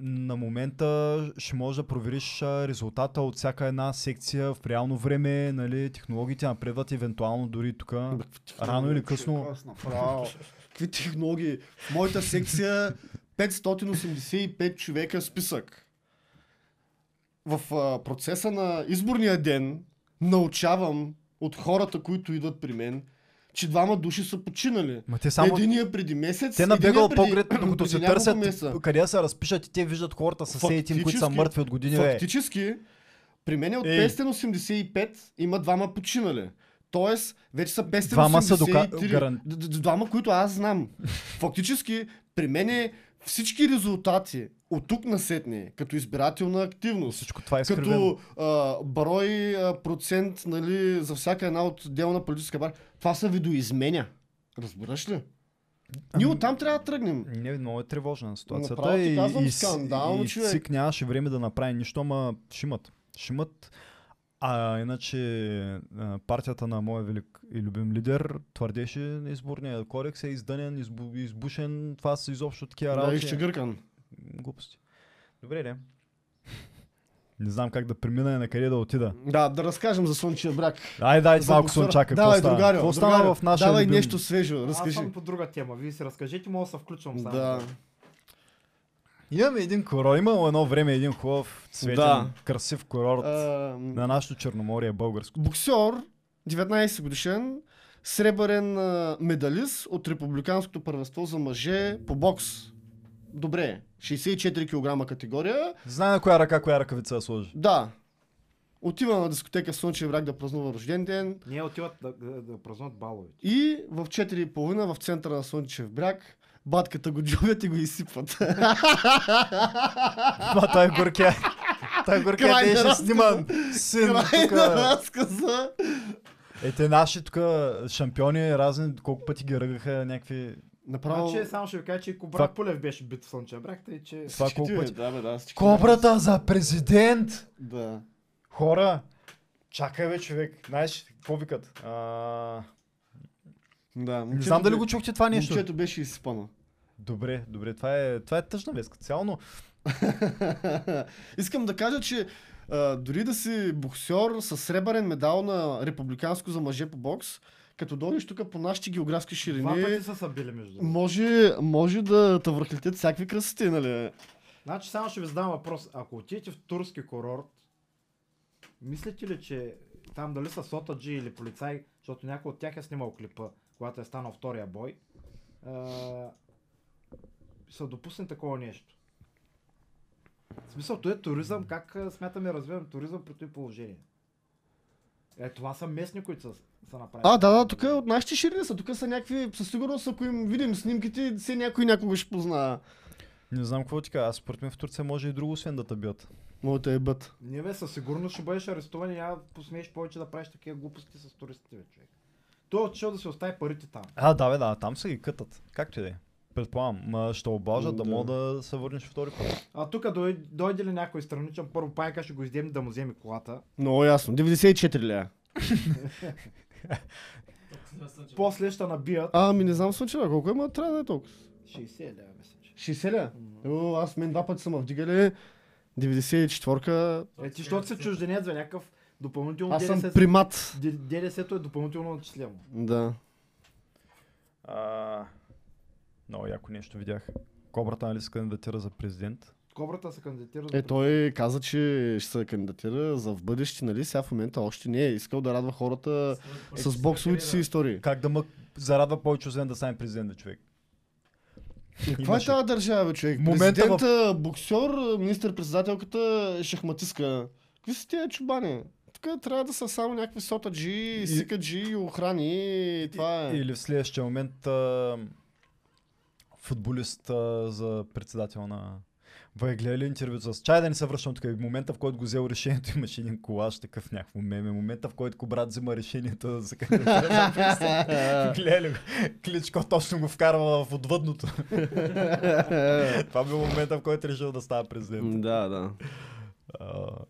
[SPEAKER 1] на момента ще можеш да провериш резултата от всяка една секция в реално време, нали, технологиите напредват евентуално дори тук. Рано или
[SPEAKER 2] човек,
[SPEAKER 1] късно.
[SPEAKER 2] Какви технологии? В моята секция 585 човека списък. В а, процеса на изборния ден научавам от хората, които идват при мен, че двама души са починали.
[SPEAKER 1] Ма те само...
[SPEAKER 2] Единия преди месец,
[SPEAKER 1] Те на бегал
[SPEAKER 2] преди-
[SPEAKER 1] поглед, докато се търсят къде се разпишат и те виждат хората съседите им, които са мъртви от години. Бе.
[SPEAKER 2] Фактически, при мен от
[SPEAKER 1] Ей.
[SPEAKER 2] 585 има двама починали. Тоест, вече са 583.
[SPEAKER 1] Двама са дока- гаран-
[SPEAKER 2] Двама, които аз знам. Фактически, при мен е всички резултати от тук насетне, като избирателна активност,
[SPEAKER 1] Всичко това е изкривено.
[SPEAKER 2] като а, брой а, процент нали, за всяка една от отделна политическа партия, това се видоизменя. Разбираш ли? Ние оттам трябва да тръгнем.
[SPEAKER 1] Не, много е тревожна ситуацията.
[SPEAKER 2] Направо ти
[SPEAKER 1] и,
[SPEAKER 2] казвам,
[SPEAKER 1] и,
[SPEAKER 2] скандално,
[SPEAKER 1] и. СИК нямаше време да направи нищо, ама ще имат. Ще имат. А иначе партията на моя велик и любим лидер твърдеше изборния кодекс е издънен, избу, избушен. Това са изобщо такива
[SPEAKER 2] Да,
[SPEAKER 1] работи.
[SPEAKER 2] изчегъркан.
[SPEAKER 1] Глупости. Добре, не. Не знам как да премина и на къде да отида.
[SPEAKER 2] Да, да разкажем за Слънчев бряг.
[SPEAKER 1] Ай, дай
[SPEAKER 2] За
[SPEAKER 1] малко слънчака.
[SPEAKER 2] Давай,
[SPEAKER 1] какво стана?
[SPEAKER 2] другарю,
[SPEAKER 1] Какво в нашия
[SPEAKER 2] Давай
[SPEAKER 1] любим...
[SPEAKER 2] нещо свежо,
[SPEAKER 3] Аз
[SPEAKER 2] разкажи.
[SPEAKER 3] съм по друга тема. Вие си разкажете, мога да се включвам само.
[SPEAKER 2] Да.
[SPEAKER 1] Имаме един курорт. Имало едно време един хубав, цветен,
[SPEAKER 2] Да.
[SPEAKER 1] красив курорт
[SPEAKER 2] А,
[SPEAKER 1] на нашето Черноморие, българско.
[SPEAKER 2] Боксер, 19 годишен, сребърен а, медалист от Републиканското първенство за мъже по бокс. Добре, 64 кг категория.
[SPEAKER 1] Знае на коя ръка, коя ръкавица да сложи.
[SPEAKER 2] Да. Отива на дискотека Слънчев бряг да празнува рожден ден.
[SPEAKER 3] Ние отиват да, да, да празнуват балове.
[SPEAKER 2] И в 4.30 в центъра на Слънчев бряг батката го джобят и го изсипват.
[SPEAKER 1] Ма той горкия. Той горкия
[SPEAKER 2] Край на
[SPEAKER 1] беше
[SPEAKER 2] разказа.
[SPEAKER 1] сниман. Син
[SPEAKER 2] Край
[SPEAKER 1] тук.
[SPEAKER 2] на разказа.
[SPEAKER 1] Е, те наши тук шампиони разни, колко пъти ги ръгаха някакви...
[SPEAKER 2] Направо...
[SPEAKER 3] Значи, само ще ви кажа, че и Кобрат
[SPEAKER 1] Това-
[SPEAKER 3] Полев беше бит в Слънчев бряг, тъй че...
[SPEAKER 1] Това колко
[SPEAKER 2] ти,
[SPEAKER 1] пъти?
[SPEAKER 2] Да, бе, да,
[SPEAKER 1] Кобрата за президент!
[SPEAKER 2] Да.
[SPEAKER 1] Хора! Чакай бе, човек. Знаеш, какво викат? А...
[SPEAKER 2] Да,
[SPEAKER 1] Не знам дали го чухте това нещо.
[SPEAKER 2] Момчето беше изсипано.
[SPEAKER 1] Добре, добре. Това е, това е тъжна вест като цяло, но
[SPEAKER 2] Искам да кажа, че а, дори да си боксер с сребърен медал на републиканско за мъже по бокс, като дойдеш тук по нашите географски
[SPEAKER 3] Два
[SPEAKER 2] ширини,
[SPEAKER 3] пъти са са били между
[SPEAKER 2] може, може да те връхлетят всякакви красоти, нали?
[SPEAKER 3] Значи само ще ви задам въпрос. Ако отидете в турски курорт, мислите ли, че там дали са сотаджи или полицай, защото някой от тях е снимал клипа, когато е станал втория бой, а, са допусне такова нещо? В смисъл, това е туризъм, как смятаме да развиваме туризъм при този положение? Е, това са местни, които са, са направили.
[SPEAKER 2] А, да, да, тук от нашите ширини са. Тук са някакви, със сигурност, ако им видим снимките, все някой някога ще познава.
[SPEAKER 1] не знам какво ти кажа. Аз според мен в Турция може и друго, освен да те бият.
[SPEAKER 2] Да е бът.
[SPEAKER 3] Не бе, със сигурност ще бъдеш арестуван и няма посмееш повече да правиш такива глупости с туристите, бе, човек. Той е отишъл да си остави парите там.
[SPEAKER 1] А, да, бе, да, там са ги кътат. Както и да е. Предполагам, ма ще обажат да
[SPEAKER 2] Да.
[SPEAKER 1] мога да се върнеш втори път.
[SPEAKER 3] А тук дойде, дойде ли някой страничен, първо пайка ще го издемне да му вземе колата.
[SPEAKER 2] Много ясно. 94 ля.
[SPEAKER 3] После ще набият
[SPEAKER 2] А, ми не знам случайно, колко има, трябва да е толкова.
[SPEAKER 3] 60 лева, мисля, че.
[SPEAKER 2] 60 ля? О, аз мен два пъти съм вдигали. 94-ка.
[SPEAKER 3] Е, ти, защото си чужденец, бе, някакъв допълнително
[SPEAKER 2] Аз съм примат.
[SPEAKER 3] ДДС-то е допълнително начислено.
[SPEAKER 2] Да.
[SPEAKER 1] А, много яко нещо видях. Кобрата нали се кандидатира за президент.
[SPEAKER 3] Кобрата се кандидатира за
[SPEAKER 2] Е, той каза, че ще се кандидатира за в бъдеще, нали? Сега в момента още не е искал да радва хората с боксовите си истории.
[SPEAKER 1] Как да ме зарадва повече, освен да стане президент, бе, човек?
[SPEAKER 2] Е, Каква е тази държава, човек?
[SPEAKER 1] Момента в-
[SPEAKER 2] Президента, боксер, министър-председателката, шахматистка. Какви са тези чубани? Тук трябва да са само някакви сотаджи, сикаджи, охрани. и Това е.
[SPEAKER 1] Или в следващия момент а, футболист а, за председател на... Вие гледали ли интервю с... Чай да не се връщам тук. В момента, в който го взел решението, имаше един колаж, такъв някакво меме. Момента, в който Кобрат взима решението да се. Гледали го. Кличко точно го вкарва в отвъдното. Това бил момента, в който решил да става президент.
[SPEAKER 2] да, да.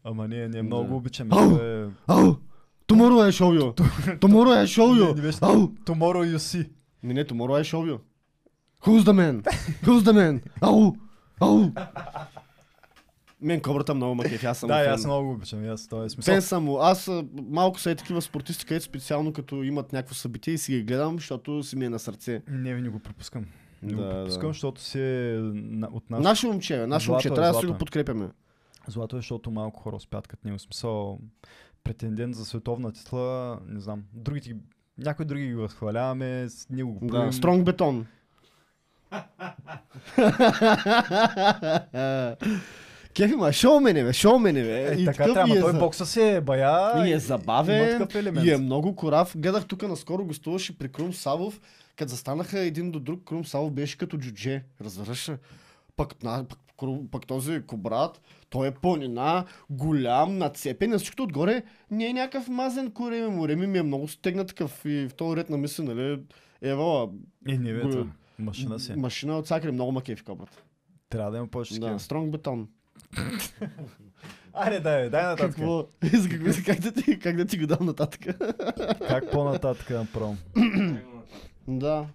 [SPEAKER 1] Ама ние, ние много обичаме.
[SPEAKER 2] Ау!
[SPEAKER 1] Е...
[SPEAKER 2] Tomorrow I show you! Tomorrow I show you!
[SPEAKER 1] Tomorrow you see.
[SPEAKER 2] Не, не, tomorrow I show you. Who's the man? Who's the man? Ау! Ау! Мен кобрата много ма кефи, аз съм
[SPEAKER 1] Да, аз много го обичам. Аз, той е смисъл.
[SPEAKER 2] Фен съм. Аз малко са и такива спортисти, където специално като имат някакво събитие и си ги гледам, защото си ми е на сърце.
[SPEAKER 1] Не, ви не го пропускам. Не
[SPEAKER 2] Да,
[SPEAKER 1] го пропускам,
[SPEAKER 2] да.
[SPEAKER 1] защото си е от нас.
[SPEAKER 2] Наше момче, бе, наше момче,
[SPEAKER 1] е,
[SPEAKER 2] трябва да си го
[SPEAKER 1] е.
[SPEAKER 2] подкрепяме.
[SPEAKER 1] Злато е, защото малко хора успят като него. Смисъл, претендент за световна титла, не знам. Другите, ги- някои други ги възхваляваме, с- ние го
[SPEAKER 2] Да, стронг бетон. Кефи, ма, шоумене, бе, шоумене, бе.
[SPEAKER 1] Е,
[SPEAKER 2] и
[SPEAKER 1] така трябва,
[SPEAKER 2] е
[SPEAKER 1] той
[SPEAKER 2] за-
[SPEAKER 1] бокса си е бая.
[SPEAKER 2] И е забавен, и е много корав. Гледах тук наскоро гостуваше при Крум Савов, като застанаха един до друг, Крум Савов беше като джудже. Разбираш ли? Пък, на, пък, пък този кобрат, той е планина, голям, нацепен, на всичкото отгоре не е някакъв мазен кореми му. Реми ми е много стегнат такъв и в този ред на мисли, нали? Ева,
[SPEAKER 1] Е, не бе,
[SPEAKER 2] го-
[SPEAKER 1] това. Машина си.
[SPEAKER 2] Машина от всякъде, много макефи копрата.
[SPEAKER 1] Трябва да има повече
[SPEAKER 2] Да, стронг бетон.
[SPEAKER 1] Айде, дай, дай нататък.
[SPEAKER 2] Какво? Си- как да ти, как да ти го дам нататък?
[SPEAKER 1] Как по-нататък направо?
[SPEAKER 2] Да.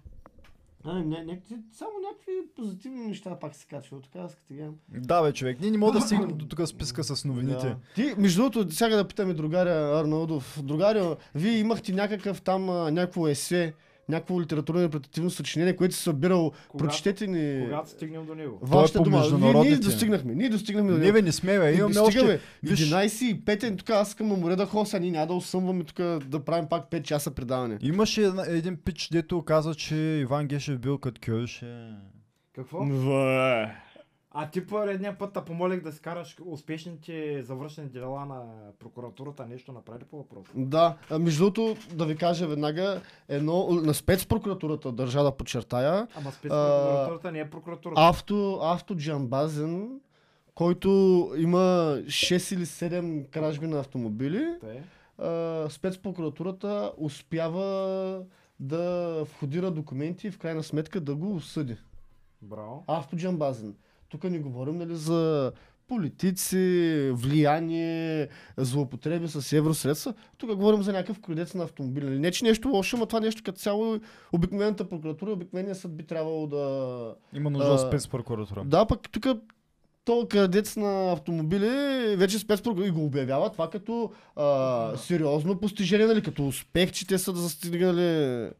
[SPEAKER 2] А, не, не, само някакви позитивни неща пак се качва. Така аз като гледам.
[SPEAKER 1] Да, бе, човек. Ние не можем да стигнем до тук списка с новините.
[SPEAKER 2] Да. Ти, между другото, сега да питаме другаря Арнаудов. Другаря, вие имахте някакъв там, някакво есе, някакво литературно репретативно съчинение, което си събирал.
[SPEAKER 3] Когато-
[SPEAKER 2] Прочетете ни
[SPEAKER 3] Когато стигнем до него.
[SPEAKER 2] вашата
[SPEAKER 1] по
[SPEAKER 2] дума. Ние
[SPEAKER 1] международните.
[SPEAKER 2] достигнахме. Ние достигнахме до
[SPEAKER 1] Не,
[SPEAKER 2] него.
[SPEAKER 1] бе, не сме, бе. Имаме още...
[SPEAKER 2] бе.
[SPEAKER 1] Виж,
[SPEAKER 2] 11 и 5 тук аз искам на море да хося, ние няма да осъмваме тук да правим пак 5 часа предаване.
[SPEAKER 1] Имаше един пич, дето каза, че Иван Гешев бил като Кьоше.
[SPEAKER 3] Какво?
[SPEAKER 2] Ве.
[SPEAKER 3] А ти поредния път те помолих да скараш успешните завършени дела на прокуратурата. Нещо направи по въпроса?
[SPEAKER 2] Да, а, между другото, да ви кажа веднага, едно на спецпрокуратурата държа да подчертая,
[SPEAKER 3] Ама спецпрокуратурата не е прокуратурата.
[SPEAKER 2] авто, автоджамбазен, който има 6 или 7 кражби на автомобили,
[SPEAKER 3] Те.
[SPEAKER 2] а, спецпрокуратурата успява да входира документи и в крайна сметка да го осъди.
[SPEAKER 3] Браво.
[SPEAKER 2] Автоджамбазен. Тук не говорим нали, за политици, влияние, злоупотреби с евросредства. Тук говорим за някакъв крадец на автомобили. Не, че нещо лошо, но това нещо като цяло обикновената прокуратура, обикновеният съд би трябвало да...
[SPEAKER 1] Има нужда от спецпрокуратура.
[SPEAKER 2] Да, пък тук то крадец на автомобили вече спецпрокуратура и го обявява това като а, сериозно постижение, нали, като успех, че те са да застигнали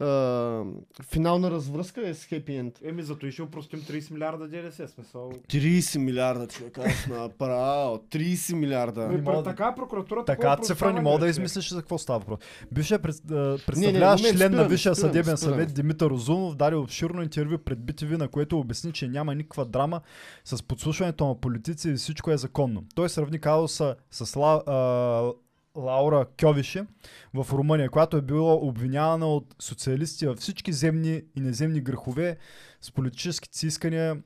[SPEAKER 2] а, финална развръзка е с хепи енд.
[SPEAKER 3] Еми, зато и ще упростим 30 милиарда ДДС. Смисъл.
[SPEAKER 2] 30 милиарда, човек, аз направо. 30 милиарда.
[SPEAKER 1] Мога
[SPEAKER 3] при
[SPEAKER 1] да-
[SPEAKER 3] така прокуратура.
[SPEAKER 1] Така цифра не мога да измислиш за какво става въпрос. Бившият пред, представляващ член на
[SPEAKER 2] спирам,
[SPEAKER 1] Висшия
[SPEAKER 2] спирам,
[SPEAKER 1] съдебен
[SPEAKER 2] спирам.
[SPEAKER 1] съвет Димитър Озунов даде обширно интервю пред BTV, на което обясни, че няма никаква драма с подслушването на политици и всичко е законно. Той сравни казуса с Ла, а, Лаура Кьовиши в Румъния, която е била обвинявана от социалисти във всички земни и неземни грехове с политическите искания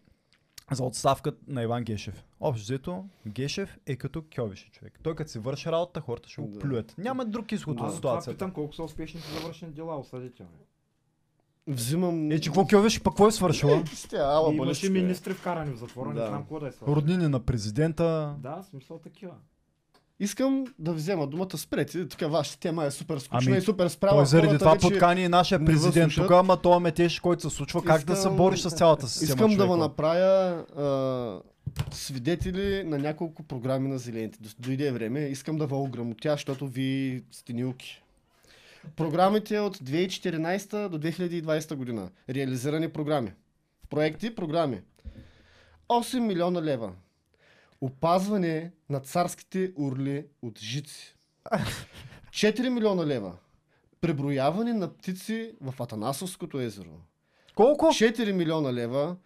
[SPEAKER 1] за отставка на Иван Гешев. Общо взето, Гешев е като Кьовиши човек. Той като си върши работа, хората ще го
[SPEAKER 2] Да.
[SPEAKER 1] плюят. Няма друг изход от
[SPEAKER 3] Аз това
[SPEAKER 1] ситуацията.
[SPEAKER 3] питам колко са успешните завършени дела, осъдите. бе.
[SPEAKER 2] Взимам...
[SPEAKER 1] Е, че какво Кьовиши, пък какво е свършила?
[SPEAKER 3] И имаше
[SPEAKER 2] е.
[SPEAKER 3] министри вкарани в затвора,
[SPEAKER 2] Да.
[SPEAKER 3] не знам какво да е свършил.
[SPEAKER 1] Роднини на президента.
[SPEAKER 3] Да, смисъл такива.
[SPEAKER 2] Искам да взема думата спрете. Тук вашата тема е супер скучна
[SPEAKER 1] Ами,
[SPEAKER 2] и супер справа.
[SPEAKER 1] Той заради това
[SPEAKER 2] вече
[SPEAKER 1] подкани и нашия президент тук, ама това метеж, който се случва, как да се
[SPEAKER 2] Искам-
[SPEAKER 1] бориш с цялата система.
[SPEAKER 2] Искам да
[SPEAKER 1] човеко?
[SPEAKER 2] го направя а, свидетели на няколко програми на зелените. До- Дойде време. Искам да ви ограмотя, защото ви сте нилки. Програмите от 2014 до 2020 година. Реализирани програми. Проекти, програми. 8 милиона лева. Опазване на царските урли от жици. 4 милиона лева. Преброяване на птици в Атанасовското езеро.
[SPEAKER 1] Колко?
[SPEAKER 2] 4 милиона лева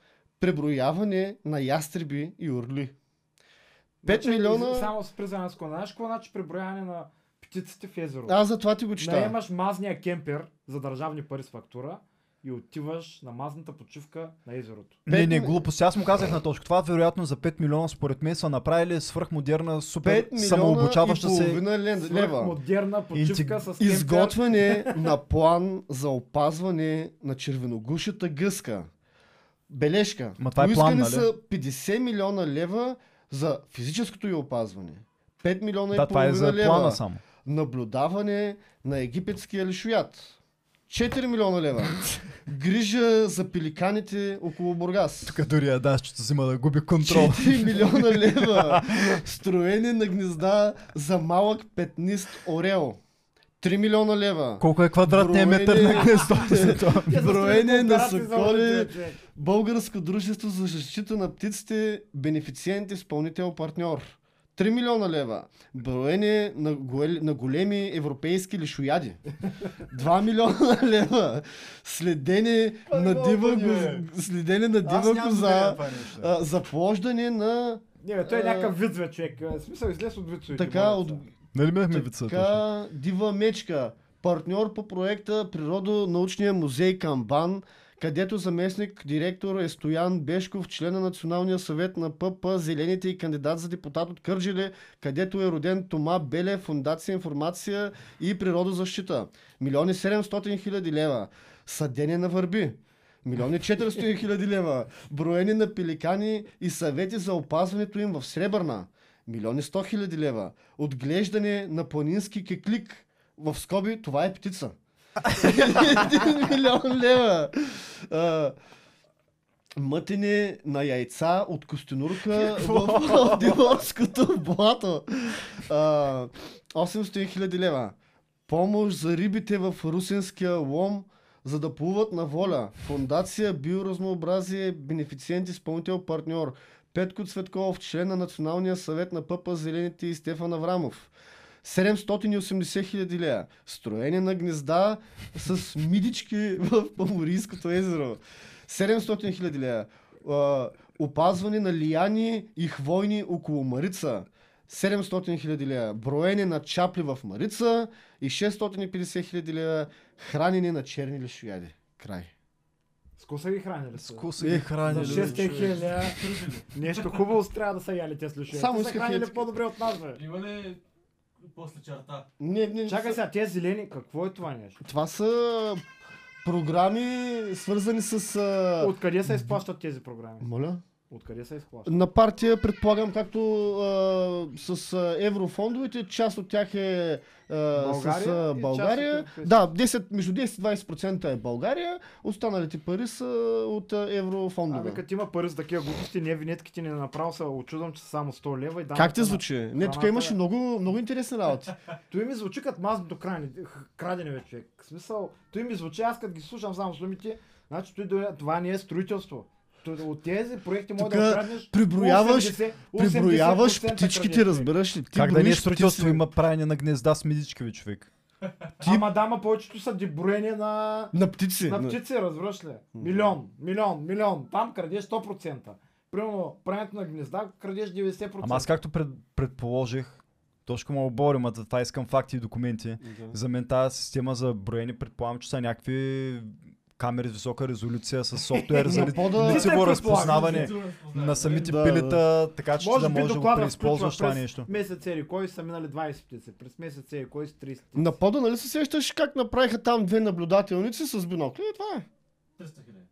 [SPEAKER 2] преброяване на ястреби и орли. 5
[SPEAKER 3] Значи,
[SPEAKER 2] милиона...
[SPEAKER 3] Само с признавам с Знаеш какво значи преброяване на птиците в езеро?
[SPEAKER 2] Аз за това ти го чета.
[SPEAKER 3] Наемаш мазния кемпер за държавни пари с фактура и отиваш на мазната почивка на езерото.
[SPEAKER 1] Не, не, глупост. Аз му казах на точка. Това вероятно за 5 милиона според мен са направили свръхмодерна, супер
[SPEAKER 2] 5 милиона
[SPEAKER 1] самообучаваща се.
[SPEAKER 2] половина лен- лева.
[SPEAKER 3] Модерна почивка
[SPEAKER 1] Интег-
[SPEAKER 3] с кемпер.
[SPEAKER 2] Изготвяне на план за опазване на червеногушата гъска. Бележка.
[SPEAKER 1] Ма това е план, нали?
[SPEAKER 2] са 50 милиона лева за физическото й опазване. 5 милиона
[SPEAKER 1] Да,
[SPEAKER 2] и
[SPEAKER 1] това е
[SPEAKER 2] половина
[SPEAKER 1] за
[SPEAKER 2] лева.
[SPEAKER 1] плана само.
[SPEAKER 2] Наблюдаване на египетския лишоят. 4 милиона лева. Грижа за пеликаните около Бургас.
[SPEAKER 1] Тук дори Адашчето взима да губи контрол.
[SPEAKER 2] 4 милиона лева. Строене на гнезда за малък петнист орел. 3 милиона лева.
[SPEAKER 1] Колко е квадратният
[SPEAKER 2] Броене-
[SPEAKER 1] метър на гнездото за това?
[SPEAKER 3] Те са
[SPEAKER 2] Броене на соколи. Българско дружество за защита на птиците, бенефициент, изпълнител, партньор. 3 милиона лева. Броене на, големи, на големи европейски лишояди. 2 милиона лева. Следене на
[SPEAKER 1] го
[SPEAKER 2] дива, го, следене на дива коза. а, Заплождане на
[SPEAKER 3] Не, бе, той е някакъв вид, бе, човек. В смисъл, излез от вицовете.
[SPEAKER 2] така от.
[SPEAKER 1] Нали бяхме вица
[SPEAKER 2] така дива мечка. Партньор по проекта Природонаучния музей Камбан, където заместник директор е Стоян Бешков, член на Националния съвет на ПП Зелените и кандидат за депутат от Кърджиле, където е роден Тома Беле, Фундация Информация и Природозащита. Милиони 700 хиляди лева. Съдене на върби. Милиони 400 хиляди лева. Броени на пеликани и съвети за опазването им в Сребърна. Милиони 100 хиляди лева. Отглеждане на планински кеклик. В скоби това е птица. Един милион лева. А, мътене на яйца от костенурка в Дилорското блато. А, 800 хиляди лева. Помощ за рибите в русинския лом, за да плуват на воля. Фондация Биоразнообразие, бенефициент, изпълнител, партньор. Петко Цветков, член на Националния съвет на ПП Зелените и Стефан Аврамов. 780 хиляди лея. Строене на гнезда с мидички в Паморийското езеро. 700 хиляди лея. Опазване на лияни и хвойни около Марица. 700 хиляди лея. Броене на чапли в Марица и 650 хиляди лея хранене на черни лешояди. Край.
[SPEAKER 3] С са ги хранили? са?
[SPEAKER 1] Скуса
[SPEAKER 2] Е,
[SPEAKER 1] ги
[SPEAKER 3] За
[SPEAKER 1] хранили.
[SPEAKER 3] 6
[SPEAKER 1] човек.
[SPEAKER 3] хиляди. Нещо хубаво трябва да са яли те слушай.
[SPEAKER 2] Само
[SPEAKER 3] Само са хранили по-добре от нас, бе.
[SPEAKER 4] Има ли после черта?
[SPEAKER 2] Не, не,
[SPEAKER 3] Чакай сега, тези зелени, какво е това нещо?
[SPEAKER 2] Това са програми, свързани с... А...
[SPEAKER 3] Откъде се изплащат тези програми?
[SPEAKER 2] Моля?
[SPEAKER 3] Откъде се изплащат?
[SPEAKER 2] На партия, предполагам, както а, с а, еврофондовете, част от тях е а,
[SPEAKER 3] България
[SPEAKER 2] с а, България.
[SPEAKER 3] тях-
[SPEAKER 2] Да, 10, между 10 и 20% е България, останалите пари са от а, еврофондове.
[SPEAKER 3] Ами като има пари за такива глупости, не винетките ни направо се очудвам, че са само 100 лева и
[SPEAKER 2] как ти
[SPEAKER 3] на-
[SPEAKER 2] звучи? Не, тук
[SPEAKER 3] храната
[SPEAKER 2] имаше
[SPEAKER 3] е-
[SPEAKER 2] много, много интересни работи.
[SPEAKER 3] Той ми звучи като мазното крани, х- крадене вече. В смисъл, той ми звучи, аз като ги слушам само с думите, значи това не е строителство. От тези проекти може да откраднеш
[SPEAKER 2] приброяваш-
[SPEAKER 3] 80,
[SPEAKER 2] Приброяваш
[SPEAKER 3] 80%
[SPEAKER 2] птичките,
[SPEAKER 3] крадеш,
[SPEAKER 2] разбираш ли? Ти
[SPEAKER 1] Как да не е строителство, има правене на гнезда с мидички, бе, човек.
[SPEAKER 3] Ама дама, повечето са деброение на,
[SPEAKER 2] На птици.
[SPEAKER 3] на птици, разбираш ли? Милион, милион, милион. Там крадеш 100%. Примерно, правенето на гнезда крадеш 90%.
[SPEAKER 1] Ама аз както пред, предположих, точно му оборим, а това искам факти и документи.
[SPEAKER 2] Да.
[SPEAKER 1] За мен тази система за броене предполагам, че са някакви камери с висока резолюция с софтуер за лицево разпознаване на самите
[SPEAKER 2] Да,
[SPEAKER 1] пилета, така че
[SPEAKER 3] Може
[SPEAKER 1] да можеш да го преизползваш това
[SPEAKER 3] през
[SPEAKER 1] нещо.
[SPEAKER 3] месец ери, кой са минали 20 птици, през месец ери, кой са 30 птици.
[SPEAKER 2] На пода, нали се сещаш как направиха там две наблюдателници с бинокли? И това е.
[SPEAKER 4] 300 хиляди.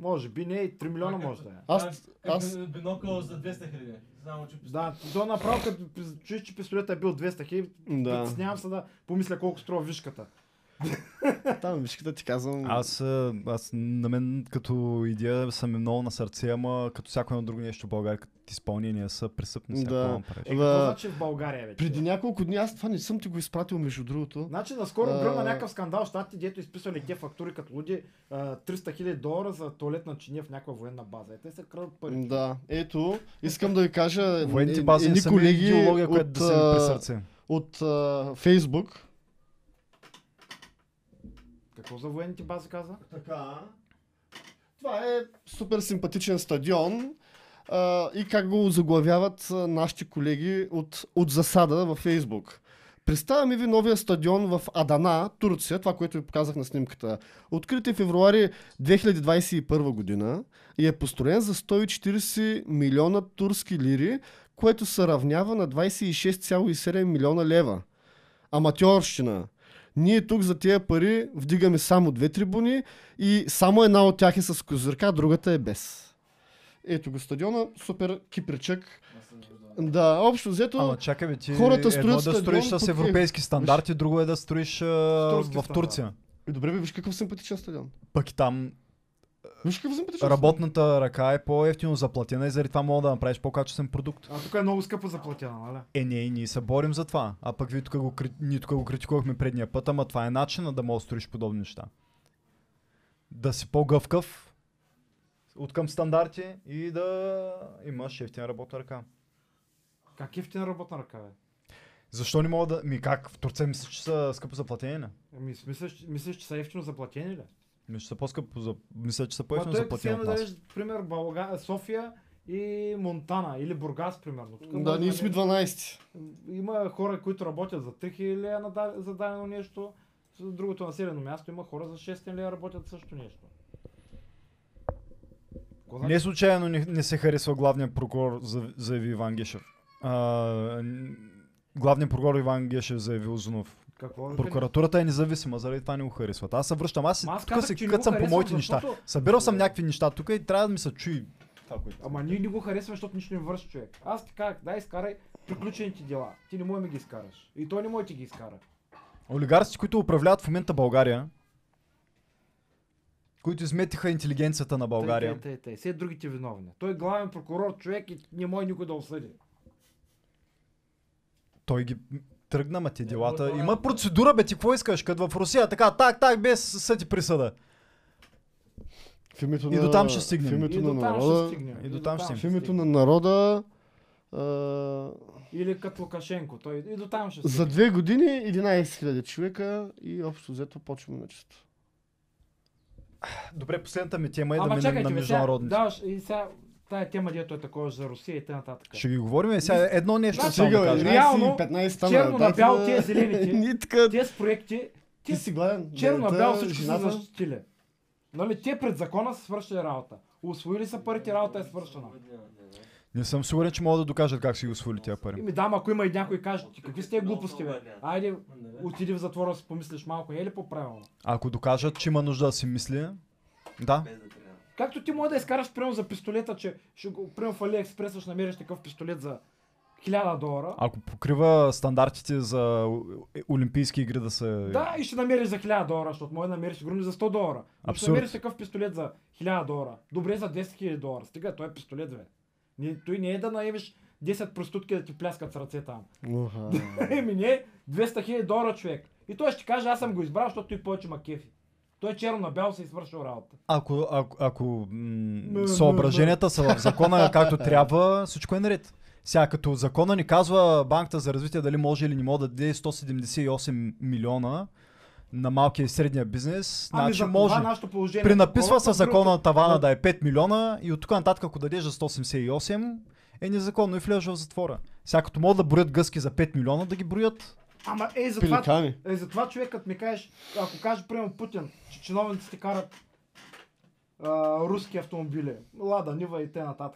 [SPEAKER 3] Може би не и 3 милиона може да е.
[SPEAKER 2] Аз,
[SPEAKER 4] Как-
[SPEAKER 2] аз,
[SPEAKER 4] Бинокъл за 200 хиляди. Само, че
[SPEAKER 3] Да, то направо като чуеш, че пистолетът е бил 200 хиляди,
[SPEAKER 2] да.
[SPEAKER 3] притеснявам се да помисля колко струва вишката.
[SPEAKER 2] Там вишката ти казвам.
[SPEAKER 1] Аз, а, аз на мен като идея съм много на сърце, ама като всяко едно друго нещо в България, като изпълнения са престъпни, всяко
[SPEAKER 2] Да.
[SPEAKER 1] да.
[SPEAKER 3] Е, какво значи в България вече?
[SPEAKER 2] Преди няколко дни, аз това не съм ти го изпратил между другото.
[SPEAKER 3] Значи наскоро
[SPEAKER 2] А-
[SPEAKER 3] гръмна някакъв скандал в щатите, дето изписвали те фактури като луди а, 300 хиляди долара за туалетна чиния в някаква военна база. Е, те се крадат пари.
[SPEAKER 2] Да, ето, искам да ви кажа,
[SPEAKER 1] Военните
[SPEAKER 2] е-
[SPEAKER 1] бази не
[SPEAKER 2] едни колеги
[SPEAKER 1] идеология, която
[SPEAKER 2] от,
[SPEAKER 1] да се ми при
[SPEAKER 2] а,
[SPEAKER 1] сърце.
[SPEAKER 2] от Фейсбук.
[SPEAKER 3] Какво за военните бази каза?
[SPEAKER 2] Така. Това е супер симпатичен стадион. А, и как го заглавяват нашите колеги от, от засада във Фейсбук. Представяме ви новия стадион в Адана, Турция, това, което ви показах на снимката. Открит е февруари 2021 година и е построен за 140 милиона турски лири, което се равнява на 26,7 милиона лева. Аматьорщина. Ние тук за тия пари вдигаме само две трибуни и само една от тях е с козирка, другата е без. Ето го стадиона, супер кипричък. Да, общо взето,
[SPEAKER 1] Ама чакай бе, ти
[SPEAKER 2] хората
[SPEAKER 1] едно
[SPEAKER 2] строят
[SPEAKER 1] да строиш
[SPEAKER 2] стадион,
[SPEAKER 1] с
[SPEAKER 2] е-
[SPEAKER 1] европейски стандарти, друго е да строиш а, в. Турция.
[SPEAKER 2] и добре бе, виж какъв симпатичен стадион.
[SPEAKER 1] Пък и там
[SPEAKER 2] Виж какъв симпатичен
[SPEAKER 1] работната ръка е по-ефтино заплатена и заради това мога да направиш по-качествен продукт.
[SPEAKER 3] А тук е много скъпо заплатена, нали?
[SPEAKER 1] Е, не, и ние се борим за това. А пък вие тук го, ние тук го критикувахме предния път, ама това е начинът да можеш да строиш подобни неща. Да си по-гъвкав от към стандарти и да имаш ефтина работна ръка.
[SPEAKER 3] Как ефтина работна ръка, бе?
[SPEAKER 1] Защо не мога да... Ми как? В Турция мисля, че са скъпо заплатени, не?
[SPEAKER 3] Ами, мислиш, мислиш, че са ефтино заплатени ли?
[SPEAKER 1] Мисля, че са по-скъпо за... Мисля, че са по-ефтино заплатени
[SPEAKER 3] сега
[SPEAKER 1] от
[SPEAKER 3] да
[SPEAKER 1] нас.
[SPEAKER 3] дадеш, пример, Бълга... София и Монтана или Бургас, примерно. Тук
[SPEAKER 2] Да, ние
[SPEAKER 3] да
[SPEAKER 2] сме
[SPEAKER 3] не-
[SPEAKER 2] 12.
[SPEAKER 3] Има хора, които работят за 3000 лея на да- за дадено нещо. С другото населено място има хора за 600 лея работят също нещо. Значи?
[SPEAKER 1] Не случайно не, не се харесва главният прокурор, за- заяви Иван Гешев. А, главният прокурор Иван Гешев заяви Озунов,
[SPEAKER 3] Какво?
[SPEAKER 1] Прокуратурата е независима, заради това не го харесват. Аз се връщам, аз
[SPEAKER 3] аз
[SPEAKER 1] тук се къцам по моите неща. Събирал съм някакви неща тук и трябва да ми се чуи това, което.
[SPEAKER 3] Ама ние не го харесваме, защото нищо не върши човек. Аз ти казах, дай изкарай приключените дела. Ти не може да ми ги изкараш. И той не може да ти ги изкара.
[SPEAKER 1] Олигарсите, които управляват в момента България, които изметиха интелигенцията на България.
[SPEAKER 3] Тъй, тъй, тъй, тъй. Все другите виновни. Той е главен прокурор човек и не може никой да осъди.
[SPEAKER 1] Той ги тръгна, ма ти делата.
[SPEAKER 4] това е-
[SPEAKER 1] Има процедура, бе, ти какво искаш? Като в Русия, така, так, так, без съд и присъда.
[SPEAKER 2] В името
[SPEAKER 1] И
[SPEAKER 2] на,
[SPEAKER 1] до там ще стигнем.
[SPEAKER 2] В името
[SPEAKER 3] И
[SPEAKER 2] на
[SPEAKER 3] ще
[SPEAKER 2] народа.
[SPEAKER 3] стигнем.
[SPEAKER 1] И до там ще
[SPEAKER 2] В името на народа. а,
[SPEAKER 3] Или като Лукашенко. Той и до там ще
[SPEAKER 2] за
[SPEAKER 3] стигне.
[SPEAKER 2] две години 11 000 човека и общо взето почваме на чисто.
[SPEAKER 1] Добре, последната ми тема е да
[SPEAKER 3] Ама
[SPEAKER 1] минем
[SPEAKER 3] чакайте,
[SPEAKER 1] на международните.
[SPEAKER 3] даваш, и сега тая тема, дето е такова за Русия и т.н.
[SPEAKER 1] Ще ги говорим. Е, сега едно нещо
[SPEAKER 3] Значи,
[SPEAKER 1] само да
[SPEAKER 2] Сега,
[SPEAKER 1] кажа.
[SPEAKER 3] Реално,
[SPEAKER 2] 11 и 15 стана.
[SPEAKER 3] черно на бяло
[SPEAKER 2] да-
[SPEAKER 3] тия зелените. Тези проекти,
[SPEAKER 2] Ти
[SPEAKER 3] ти
[SPEAKER 2] си гладен.
[SPEAKER 3] черно на бяло всичко са защитили. Нали, те пред закона са свършили работа. Усвоили са парите, работа е свършена.
[SPEAKER 1] Не съм сигурен, че могат да докажат как си ги освоили тия пари.
[SPEAKER 3] Ими да, ако има и някой каже, ти какви сте глупости, бе? Айде, отиди в затвора да си помислиш малко, е ли по-правилно?
[SPEAKER 1] Ако докажат, че има нужда да си мисли, да.
[SPEAKER 3] Както ти може да изкараш примерно за пистолета, че ще го, примерно в AliExpress ще намериш такъв пистолет за 1000 долара.
[SPEAKER 1] Ако покрива стандартите за е, Олимпийски игри да се...
[SPEAKER 3] Да, и ще намериш за 1000 долара, защото може да намериш сигурно и за 100 долара. Но ще намериш такъв пистолет за 1000 долара. Добре за 10 000 долара. Стига, той е пистолет, бе. Не, той не е да наемеш 10 проститутки да ти пляскат с ръце там. Еми не, 200 хиляди долара човек. И той ще каже, аз съм го избрал, защото той повече ма кефи. Той черно на бяло се е свършил работа.
[SPEAKER 1] Ако, ако, ако м- съображенията са в закона както трябва, всичко е наред. Сега като закона ни казва банката за развитие дали може или не може да даде 178 милиона на малкия и средния бизнес,
[SPEAKER 3] Ами
[SPEAKER 1] значи
[SPEAKER 3] за
[SPEAKER 1] може.
[SPEAKER 3] положение.
[SPEAKER 1] Пренаписва
[SPEAKER 3] такова,
[SPEAKER 1] се закона на тавана да е 5 милиона и от тук нататък ако дадеш за 188 е незаконно и влезеш в затвора. Сега като могат да броят гъски за 5 милиона, да ги броят.
[SPEAKER 3] Ама е за това,
[SPEAKER 2] Пеликани.
[SPEAKER 3] е за това човекът ми кажеш, ако каже примерно Путин, че чиновниците карат а, руски автомобили, Лада, Нива и т.н.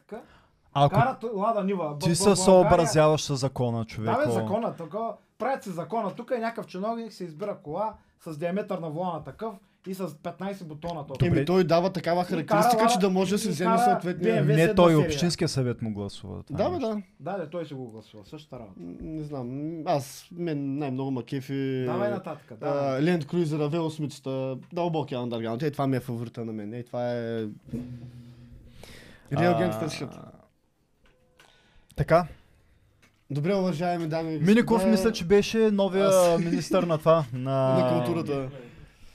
[SPEAKER 1] Ако
[SPEAKER 3] Карат Лада, Нива.
[SPEAKER 1] ти се съобразяваш с закона, човек.
[SPEAKER 3] Да, бе, закона, такова. Правят се закона. Тук е някакъв чиновник, се избира кола с диаметър на волана такъв и с 15 бутона. То.
[SPEAKER 2] Еми той дава такава характеристика, че да може да си вземе съответния...
[SPEAKER 1] Не той,
[SPEAKER 3] серия.
[SPEAKER 1] общинския съвет му гласува. това
[SPEAKER 2] Да, бе, да.
[SPEAKER 3] Да, да, той си го гласува. Същата работа.
[SPEAKER 2] Не знам. Аз, мен най-много ма кефи...
[SPEAKER 3] Давай нататък. Да.
[SPEAKER 2] а, Land Cruiser, велосмицата, дълбокия андерграунд. Е, това ми е фаворита на мен. Е, това е... Real Gangster Shit.
[SPEAKER 1] Така,
[SPEAKER 2] Добре, уважаеми дами и
[SPEAKER 1] Миников
[SPEAKER 2] господа,
[SPEAKER 1] мисля, че беше новия министър на това. На,
[SPEAKER 2] На културата.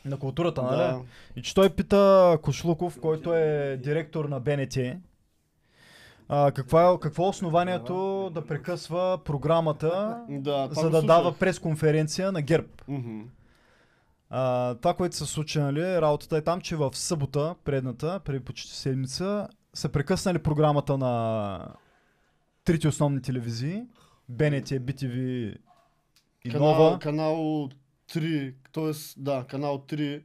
[SPEAKER 1] На културата, нали?
[SPEAKER 2] Да.
[SPEAKER 1] И че той пита Кошлуков, който е директор на БНТ, а, каква е, какво е основанието да прекъсва програмата,
[SPEAKER 2] Да,
[SPEAKER 1] за да дава пресконференция на ГЕРБ. А, това, което се случи, нали, работата е там, че в събота, предната, преди почти седмица, са прекъснали програмата на трите основни телевизии, БНТ, BTV и
[SPEAKER 2] Канал,
[SPEAKER 1] Нова,
[SPEAKER 2] канал 3, т.е. да, канал 3,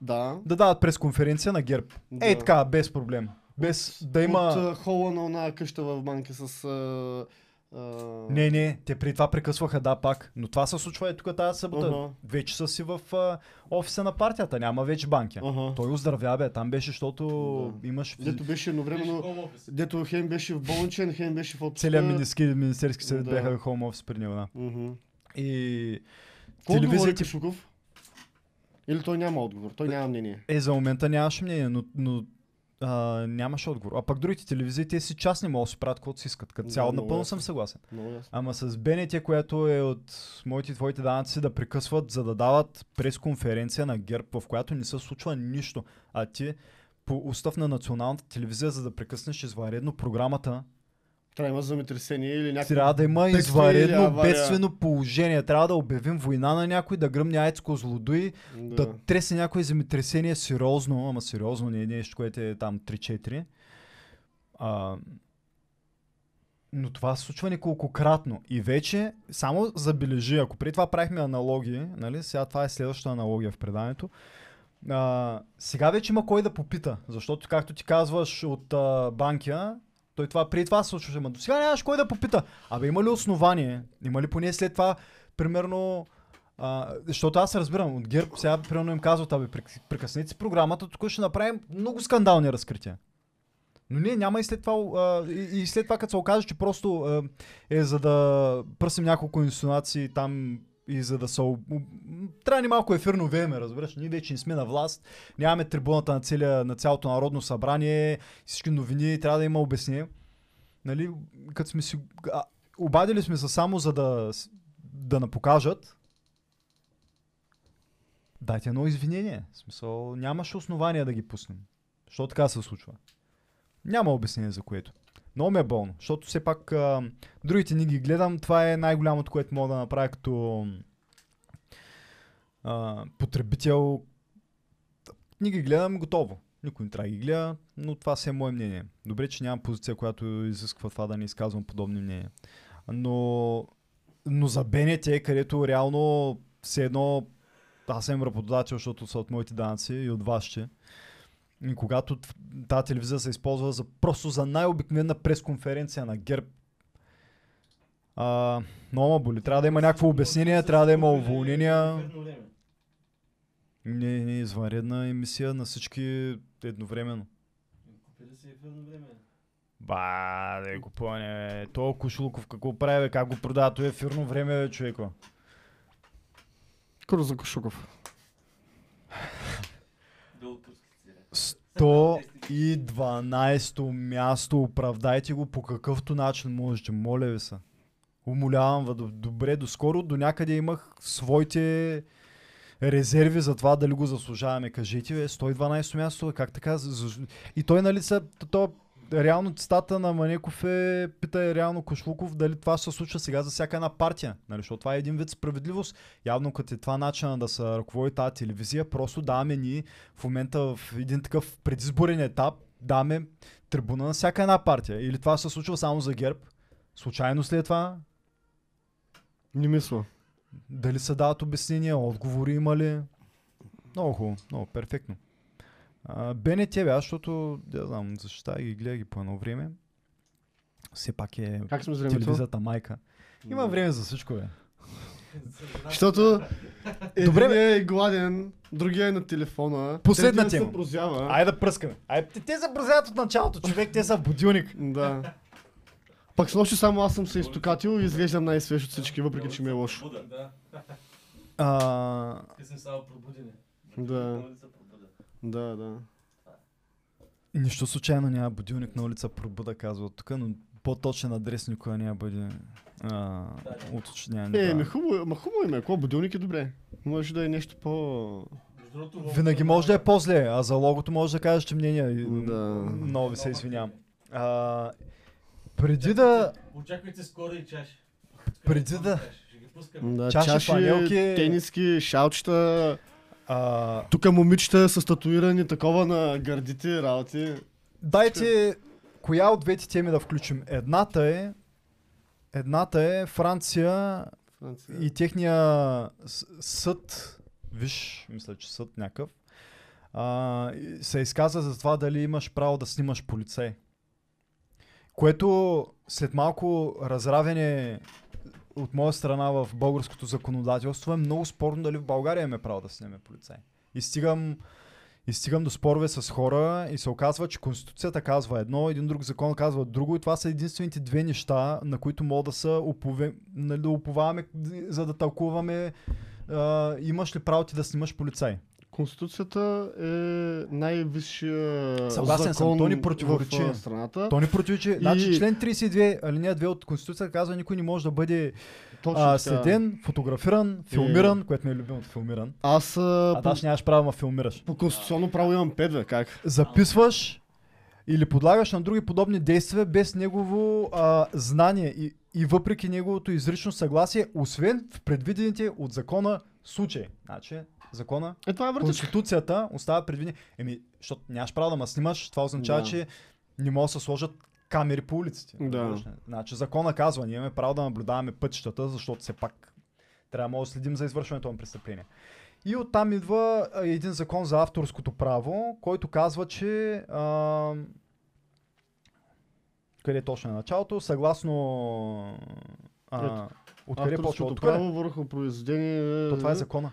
[SPEAKER 2] да.
[SPEAKER 1] да дават пресконференция на ГЕРБ.
[SPEAKER 2] да.
[SPEAKER 1] Ей така, без проблем. Без да има...
[SPEAKER 2] От хола на една къща в банка с... А, а...
[SPEAKER 1] Не, не, те при това прекъсваха, да, пак. Но това се случва и тук тази събота.
[SPEAKER 2] Ага.
[SPEAKER 1] Вече са си в а, офиса на партията, няма вече банки.
[SPEAKER 2] Ага.
[SPEAKER 1] Той оздравя, бе, там беше, защото
[SPEAKER 2] Да.
[SPEAKER 1] имаш
[SPEAKER 2] Дето беше едновременно... Дето хем беше в болничен, хем беше в отпуска.
[SPEAKER 1] целият министерски, министерски съвет
[SPEAKER 2] Да.
[SPEAKER 1] бяха хоум офис при него. Да.
[SPEAKER 2] Мгм.
[SPEAKER 1] И
[SPEAKER 2] Какво отговори. Кашуков? Или той няма отговор? Той няма мнение.
[SPEAKER 1] Е, за момента нямаше мнение, но, но а, нямаше отговор. А пък другите телевизии, те си частни могат да си правят каквото си искат. Като цяло
[SPEAKER 2] много
[SPEAKER 1] напълно
[SPEAKER 2] ясно.
[SPEAKER 1] съм съгласен.
[SPEAKER 2] Много ясно.
[SPEAKER 1] Ама с БНТ, което е от моите и твоите данъци да прекъсват, за да дават пресконференция на ГЕРБ, в която не се случва нищо. А ти по устав на националната телевизия, за да прекъснеш извънредно програмата,
[SPEAKER 2] Трябва да има земетресение или някакво...
[SPEAKER 1] трябва да има извънредно
[SPEAKER 2] авария.
[SPEAKER 1] бедствено положение. Трябва да обявим война на някой, да гръмне Айцко злодой,
[SPEAKER 2] Да.
[SPEAKER 1] да тресе някое земетресение сериозно, ама сериозно, не е нещо, което е там 3-4. А, но това се случва неколкократно. И вече, само забележи, ако преди това правихме аналогии, нали, сега това е следващата аналогия в преданието, а, сега вече има кой да попита, защото както ти казваш от а, банкия, той това преди това се случваше, ама до сега нямаш кой да попита. Абе има ли основание? Има ли поне след това, примерно, А, защото аз разбирам, от ГЕРБ сега примерно им казват, абе, прек- прекъснете си програмата, тук ще направим много скандални разкрития. Но ние няма и след това, а, и, и след това като се окаже, че просто а, е за да пръсим няколко инсинуации там и за да са... Трябва ни малко ефирно време, разбираш. Ние вече не сме на власт, нямаме трибуната на, целия, на цялото народно събрание, всички новини, трябва да има обяснение. Нали, като сме си... А, обадили сме се само за да, да напокажат, дайте едно извинение. В смисъл, нямаше основания да ги пуснем. Защо така се случва? Няма обяснение за което. Много ме е болно, защото все пак а, другите ни ги гледам, това е най-голямото, което мога да направя като а, потребител. Ни ги гледам готово. Никой не трябва да ги гледа, но това си е мое мнение. Добре, че нямам позиция, която изисква това да не изказвам подобни мнения. Но, но за БНТ, където реално все едно аз съм работодател, защото са от моите данъци и от вашите. И когато тази телевизия се използва за, просто за най-обикновена пресконференция на ГЕРБ. А, много ма боли. Трябва да има някакво обяснение, трябва да има уволнения. Не, не, извънредна емисия на всички едновременно.
[SPEAKER 4] Купили си ефирно време.
[SPEAKER 1] Ба, да е поне. Толкова Кошулков какво прави, как го продава, то е ефирно време, бе, човеко.
[SPEAKER 2] за Кошуков.
[SPEAKER 4] 100 и
[SPEAKER 1] 12-то място, оправдайте го по какъвто начин можете, моля ви се. Умолявам ви, добре, доскоро до някъде имах своите резерви за това дали го заслужаваме. Кажете, бе, 112 място, как така? И той, нали, са, то, реално цитата на Манеков е, пита реално Кошлуков дали това се случва сега за всяка една партия. Нали, защото това е един вид справедливост. Явно като е това начина да се ръководи тази телевизия, просто даваме ни в момента в един такъв предизборен етап, даваме трибуна на всяка една партия. Или това се случва само за ГЕРБ. Случайно след това
[SPEAKER 2] Не мисля.
[SPEAKER 1] дали се дават обяснения, отговори има ли? Много хубаво, много перфектно. А, БНТ, бе, аз, защото, да знам, защита ги гледа ги по едно време. Все пак е
[SPEAKER 2] Как сме
[SPEAKER 1] телевизията майка. Има време за всичко, бе.
[SPEAKER 2] Защото
[SPEAKER 1] Добре,
[SPEAKER 2] е гладен, другия е на телефона.
[SPEAKER 1] Последна тема.
[SPEAKER 2] се прозява.
[SPEAKER 1] Айде да пръскаме. Айде, те, те се от началото, човек, те са в будилник.
[SPEAKER 2] Да. Пак с нощи само аз съм се изтокатил и изглеждам най-свеж от всички, въпреки че ми е лошо.
[SPEAKER 1] А,
[SPEAKER 4] Те сме само пробудени.
[SPEAKER 2] Да. Да, да.
[SPEAKER 1] нищо случайно няма будилник на улица Пробуда, казва тук, но по-точен адрес никога няма бъде а, уточняван.
[SPEAKER 2] Е,
[SPEAKER 1] да.
[SPEAKER 2] ми хубаво, ма хубаво им е, ако будилник е добре. Може да е нещо по...
[SPEAKER 1] Винаги
[SPEAKER 4] на
[SPEAKER 1] може да е по-зле, а за логото може да кажеш, че мнение.
[SPEAKER 2] Да.
[SPEAKER 1] Много ви се извинявам. А, преди да...
[SPEAKER 4] Очаквайте скоро и чаши.
[SPEAKER 1] Преди да-
[SPEAKER 4] Ще ги пускаме.
[SPEAKER 2] Да,
[SPEAKER 1] Чаши,
[SPEAKER 2] чаши,
[SPEAKER 1] панелки.
[SPEAKER 2] тениски, шалчета.
[SPEAKER 1] А,
[SPEAKER 2] Тук момичета са статуирани такова на гърдите работи.
[SPEAKER 1] дайте, коя от двете теми да включим? Едната е... Едната е Франция
[SPEAKER 2] Франция.
[SPEAKER 1] и техния съд, виж, мисля, че съд някакъв, а, се изказа за това дали имаш право да снимаш полицай. Което след малко разравяне от моя страна в българското законодателство е много спорно дали в България имаме право да снимаме полицай. И стигам, и стигам до спорове с хора и се оказва, че Конституцията казва едно, един друг закон казва друго и това са единствените две неща, на които мога да, са упове, нали, да уповаваме, за да тълкуваме а, имаш ли право ти да снимаш полицай.
[SPEAKER 2] Конституцията е най-висшия
[SPEAKER 1] Съгласен съм,
[SPEAKER 2] закон
[SPEAKER 1] то ни противоречи.
[SPEAKER 2] в страната.
[SPEAKER 1] То ни противоречи.
[SPEAKER 2] И-
[SPEAKER 1] Значи член 32, алинея 2 от Конституцията казва, никой не може да бъде
[SPEAKER 2] Точно
[SPEAKER 1] а,
[SPEAKER 2] така.
[SPEAKER 1] следен, фотографиран, филмиран, което ми е любимото филмиран.
[SPEAKER 2] Аз а,
[SPEAKER 1] А
[SPEAKER 2] по,
[SPEAKER 1] даш нямаш право да филмираш.
[SPEAKER 2] по конституционно право имам 5, бе, как?
[SPEAKER 1] записваш или подлагаш на други подобни действия без негово а, знание и, и въпреки неговото изрично съгласие, освен в предвидените от закона случаи. Значи, закона,
[SPEAKER 2] Е, това е.
[SPEAKER 1] Конституцията остава предвидени. Еми, защото нямаш право да ме снимаш, това означава,
[SPEAKER 2] Да.
[SPEAKER 1] че не могат да се сложат камери по улиците.
[SPEAKER 2] Да.
[SPEAKER 1] Значи закона казва, ние имаме право да наблюдаваме пътищата, защото все пак трябва да следим за извършването на престъпление. И оттам идва един закон за авторското право, който казва, че а, къде точно е началото, съгласно а, Откъде почва?
[SPEAKER 2] Авторското
[SPEAKER 1] Откъде?
[SPEAKER 2] право върху произведение...
[SPEAKER 1] То това е закона.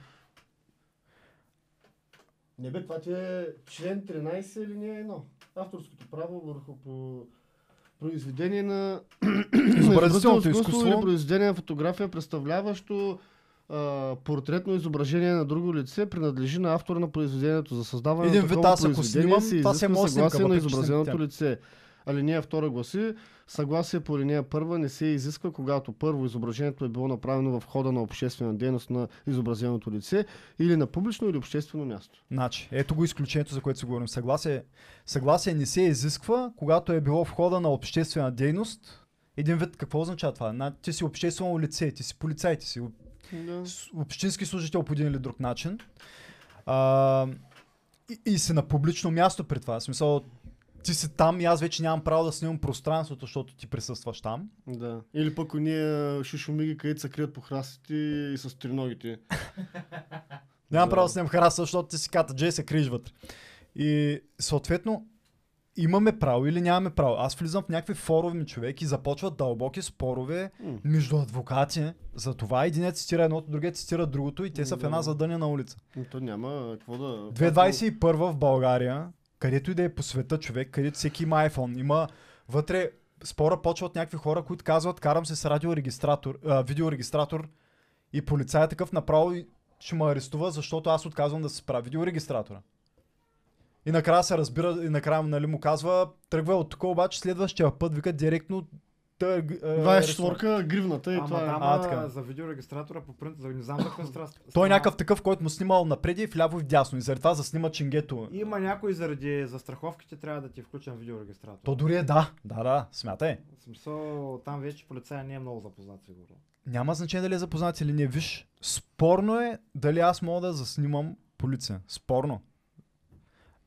[SPEAKER 2] Не бе, това ти е член 13 или не е едно. Авторското право върху по... произведение на
[SPEAKER 1] Изобразителното
[SPEAKER 2] изкуство или произведение на фотография, представляващо а, портретно изображение на друго лице, принадлежи на автора на произведението. За създаване
[SPEAKER 1] Един
[SPEAKER 2] на
[SPEAKER 1] вид,
[SPEAKER 2] такова
[SPEAKER 1] ако
[SPEAKER 2] произведение
[SPEAKER 1] снимам,
[SPEAKER 2] се
[SPEAKER 1] е
[SPEAKER 2] изисква съгласие на изобразеното лице. Алинея 2 гласи, съгласие по алинея 1 не се изисква, когато първо изображението е било направено в хода на обществена дейност на изобразеното лице или на публично или обществено място.
[SPEAKER 1] Значи, ето го изключението, за което си говорим. Съгласие, съгласие не се изисква, когато е било в хода на обществена дейност. Един вид, какво означава това? Ти си обществено лице, ти си полицай, ти си
[SPEAKER 2] Да.
[SPEAKER 1] общински служител по един или друг начин. А, и, и си на публично място при това. В смисъл, ти си там и аз вече нямам право да снимам пространството, защото ти присъстваш там.
[SPEAKER 2] Да. Или пък уния шушумиги, където се крият по храстите и с триногите.
[SPEAKER 1] Нямам
[SPEAKER 2] Да.
[SPEAKER 1] право да снимам хараса, защото ти си ката Джей се криш вътре. И съответно, имаме право или нямаме право. Аз влизам в някакви форуми човек и започват дълбоки спорове
[SPEAKER 2] М.
[SPEAKER 1] между адвокати. За това един цитира едното, другия цитира другото и те са в една
[SPEAKER 2] Да.
[SPEAKER 1] задънена улица.
[SPEAKER 2] Но То няма какво да...
[SPEAKER 1] 2021 в България, където и да е по света човек, където всеки има iPhone, има вътре спора почва от някакви хора, които казват, карам се с радиорегистратор, а, видеорегистратор и полицая такъв направо ще ме арестува, защото аз отказвам да се справя видеорегистратора. И накрая се разбира, и накрая нали, му казва, тръгва от тук, обаче следващия път вика директно тър,
[SPEAKER 2] 24 гривната и
[SPEAKER 3] Ама
[SPEAKER 2] това е.
[SPEAKER 3] да,
[SPEAKER 1] А,
[SPEAKER 3] ама
[SPEAKER 1] така.
[SPEAKER 3] за видеорегистратора по принцип, за- не знам каква страст.
[SPEAKER 1] Той е някакъв такъв, който му снимал напред и вляво и вдясно. И заради това заснима чингето.
[SPEAKER 3] Има някой заради застраховките трябва да ти е включен видеорегистратор.
[SPEAKER 1] То дори е да. Да, да, смятай.
[SPEAKER 3] В смисъл, там вече полицая не е много запознат сигурно.
[SPEAKER 1] Няма значение дали е запознат или не. Виж, спорно е дали аз мога да заснимам полиция. Спорно.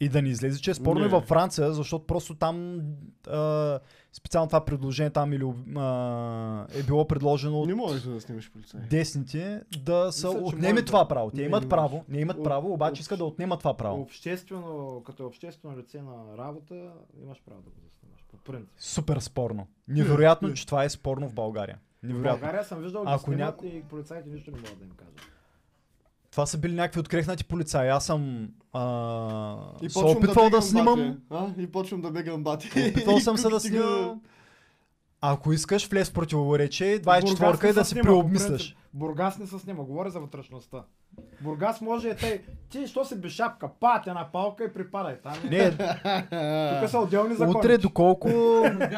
[SPEAKER 1] И да ни излезе, че е спорно
[SPEAKER 2] Не.
[SPEAKER 1] и във Франция, защото просто там а, специално това предложение там или а, е било предложено от
[SPEAKER 2] Не можеш да снимаш полицай.
[SPEAKER 1] десните да са
[SPEAKER 3] Мисля,
[SPEAKER 1] отнеме това
[SPEAKER 3] да.
[SPEAKER 1] право. Те
[SPEAKER 2] Не,
[SPEAKER 1] имат
[SPEAKER 2] не
[SPEAKER 1] право,
[SPEAKER 2] можеш.
[SPEAKER 1] не имат право, обаче
[SPEAKER 3] об-
[SPEAKER 1] искат да отнемат това право.
[SPEAKER 3] Обществено, като обществено лице на работа, имаш право да го заснемаш. По принцип.
[SPEAKER 1] Супер спорно. Невероятно, че това е спорно в България.
[SPEAKER 3] В
[SPEAKER 1] Невероятно.
[SPEAKER 3] България съм виждал да
[SPEAKER 1] Ако
[SPEAKER 3] снимат
[SPEAKER 1] няко-
[SPEAKER 3] и полицайите нищо не могат да им кажат.
[SPEAKER 1] Това са били някакви открехнати полицаи. Аз съм а,
[SPEAKER 2] И
[SPEAKER 1] се опитвал да,
[SPEAKER 2] бегам
[SPEAKER 1] снимам.
[SPEAKER 2] бате. А? И почвам да бегам бати.
[SPEAKER 1] Опитвал съм се да снимам. Ако искаш, влез в противоречие,
[SPEAKER 3] Бургас
[SPEAKER 1] 24
[SPEAKER 3] не
[SPEAKER 1] и да
[SPEAKER 3] по
[SPEAKER 1] преобмисляш.
[SPEAKER 3] Бургас не се снима, говоря за вътрешността. Бургас може е тъй, ти що си без шапка, пат една палка и припадай. Там е.
[SPEAKER 1] Не,
[SPEAKER 3] Тук са отделни закони.
[SPEAKER 1] утре доколко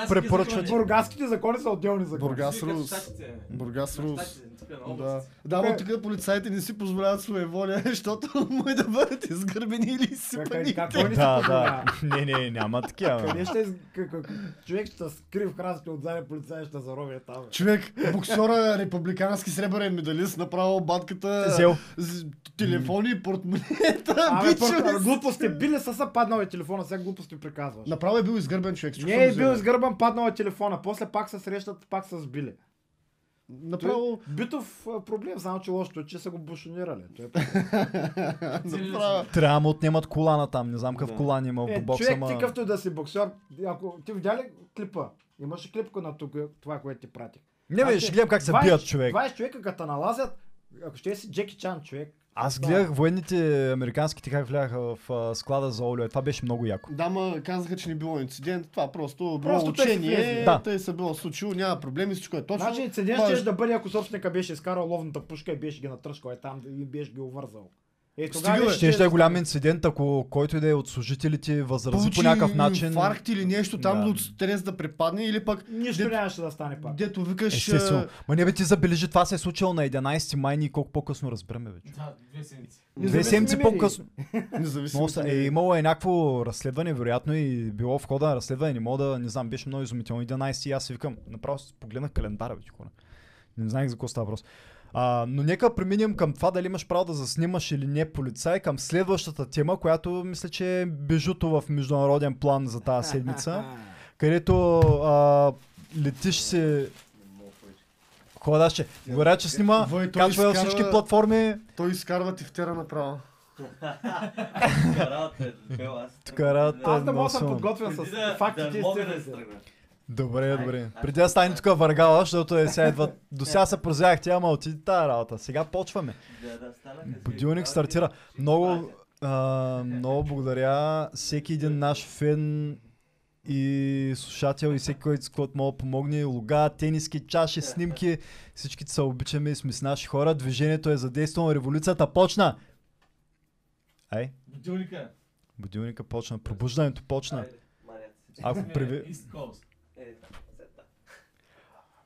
[SPEAKER 1] препоръчват.
[SPEAKER 4] закони.
[SPEAKER 3] Бургаските закони са отделни закони.
[SPEAKER 2] Бургас Рус. Бургас Рус. Да, да, но
[SPEAKER 3] Е.
[SPEAKER 2] тук полицайите не си позволяват своеволия, защото може да бъдат изгърбени или
[SPEAKER 3] Как-
[SPEAKER 2] изсипани.
[SPEAKER 3] Какво не си
[SPEAKER 1] Да,
[SPEAKER 3] позволява?
[SPEAKER 1] да. Не, не, няма такива.
[SPEAKER 3] Къде ще из... как- как- човек ще се скри в храстите отзади полицай ще зарови там.
[SPEAKER 2] Човек, боксера, републикански сребърен медалист, направо батката, телефони, портмонета, бичове.
[SPEAKER 3] глупости, били са са паднали телефона, сега глупости приказваш.
[SPEAKER 2] Направо е бил изгърбен човек.
[SPEAKER 3] Не е бил изгърбан, паднал е телефона, после пак се срещат, пак са сбили.
[SPEAKER 2] Направо,
[SPEAKER 3] Битов а, проблем, само че лошото е, че са го бушонирали. Той е
[SPEAKER 2] направо.
[SPEAKER 1] Трябва да му отнемат колана там. Не знам какъв
[SPEAKER 2] Да.
[SPEAKER 1] колан има
[SPEAKER 3] Е,
[SPEAKER 1] в бокса,
[SPEAKER 3] човек,
[SPEAKER 1] ма...
[SPEAKER 3] ти какъвто да си боксер, ако ти видя ли клипа? Имаше клипка на тук, това, което ти пратих.
[SPEAKER 1] Не, бе,
[SPEAKER 3] Значи,
[SPEAKER 1] ще гледам как се
[SPEAKER 3] 20
[SPEAKER 1] бият човек.
[SPEAKER 3] 20 човека като налазят, ако ще си Джеки Чан човек.
[SPEAKER 1] Аз
[SPEAKER 3] Да.
[SPEAKER 1] гледах военните американските как вляха в а, склада за олио. Това беше много яко.
[SPEAKER 2] Да, ма казаха, че не било инцидент. Това просто било
[SPEAKER 3] Просто си
[SPEAKER 2] учение.
[SPEAKER 1] Да.
[SPEAKER 2] Тъй се било случило, няма проблеми, всичко е точно.
[SPEAKER 3] Значи инцидент ще да бъде, ако собственика беше изкарал ловната пушка и беше ги натръшкал е там и беше ги увързал. Е, тогава
[SPEAKER 2] Стига.
[SPEAKER 1] Ще ще е голям инцидент, ако който и да е от служителите възрази
[SPEAKER 2] Получи
[SPEAKER 1] по някакъв начин.
[SPEAKER 2] инфаркт или нещо там
[SPEAKER 1] Да.
[SPEAKER 2] от стрес да препадне или пък
[SPEAKER 3] Нищо
[SPEAKER 2] Дето-
[SPEAKER 3] нямаше да стане пак.
[SPEAKER 2] дето викаш...
[SPEAKER 1] Естествено.
[SPEAKER 2] а,
[SPEAKER 1] Ма не бе ти забележи, това се е случило на 11 май, ние колко по-късно разбираме вече.
[SPEAKER 4] Да, две седмици.
[SPEAKER 1] Две седмици по-късно.
[SPEAKER 2] Независимо.
[SPEAKER 1] Е, имало е някакво разследване, вероятно и било в хода на разследване, не мога да, не знам, беше много изумително. 11 и аз си викам, направо си погледнах календара, вече хора. Не знаех за какво става въпрос. А, но нека преминем към това дали имаш право да заснимаш или не полицай, към следващата тема, която мисля, че е бежуто в международен план за тази седмица, където а, летиш си ходаше. Говоря, че снима,
[SPEAKER 2] Вой,
[SPEAKER 1] качва
[SPEAKER 2] изкарва-
[SPEAKER 1] всички платформи,
[SPEAKER 2] Той изкарва тефтера направо.
[SPEAKER 4] Карата е, бел аз.
[SPEAKER 1] Много
[SPEAKER 3] мога да съм подготвен с фактите
[SPEAKER 4] да мога да
[SPEAKER 3] истините.
[SPEAKER 4] тръгна.
[SPEAKER 1] Добре, добре. Преди да стане тук въргала, защото е сега идват... До сега се прозяхте, ама отиди тази работа. Сега почваме. Будилник стартира. Много, а, много благодаря всеки един наш фен и слушател и всеки, който който мога да помогне. Луга, тениски, чаши, снимки. Всичките се обичаме и сме с наши хора. Движението е задействано. Революцията почна. Ай,
[SPEAKER 4] Будилника.
[SPEAKER 1] будилника почна. Пробуждането почна. Ако
[SPEAKER 4] Coast.
[SPEAKER 5] Е.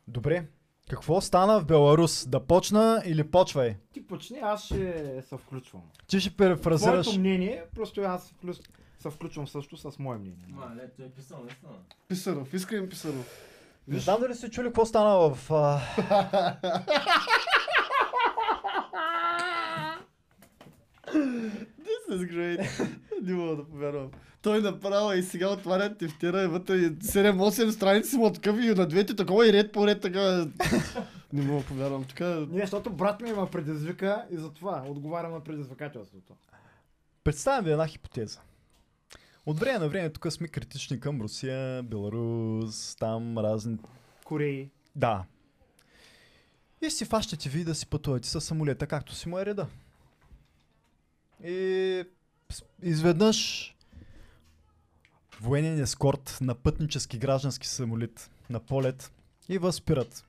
[SPEAKER 1] Добре. Какво стана в Беларус? Да почна или почвай?
[SPEAKER 3] Ти почни, аз ще се включвам.
[SPEAKER 1] Ти ще перефразираш.
[SPEAKER 3] Твоето мнение, просто аз вклю- се включвам също с мое мнение.
[SPEAKER 4] Ма, не, той е писал, наистина.
[SPEAKER 2] Писаров, искам Писаров.
[SPEAKER 1] Не знам дали сте чули какво стана в... А...
[SPEAKER 2] This is great. Не мога да повярвам. Той направо и сега отварят тефтера и вътре 7-8 страници му такъв и на двете такова и ред по ред така. Не мога да повярвам. Така...
[SPEAKER 3] Не, защото брат ми ме предизвика и затова отговарям на предизвикателството.
[SPEAKER 1] Представям ви една хипотеза. От време на време тук сме критични към Русия, Беларус, там разни...
[SPEAKER 3] Кореи.
[SPEAKER 1] Да. И си фащате ви да си пътувате с самолета, както си му е реда. И изведнъж военен ескорт на пътнически граждански самолет на полет и възпират.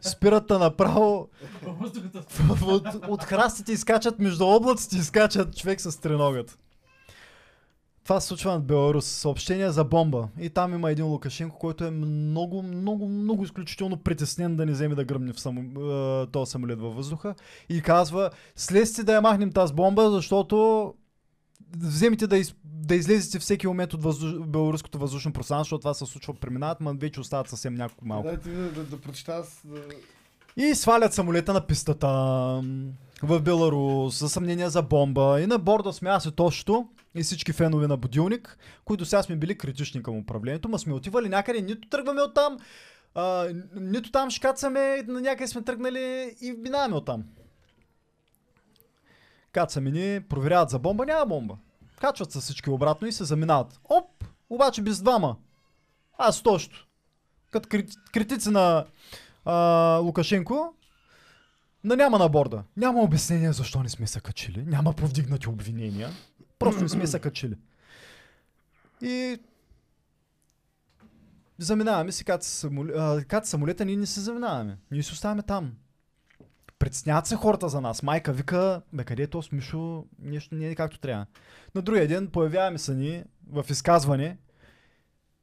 [SPEAKER 1] Спират направо от, от храстите изкачат, между облаците изкачат човек с треногът. Това се случва в Беларус. Съобщение за бомба. И там има един Лукашенко, който е много, много, много изключително притеснен да не вземе да гръмне в само, е, този самолет във въздуха. И казва, слезте да я махнем тази бомба, защото вземете да, из, да излезете всеки момент от въздуш... беларуското въздушно пространство, защото това се случва, преминават, но вече остават съвсем няколко малко.
[SPEAKER 2] Дайте ми да, да, да прочета. Да...
[SPEAKER 1] И свалят самолета на пистата в Беларус, за съмнение за бомба. И на борда сме аз и Тошто и всички фенове на Будилник, които сега сме били критични към управлението, ма сме отивали някъде, нито тръгваме оттам, а, нито там шкацаме, на някъде сме тръгнали и минаваме оттам. Кацаме ни, проверяват за бомба, няма бомба. Качват се всички обратно и се заминават. Оп! Обаче без двама. Аз тощо. Като крит- критици на а, Лукашенко, на няма на борда. Няма обяснение защо не сме се качили. Няма повдигнати обвинения. Просто не сме се качили. И заминаваме си кат, самоле... а, кат самолета, ние не се заминаваме. Ние си оставаме там. Предсняват се хората за нас. Майка вика, бе къде е то с Мишо, нещо не е както трябва. На другия ден появяваме се ни в изказване.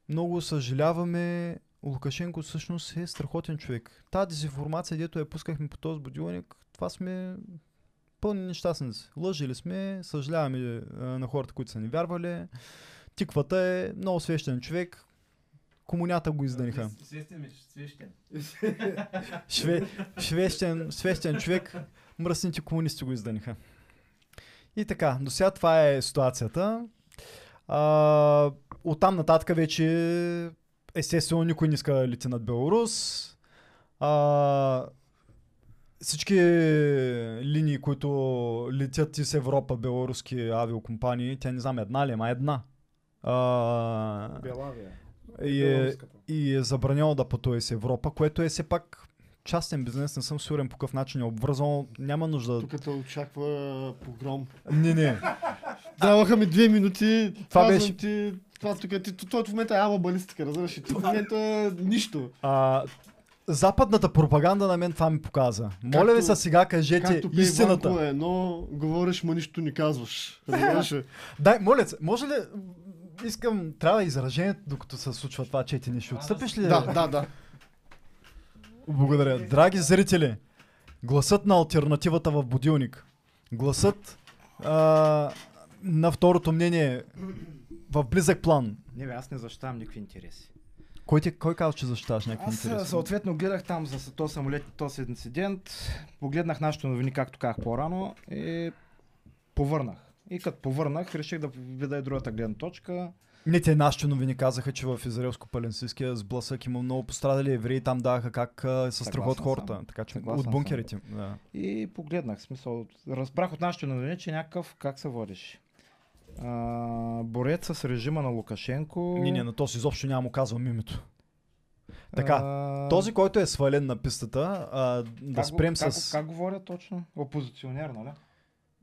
[SPEAKER 1] Много съжаляваме, Лукашенко всъщност е страхотен човек. Та дезинформация, дето я пускахме по този будилник, това сме пълни нещастници. Лъжили сме, съжаляваме на хората, които са ни вярвали. Тиквата е много свещен човек. Комунята го изданиха.
[SPEAKER 4] Свестен ми, свещен.
[SPEAKER 1] Шве, швещен, свещен човек, мръсните комунисти го изданиха. И така, до сега това е ситуацията. А, оттам нататък вече естествено никой не иска да лети над Беларус. А, всички линии, които летят из Европа, беларуски авиокомпании, тя не знам една ли, ама една. А,
[SPEAKER 3] Белавия.
[SPEAKER 1] И е,
[SPEAKER 3] Беларуската.
[SPEAKER 1] и е забранено да пътува из Европа, което е все пак частен бизнес, не съм сигурен по какъв начин е обвързано, няма нужда.
[SPEAKER 2] Тук те очаква погром.
[SPEAKER 1] Не, не.
[SPEAKER 2] Даваха ми две минути.
[SPEAKER 1] Това беше-
[SPEAKER 2] Ти, това тук, ти, той в момента е ама балистика, разбираш? Ти в момента е нищо.
[SPEAKER 1] А, западната пропаганда на мен това ми показа. Моля ви
[SPEAKER 2] Както-
[SPEAKER 1] се сега кажете
[SPEAKER 2] Както
[SPEAKER 1] истината.
[SPEAKER 2] Ванко е едно, говориш, ма нищо не казваш.
[SPEAKER 1] Дай, моля се, може ли... Искам, трябва изражението, докато се случва това четене. Ще отстъпиш ли?
[SPEAKER 2] да, да, да.
[SPEAKER 1] Благодаря. Драги зрители, гласът на альтернативата в будилник. Гласът а, на второто мнение в близък план.
[SPEAKER 3] Не, бе, аз не защитавам никакви интереси.
[SPEAKER 1] Кой, ти, кой казва, че защитаваш някакви
[SPEAKER 3] Аз
[SPEAKER 1] интереси?
[SPEAKER 3] съответно гледах там за този самолет, този инцидент, погледнах нашите новини, както казах по-рано и повърнах. И като повърнах, реших да видя и другата гледна точка.
[SPEAKER 1] Не, те нашите новини казаха, че в израелско-палестинския сблъсък има много пострадали евреи. Там даваха как а, се страхуват хората.
[SPEAKER 3] съм.
[SPEAKER 1] Така че
[SPEAKER 3] Съгласен
[SPEAKER 1] от
[SPEAKER 3] съм.
[SPEAKER 1] бункерите. Да.
[SPEAKER 3] И погледнах, смисъл, разбрах от нашите новини, че някакъв, как се водиш? а, борец с режима на Лукашенко.
[SPEAKER 1] Не, не, на този изобщо няма му казвам името. Така,
[SPEAKER 3] а,
[SPEAKER 1] Този, който е свален на пистата, а, да
[SPEAKER 3] как,
[SPEAKER 1] спрем
[SPEAKER 3] го, как,
[SPEAKER 1] с...
[SPEAKER 3] как говоря точно? Опозиционер, нали?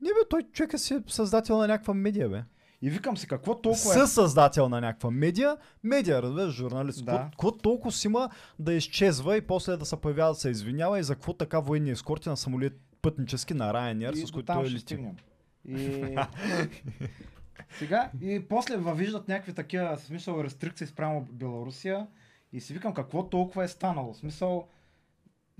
[SPEAKER 1] Не бе, той човек е си създател на някаква медия, бе.
[SPEAKER 3] И викам си, какво толкова е...
[SPEAKER 1] Създател на някаква медия, медия, разбираш, журналист.
[SPEAKER 3] Да.
[SPEAKER 1] Какво толкова си има да изчезва и после да се появява да се извинява и за какво така военни ескорти на самолет пътнически на Ryanair, с които той
[SPEAKER 3] ще
[SPEAKER 1] лети.
[SPEAKER 3] И... Сега, и после въвиждат някакви такива, смисъл, рестрикции спрямо Беларусия и си викам какво толкова е станало. Смисъл,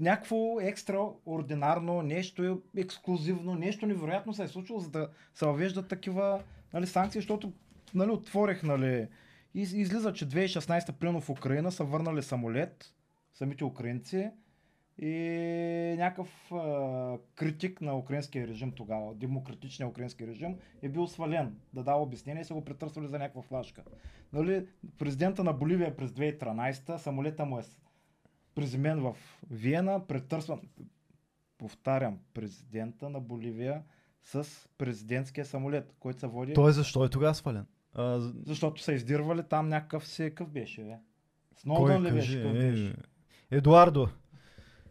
[SPEAKER 3] някакво екстраординарно, нещо ексклюзивно, нещо невероятно се е случило, за да се въвеждат такива нали, санкции, защото нали, отворих, нали, излиза, че 2016 примерно в Украина са върнали самолет, самите украинци, и някакъв а, критик на украинския режим тогава, демократичния украински режим, е бил свален да дава обяснение и са го претърсвали за някаква флашка. Нали, президента на Боливия през 2013, самолета му е приземен в Виена, претърсван, повтарям, президента на Боливия с президентския самолет, който се води,
[SPEAKER 1] Той защо е тогава свален? А,
[SPEAKER 3] защото са издирвали там някакъв си, какъв беше, бе? Сноудън ли беше?
[SPEAKER 1] кажи?
[SPEAKER 3] Какъв беше?
[SPEAKER 1] Е, Едуардо.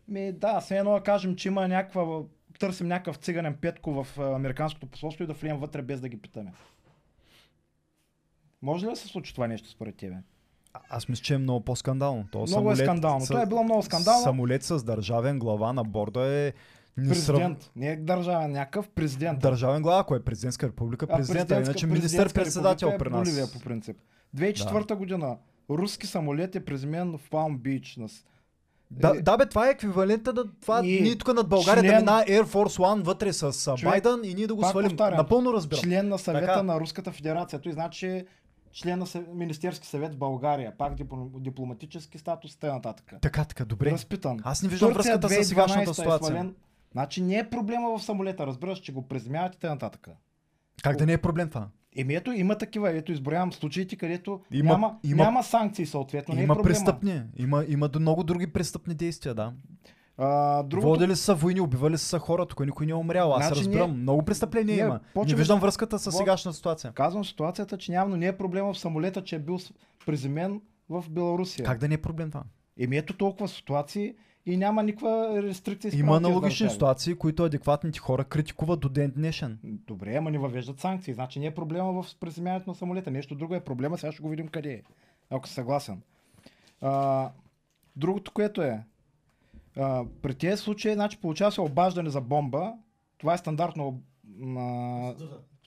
[SPEAKER 3] Ми да, все едно да кажем, че има някаква, търсим някакъв циганен петко в американското посолство и да влием вътре без да ги питаме. Може ли да се случи това нещо според тебе?
[SPEAKER 1] А- Аз мисля, че е много по-скандално. То
[SPEAKER 3] Много е скандално. Това е било много скандално.
[SPEAKER 1] Самолет с държавен глава на борда е.
[SPEAKER 3] Президент. Не е държавен, някакъв президент.
[SPEAKER 1] Държавен глава, ако е президентска република,
[SPEAKER 3] А
[SPEAKER 1] президента,
[SPEAKER 3] президентска-
[SPEAKER 1] иначе министър-председател
[SPEAKER 3] република
[SPEAKER 1] при
[SPEAKER 3] е
[SPEAKER 1] нас.
[SPEAKER 3] Боливия по принцип. 2004 година руски самолет е приземен в Палм Бич. На...
[SPEAKER 1] Да,
[SPEAKER 3] Е,
[SPEAKER 1] да, бе, това е еквивалента да това.
[SPEAKER 3] И
[SPEAKER 1] ние тук над България
[SPEAKER 3] член-
[SPEAKER 1] да мина Air Force One вътре с а,
[SPEAKER 3] Човек,
[SPEAKER 1] Байден и ние да го свалим.
[SPEAKER 3] повтарям,
[SPEAKER 1] Напълно разбирам.
[SPEAKER 3] член на съвета
[SPEAKER 1] Така.
[SPEAKER 3] на Руската федерация. Той значи член на Министерски съвет в България. Пак диплом- дипломатически статус т.н.
[SPEAKER 1] Така, така, добре.
[SPEAKER 3] Разпитан.
[SPEAKER 1] Аз не виждам
[SPEAKER 3] Турция
[SPEAKER 1] връзката с сегашната
[SPEAKER 3] 2012 е
[SPEAKER 1] ситуация.
[SPEAKER 3] свален. Значи не е проблема в самолета, разбираш, че го преземяват и т.н.
[SPEAKER 1] Как да не е проблем това?
[SPEAKER 3] Еми ето има такива, ето изброявам случаите, където
[SPEAKER 1] Има-
[SPEAKER 3] няма,
[SPEAKER 1] има-
[SPEAKER 3] няма санкции съответно, не е
[SPEAKER 1] има
[SPEAKER 3] проблема.
[SPEAKER 1] престъпни. Има, има много други престъпни действия, да.
[SPEAKER 3] А, другото,
[SPEAKER 1] Водили са войни, убивали са хора, тук никой не е умрял. Аз
[SPEAKER 3] Значи
[SPEAKER 1] разбирам.
[SPEAKER 3] ние-
[SPEAKER 1] много престъпления
[SPEAKER 3] ние
[SPEAKER 1] има.
[SPEAKER 3] почваме
[SPEAKER 1] Не виждам
[SPEAKER 3] да-
[SPEAKER 1] връзката с сегашната ситуация.
[SPEAKER 3] казвам ситуацията, че явно не е проблема в самолета, че е бил приземен в Беларусия.
[SPEAKER 1] Как да не е проблем това?
[SPEAKER 3] Еми ето толкова ситуации и няма никаква рестрикция.
[SPEAKER 1] Има аналогични
[SPEAKER 3] държави.
[SPEAKER 1] ситуации, които адекватните хора критикуват до ден днешен.
[SPEAKER 3] Добре, ама не въвеждат санкции. Значи не е проблема в приземяването на самолета. Нещо друго е проблема. Сега ще го видим къде е. Ако си съгласен. А, другото, което е. А, при тези случаи, значи, получава се обаждане за бомба. Това е стандартно. А,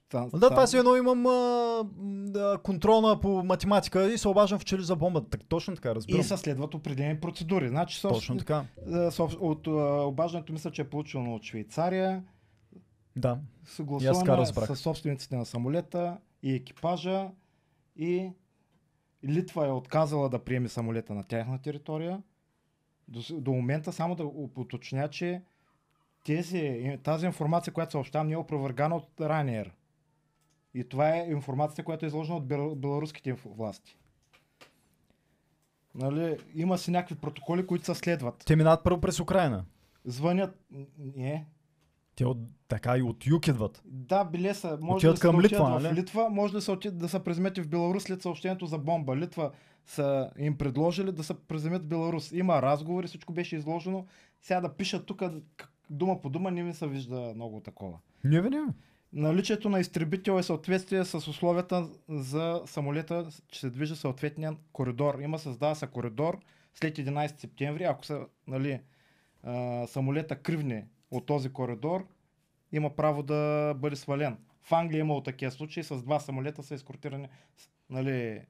[SPEAKER 3] та-
[SPEAKER 1] Да, това си едно имам а, да, контролна по математика и се обаждам в чели за бомба. Так, точно така, разбирам.
[SPEAKER 3] И се следват определени процедури. Значи, собствен-
[SPEAKER 1] Точно така.
[SPEAKER 3] а, соб- от а, обаждането мисля, че е получено от Швейцария.
[SPEAKER 1] Да. Разбрах.
[SPEAKER 3] с собствениците на самолета и екипажа и Литва е отказала да приеме самолета на тяхна територия. До, до момента само да уточня, че тези, тази информация, която съобщавам, не е опровергана от Ryanair. И това е информацията, която е изложена от бел- беларуските власти. Нали, има си някакви протоколи, които се следват.
[SPEAKER 1] Те минават първо през Украина.
[SPEAKER 3] Звънят. Не,
[SPEAKER 1] Те от, така и от юг идват.
[SPEAKER 3] Да, биле са. Може
[SPEAKER 1] Отиват
[SPEAKER 3] да
[SPEAKER 1] към
[SPEAKER 3] да
[SPEAKER 1] Литва,
[SPEAKER 3] в
[SPEAKER 1] нали?
[SPEAKER 3] Литва, може да се, отидат, да се преземете в Беларус след съобщението за бомба. Литва са им предложили да се преземет в Беларус. Има разговори, всичко беше изложено. Сега да пишат тук дума по дума, не ми се вижда много такова.
[SPEAKER 1] Не бе, не.
[SPEAKER 3] Наличието на изтребител е съответствие с условията за самолета, че се движи съответния коридор. Има създава се коридор след 11 септември. Ако са нали, а, самолета кривне от този коридор, има право да бъде свален. В Англия е имало такива случаи, с два самолета са ескортирани нали,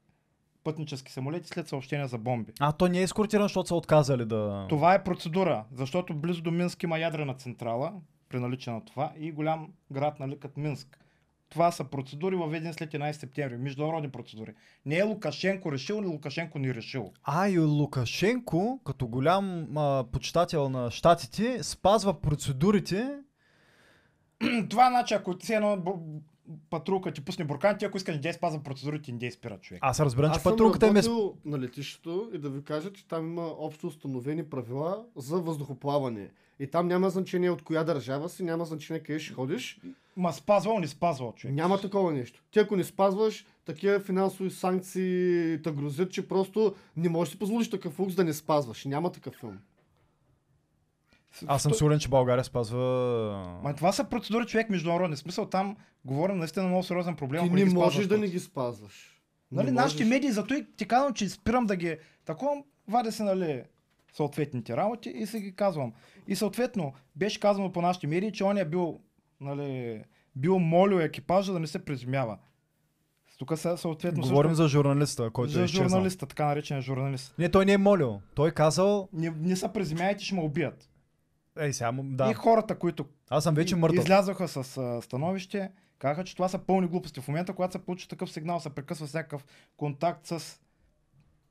[SPEAKER 3] пътнически самолети след съобщение за бомби.
[SPEAKER 1] А, то не е ескортиран, защото са отказали да...
[SPEAKER 3] Това е процедура, защото близо до Минск има ядрена централа, при наличие на това, и голям град, нали, като Минск. Това са процедури въведени след 11 септември, международни процедури. Не е Лукашенко решил или Лукашенко не решил.
[SPEAKER 1] А, и Лукашенко, като голям а, почитател на щатите, спазва процедурите.
[SPEAKER 3] това значи, ако си едно патрулка ти пусне буркан, ти ако искаш да спазва процедурите, не спира човек.
[SPEAKER 1] Аз разбирам, че патрулката им е...
[SPEAKER 2] на летището и да ви кажа, че там има общо установени правила за въздухоплаване. И там няма значение от коя държава си, няма значение къде ще ходиш.
[SPEAKER 3] Ма спазвал, не спазвал човек.
[SPEAKER 2] Няма такова нещо. Ти ако не спазваш, такива финансови санкции те грозят, че просто не можеш да си позволиш такъв лукс да не спазваш. Няма такъв филм.
[SPEAKER 1] Аз съм сигурен, че България спазва...
[SPEAKER 3] Ма това са процедури човек международни. Смисъл там говорим наистина много сериозен проблем.
[SPEAKER 2] Ти не можеш да не ги спазваш.
[SPEAKER 3] Нали, нашите медии, зато и ти казвам, че спирам да ги... Такова, вадя се, нали, съответните работи и си ги казвам. И съответно, беше казано по нашите медии, че он е бил, нали, бил молил екипажа да не се приземява. Тук са съответно
[SPEAKER 1] Говорим
[SPEAKER 3] също-
[SPEAKER 1] за журналиста, който
[SPEAKER 3] за
[SPEAKER 1] е
[SPEAKER 3] журналиста, така наречен журналист.
[SPEAKER 1] Не, той не е молил. Той е казал...
[SPEAKER 3] Не, не се приземяйте, ще ме убият.
[SPEAKER 1] Ей, сега му...
[SPEAKER 3] И
[SPEAKER 1] Да.
[SPEAKER 3] хората, които
[SPEAKER 1] Аз съм вече мъртъв.
[SPEAKER 3] Излязоха с а, становище, казаха, че това са пълни глупости. В момента, когато се получи такъв сигнал, се прекъсва всякакъв контакт с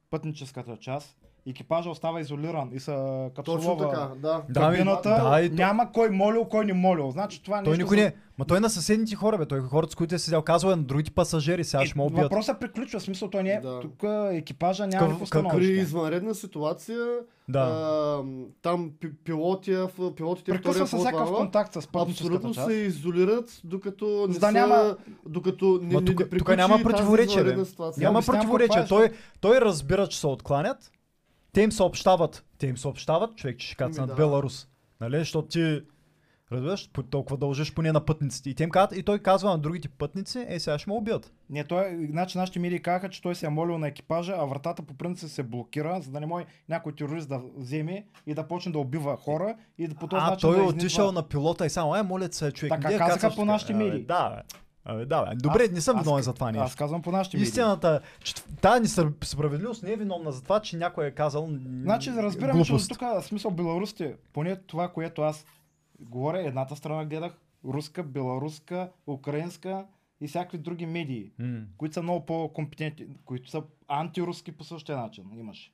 [SPEAKER 3] пътническата част, екипажа остава изолиран и са
[SPEAKER 2] Точно
[SPEAKER 3] капсулова
[SPEAKER 2] така, да.
[SPEAKER 1] Да,
[SPEAKER 3] кабината,
[SPEAKER 1] да, и то-
[SPEAKER 3] няма кой молил, кой не молил. Значи това
[SPEAKER 1] Той никой
[SPEAKER 3] за-
[SPEAKER 1] не е. Ма той е на съседните хора, бе. Той хората, с които е седял, казва е на другите пасажери, сега
[SPEAKER 3] Е,
[SPEAKER 1] ще ме убият.
[SPEAKER 3] Въпросът приключва, смисъл той не е.
[SPEAKER 2] Да.
[SPEAKER 3] Тук екипажа няма никакво
[SPEAKER 1] какъв-
[SPEAKER 2] При
[SPEAKER 3] становище.
[SPEAKER 2] извънредна ситуация,
[SPEAKER 1] Да.
[SPEAKER 2] а, там пи- пилоти, в- пилотите в
[SPEAKER 3] Прекъсва се всякакъв контакт с
[SPEAKER 2] Абсолютно
[SPEAKER 3] част.
[SPEAKER 2] се изолират, докато не
[SPEAKER 3] да
[SPEAKER 2] са,
[SPEAKER 3] няма-
[SPEAKER 2] докато не,
[SPEAKER 1] Ма тук-
[SPEAKER 2] не
[SPEAKER 1] тук няма противоречие. Няма противоречие.
[SPEAKER 3] какво е,
[SPEAKER 1] Той, той разбира, че се откланят. Те им съобщават. Те им съобщават, човек, че ще кацнат
[SPEAKER 2] Ами
[SPEAKER 1] да.
[SPEAKER 2] да.
[SPEAKER 1] Беларус. Нали? Защото ти Разбираш, толкова дължиш поне на пътниците. И, те им казват, и той казва на другите пътници, е сега ще ме убият.
[SPEAKER 3] Не, той, значи нашите медии казаха, че той се е молил на екипажа, а вратата по принцип се блокира, за да не може някой терорист да вземе и да почне да убива хора и да по този
[SPEAKER 1] а,
[SPEAKER 3] начин
[SPEAKER 1] той
[SPEAKER 3] да
[SPEAKER 1] е
[SPEAKER 3] изнизва-
[SPEAKER 1] отишъл на пилота и само, е, моля се, човек.
[SPEAKER 3] Така казаха по
[SPEAKER 1] тук».
[SPEAKER 3] нашите
[SPEAKER 1] Абе,
[SPEAKER 3] медии.
[SPEAKER 1] Да, бе. Абе, да, бе. Добре, не съм
[SPEAKER 3] Аз-
[SPEAKER 1] виновен за това нещо.
[SPEAKER 3] Аз казвам по нашите медии.
[SPEAKER 1] Истината, че тази несправедливост не е виновна за това, че някой е казал
[SPEAKER 3] Значи разбирам, че
[SPEAKER 1] глупост.
[SPEAKER 3] от тук смисъл беларусите, поне това, което аз говоря, едната страна гледах, руска, беларуска, украинска и всякакви други медии,
[SPEAKER 1] М.
[SPEAKER 3] които са много по-компетентни, които са антируски по същия начин. Имаш.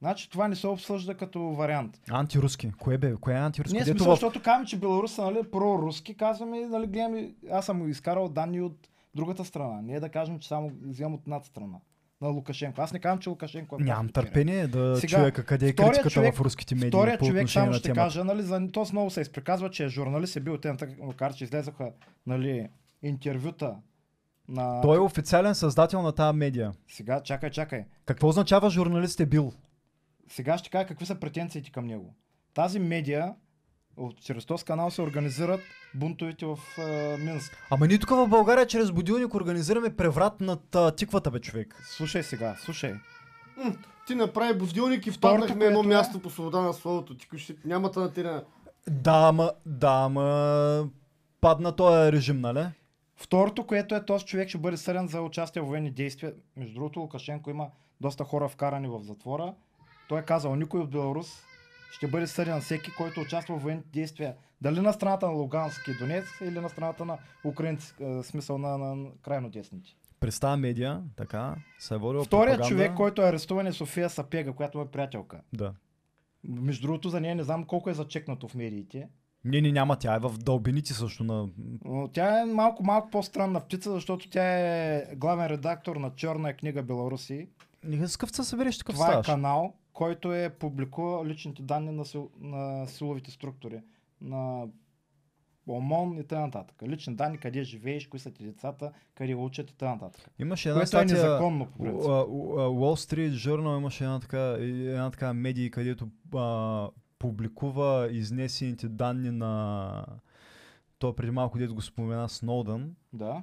[SPEAKER 3] Значи това не се обсъжда като вариант.
[SPEAKER 1] Антируски. Кое бе? Кое е антируски?
[SPEAKER 3] Не, смисъл,
[SPEAKER 1] в-
[SPEAKER 3] защото казваме, че Беларус са нали, проруски, казваме, нали, гледаме, аз съм изкарал данни от другата страна. Не е да кажем, че само вземам от едната страна. На Лукашенко. Аз не казвам, че Лукашенко е
[SPEAKER 1] Нямам търпение да
[SPEAKER 3] Сега,
[SPEAKER 1] чуя къде е критиката
[SPEAKER 3] човек-
[SPEAKER 1] в руските медии
[SPEAKER 3] Втория
[SPEAKER 1] по
[SPEAKER 3] човек само ще
[SPEAKER 1] темата.
[SPEAKER 3] кажа, нали, за то много се изприказва, че е журналист е бил те, макар че излезаха нали, интервюта на...
[SPEAKER 1] Той е официален създател на тази медия.
[SPEAKER 3] Сега, чакай, чакай.
[SPEAKER 1] Какво означава журналист е бил?
[SPEAKER 3] Сега ще кажа какви са претенциите към него. Тази медия, от- чрез този канал се организират бунтовете в е, Минск.
[SPEAKER 1] Ама ние тук в България чрез будилник организираме преврат над а, тиквата, бе, човек.
[SPEAKER 3] Слушай сега, слушай.
[SPEAKER 2] Ти направи будилник и впаднахме едно
[SPEAKER 3] което е-
[SPEAKER 2] място по свобода на словото. Ти ще няма да натира.
[SPEAKER 1] Да, ама, да, ама... Падна този режим, нали?
[SPEAKER 3] Второто, което е този човек ще бъде съден за участие в военни действия. Между другото, Лукашенко има доста хора вкарани в затвора. Той е казал, никой от Беларус ще бъде съден всеки, който участва в военните действия. Дали на страната на Луганск и Донецк или на страната на украинци, е, смисъл на, на, крайно десните.
[SPEAKER 1] През тази медия, така, се е водила
[SPEAKER 3] Вторият
[SPEAKER 1] пропаганда.
[SPEAKER 3] човек, който е арестуван е София Сапега, която е приятелка.
[SPEAKER 1] Да.
[SPEAKER 3] Между другото, за нея не знам колко е зачекнато в медиите.
[SPEAKER 1] Не, не, няма. Тя е в дълбените също на...
[SPEAKER 3] Но тя е малко, малко по-странна птица, защото тя е главен редактор на черна книга Беларуси.
[SPEAKER 1] Не, с къв се събереш такъв
[SPEAKER 3] Това е
[SPEAKER 1] ставаш?
[SPEAKER 3] канал, който е публикувал личните данни на, сил, на силовите структури. На ОМОН и т.н. Лични данни, къде живееш, кои са ти децата, къде учат и т.н.
[SPEAKER 1] Имаше една
[SPEAKER 3] Което е
[SPEAKER 1] статия...
[SPEAKER 3] незаконно, по принцип.
[SPEAKER 1] Wall Street Journal имаше една така, една така медия, където а, публикува изнесените данни на... То преди малко дето го спомена Сноудън.
[SPEAKER 3] Да.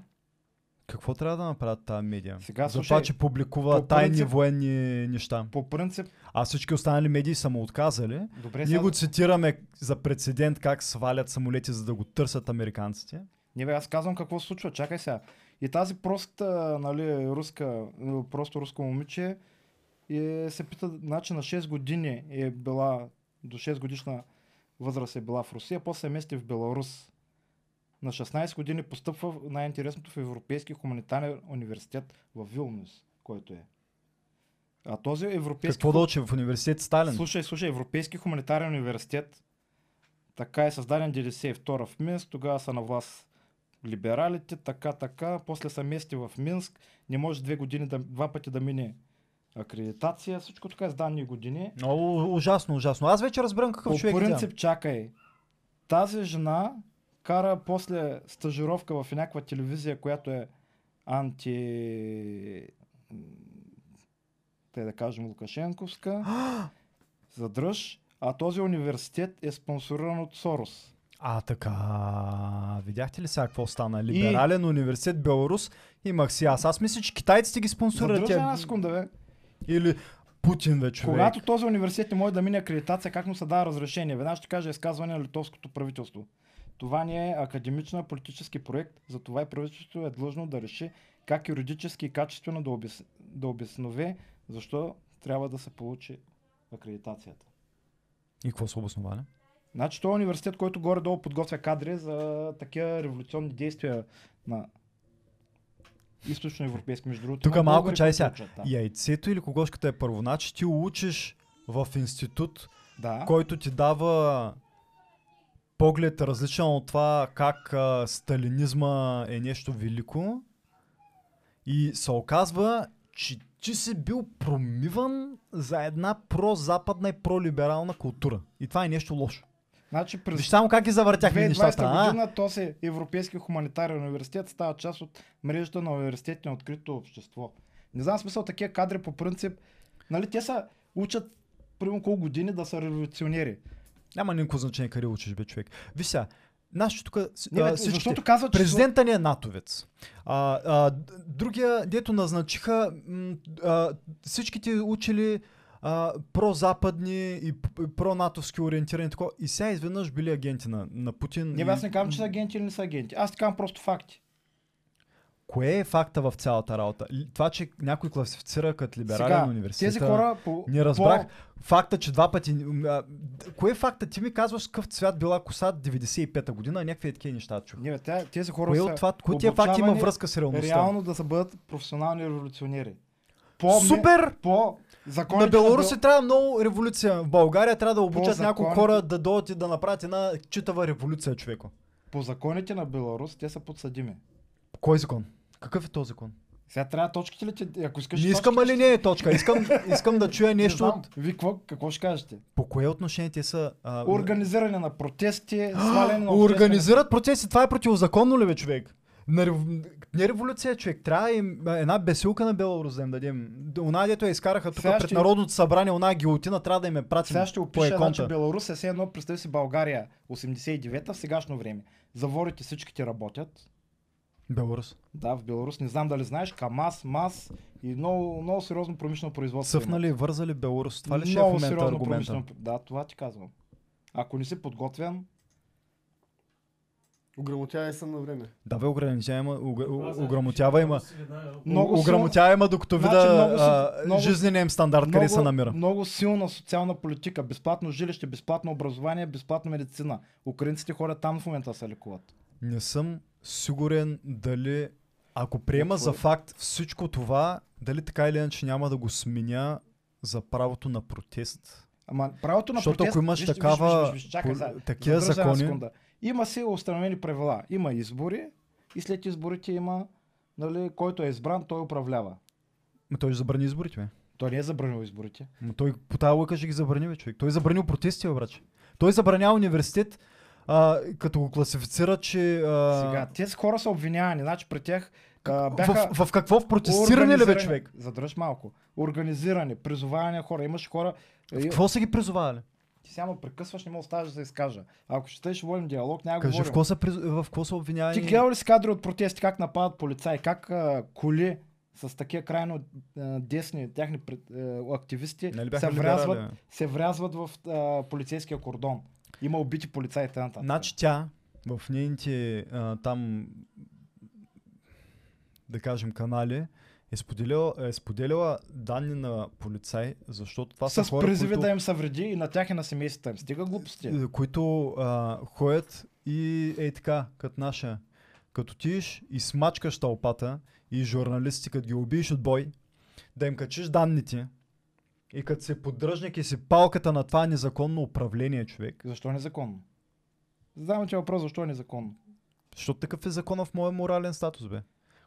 [SPEAKER 1] Какво трябва да направят тази медия?
[SPEAKER 3] Сега,
[SPEAKER 1] За
[SPEAKER 3] слушай,
[SPEAKER 1] това, че публикува
[SPEAKER 3] по
[SPEAKER 1] тайни
[SPEAKER 3] принцип-
[SPEAKER 1] военни неща.
[SPEAKER 3] По принцип,
[SPEAKER 1] А всички останали медии са му отказали.
[SPEAKER 3] добре,
[SPEAKER 1] Ние
[SPEAKER 3] сега...
[SPEAKER 1] го цитираме за прецедент как свалят самолети, за да го търсят американците.
[SPEAKER 3] Не бе, аз казвам какво се случва, чакай сега. И тази проста, нали, руска, просто руско момиче е, се пита, значи на 6 години е била, до 6 годишна възраст е била в Русия, после се мести в Беларус. На 16 години постъпва най-интересното в Европейски хуманитарен университет в Вилнюс, който е. А този европейски...
[SPEAKER 1] Какво да учи в университет Сталин?
[SPEAKER 3] Слушай, слушай, Европейски хуманитарен университет, така е създаден 92 в Минск, тогава са на власт либералите, така, така, после са мести в Минск, не може две години да, два пъти да мине акредитация, всичко така е с данни години.
[SPEAKER 1] Много ужасно, ужасно. Аз вече разбирам какъв
[SPEAKER 3] По
[SPEAKER 1] човек е
[SPEAKER 3] принцип, чакай. Тази жена кара после стажировка в някаква телевизия, която е анти... Те да кажем Лукашенковска. Задръж. А този университет е спонсориран от Сорос.
[SPEAKER 1] А, така. Видяхте ли сега какво стана? Либерален университет Беларус имах си аз. Аз мисля, че китайците ги спонсорират.
[SPEAKER 3] Задръж една секунда, бе.
[SPEAKER 1] Или Путин вече.
[SPEAKER 3] Когато този университет не може да мине акредитация, как му се дава разрешение? Веднага ще кажа изказване на литовското правителство. Това не е академична политически проект, затова и правителството е длъжно да реши как юридически и качествено да, обяс... да обяснове защо трябва да се получи акредитацията.
[SPEAKER 1] И какво са обосновали?
[SPEAKER 3] Значи това е университет, който горе-долу подготвя кадри за такива революционни действия на източноевропейски, между другото.
[SPEAKER 1] Тук малко чай сега. Яйцето или кокошката е първо. Значи ти учиш в институт,
[SPEAKER 3] Да.
[SPEAKER 1] който ти дава поглед различен от това как а, сталинизма е нещо велико и се оказва, че ти си бил промиван за една прозападна и пролиберална култура. И това е нещо лошо.
[SPEAKER 3] Значи през
[SPEAKER 1] Виж само как ги завъртяхме
[SPEAKER 3] 2020
[SPEAKER 1] нещата. а?
[SPEAKER 3] година този Европейски хуманитарен университет става част от мрежата на университети на открито общество. Не знам смисъл такива кадри по принцип. Нали, те са учат примерно колко години да са революционери.
[SPEAKER 1] Няма никакво значение къде учиш, бе, човек. Виж сега, нашето тук,
[SPEAKER 3] Не, защото казват, че...
[SPEAKER 1] Президента ни е натовец. А, а, другия, дето назначиха, а, всичките учили а, прозападни и пронатовски ориентирани такова. И сега изведнъж били агенти на, на Путин.
[SPEAKER 3] Не,
[SPEAKER 1] и-
[SPEAKER 3] аз не казвам, че са агенти или не са агенти. Аз казвам просто факти.
[SPEAKER 1] Кое е факта в цялата работа? Това, че някой класифицира като либерален
[SPEAKER 3] Сега,
[SPEAKER 1] университет.
[SPEAKER 3] тези хора по...
[SPEAKER 1] Не разбрах.
[SPEAKER 3] По...
[SPEAKER 1] Факта, че два пъти... А, кое е факта? Ти ми казваш какъв цвят била коса 95-та година, а някакви такива неща чух.
[SPEAKER 3] Не, тя- тези хора
[SPEAKER 1] Кое
[SPEAKER 3] са
[SPEAKER 1] от това, кое тия факти има връзка с реалността?
[SPEAKER 3] реално да са бъдат професионални революционери. По,
[SPEAKER 1] Супер!
[SPEAKER 3] По
[SPEAKER 1] На
[SPEAKER 3] законите
[SPEAKER 1] Беларус
[SPEAKER 3] Бел-
[SPEAKER 1] е трябва много революция. В България трябва да обучат няколко хора да дойдат и да направят една читава революция, човеко.
[SPEAKER 3] по законите на Беларус те са подсъдими.
[SPEAKER 1] Кой закон? Какъв е този закон?
[SPEAKER 3] Сега трябва точките ли ти, ако искаш
[SPEAKER 1] Не искам
[SPEAKER 3] точките,
[SPEAKER 1] али не е точка. Искам, искам да чуя
[SPEAKER 3] Не
[SPEAKER 1] нещо
[SPEAKER 3] знам.
[SPEAKER 1] от...
[SPEAKER 3] Вие какво, какво ще кажете?
[SPEAKER 1] По кое отношение те са... А,
[SPEAKER 3] Организиране на протести, сваляне на
[SPEAKER 1] Организират процеси. Това е противозаконно ли бе, човек? На рев... Не революция, човек. Трябва им една бесилка на Беларус да им дадем. Она, дето я изкараха тук пред
[SPEAKER 3] ще-
[SPEAKER 1] Народното събрание, она гилотина, трябва да им е пратим
[SPEAKER 3] Сега ще опиша,
[SPEAKER 1] еконта.
[SPEAKER 3] значи Беларус е все едно, представи си България 89-та в сегашно време. Заворите всичките работят.
[SPEAKER 1] Беларус.
[SPEAKER 3] Да, в Беларус, не знам дали знаеш, КАМАЗ, МАЗ и много, много сериозно промишлено производство.
[SPEAKER 1] Съфнали, вързали Беларус. Това ли ще е в момента
[SPEAKER 3] сериозно
[SPEAKER 1] аргумента?
[SPEAKER 3] промишлено. Да, това ти казвам. Ако не си подготвен,
[SPEAKER 2] Ограмотявай съм на време.
[SPEAKER 1] Да, бе, ограничава има, ог- ограмотява има.
[SPEAKER 3] Много
[SPEAKER 1] ограмотява има, докато
[SPEAKER 3] Значи
[SPEAKER 1] вида жизнения им стандарт, къде се намира.
[SPEAKER 3] много силна социална политика. Безплатно жилище, безплатно образование, безплатна медицина. Украинците ходят там в момента се лекуват.
[SPEAKER 1] Не съм сигурен дали, ако приема
[SPEAKER 3] Какво
[SPEAKER 1] за
[SPEAKER 3] е?
[SPEAKER 1] факт всичко това, дали така или иначе няма да го сменя за правото на протест.
[SPEAKER 3] Ама правото на
[SPEAKER 1] Защото
[SPEAKER 3] протест...
[SPEAKER 1] ако имаш
[SPEAKER 3] виж,
[SPEAKER 1] такава,
[SPEAKER 3] виж, виж, виж, чакай
[SPEAKER 1] такива закони.
[SPEAKER 3] Има си установени правила. Има избори и след изборите има, нали, който е избран, той управлява.
[SPEAKER 1] ма той ще забрани изборите, бе.
[SPEAKER 3] Той не е забранил изборите.
[SPEAKER 1] Ма той по тази лъка ще ги забрани, бе, човек. Той е забранил протести, бе, браче. Той забранява университет, а, като го класифицира, че... А,
[SPEAKER 3] Сега, тези хора са обвинявани. Значи при тях а, бяха...
[SPEAKER 1] в, в, какво? В протестиране ли, бе, човек?
[SPEAKER 3] Задръж малко. Организирани, призоваване на хора. Имаше хора...
[SPEAKER 1] В какво са ги призовали?
[SPEAKER 3] Ти сега ме прекъсваш, не мога да оставаш да се изкажа. Ако ще ще водим диалог, няма да
[SPEAKER 1] Кажи, в
[SPEAKER 3] говорим.
[SPEAKER 1] са, приз... в какво са обвинявани?
[SPEAKER 3] Ти гледал ли си кадри от протести, как нападат полицаи, как а, коли с такива крайно а, десни тяхни пред, а, активисти
[SPEAKER 1] Нали
[SPEAKER 3] се врязват, се врязват в а, полицейския кордон. Има убити полицаи и т.н.
[SPEAKER 1] Значи тя в нейните а, там да кажем канали е споделила, е споделила данни на полицаи, защото това са
[SPEAKER 3] с
[SPEAKER 1] хора,
[SPEAKER 3] призиви
[SPEAKER 1] които,
[SPEAKER 3] да им се вреди и на тях и на семействата им. Стига глупости.
[SPEAKER 1] е, които а, ходят и е така, като наша. Като тиш и смачкаш тълпата и журналисти, като ги убиеш от бой, да им качиш данните и като си поддръжник и си палката на това незаконно управление, човек.
[SPEAKER 3] Защо е незаконно? Задавам ти въпрос, защо е незаконно?
[SPEAKER 1] Защото такъв е закона в моя морален статус, бе.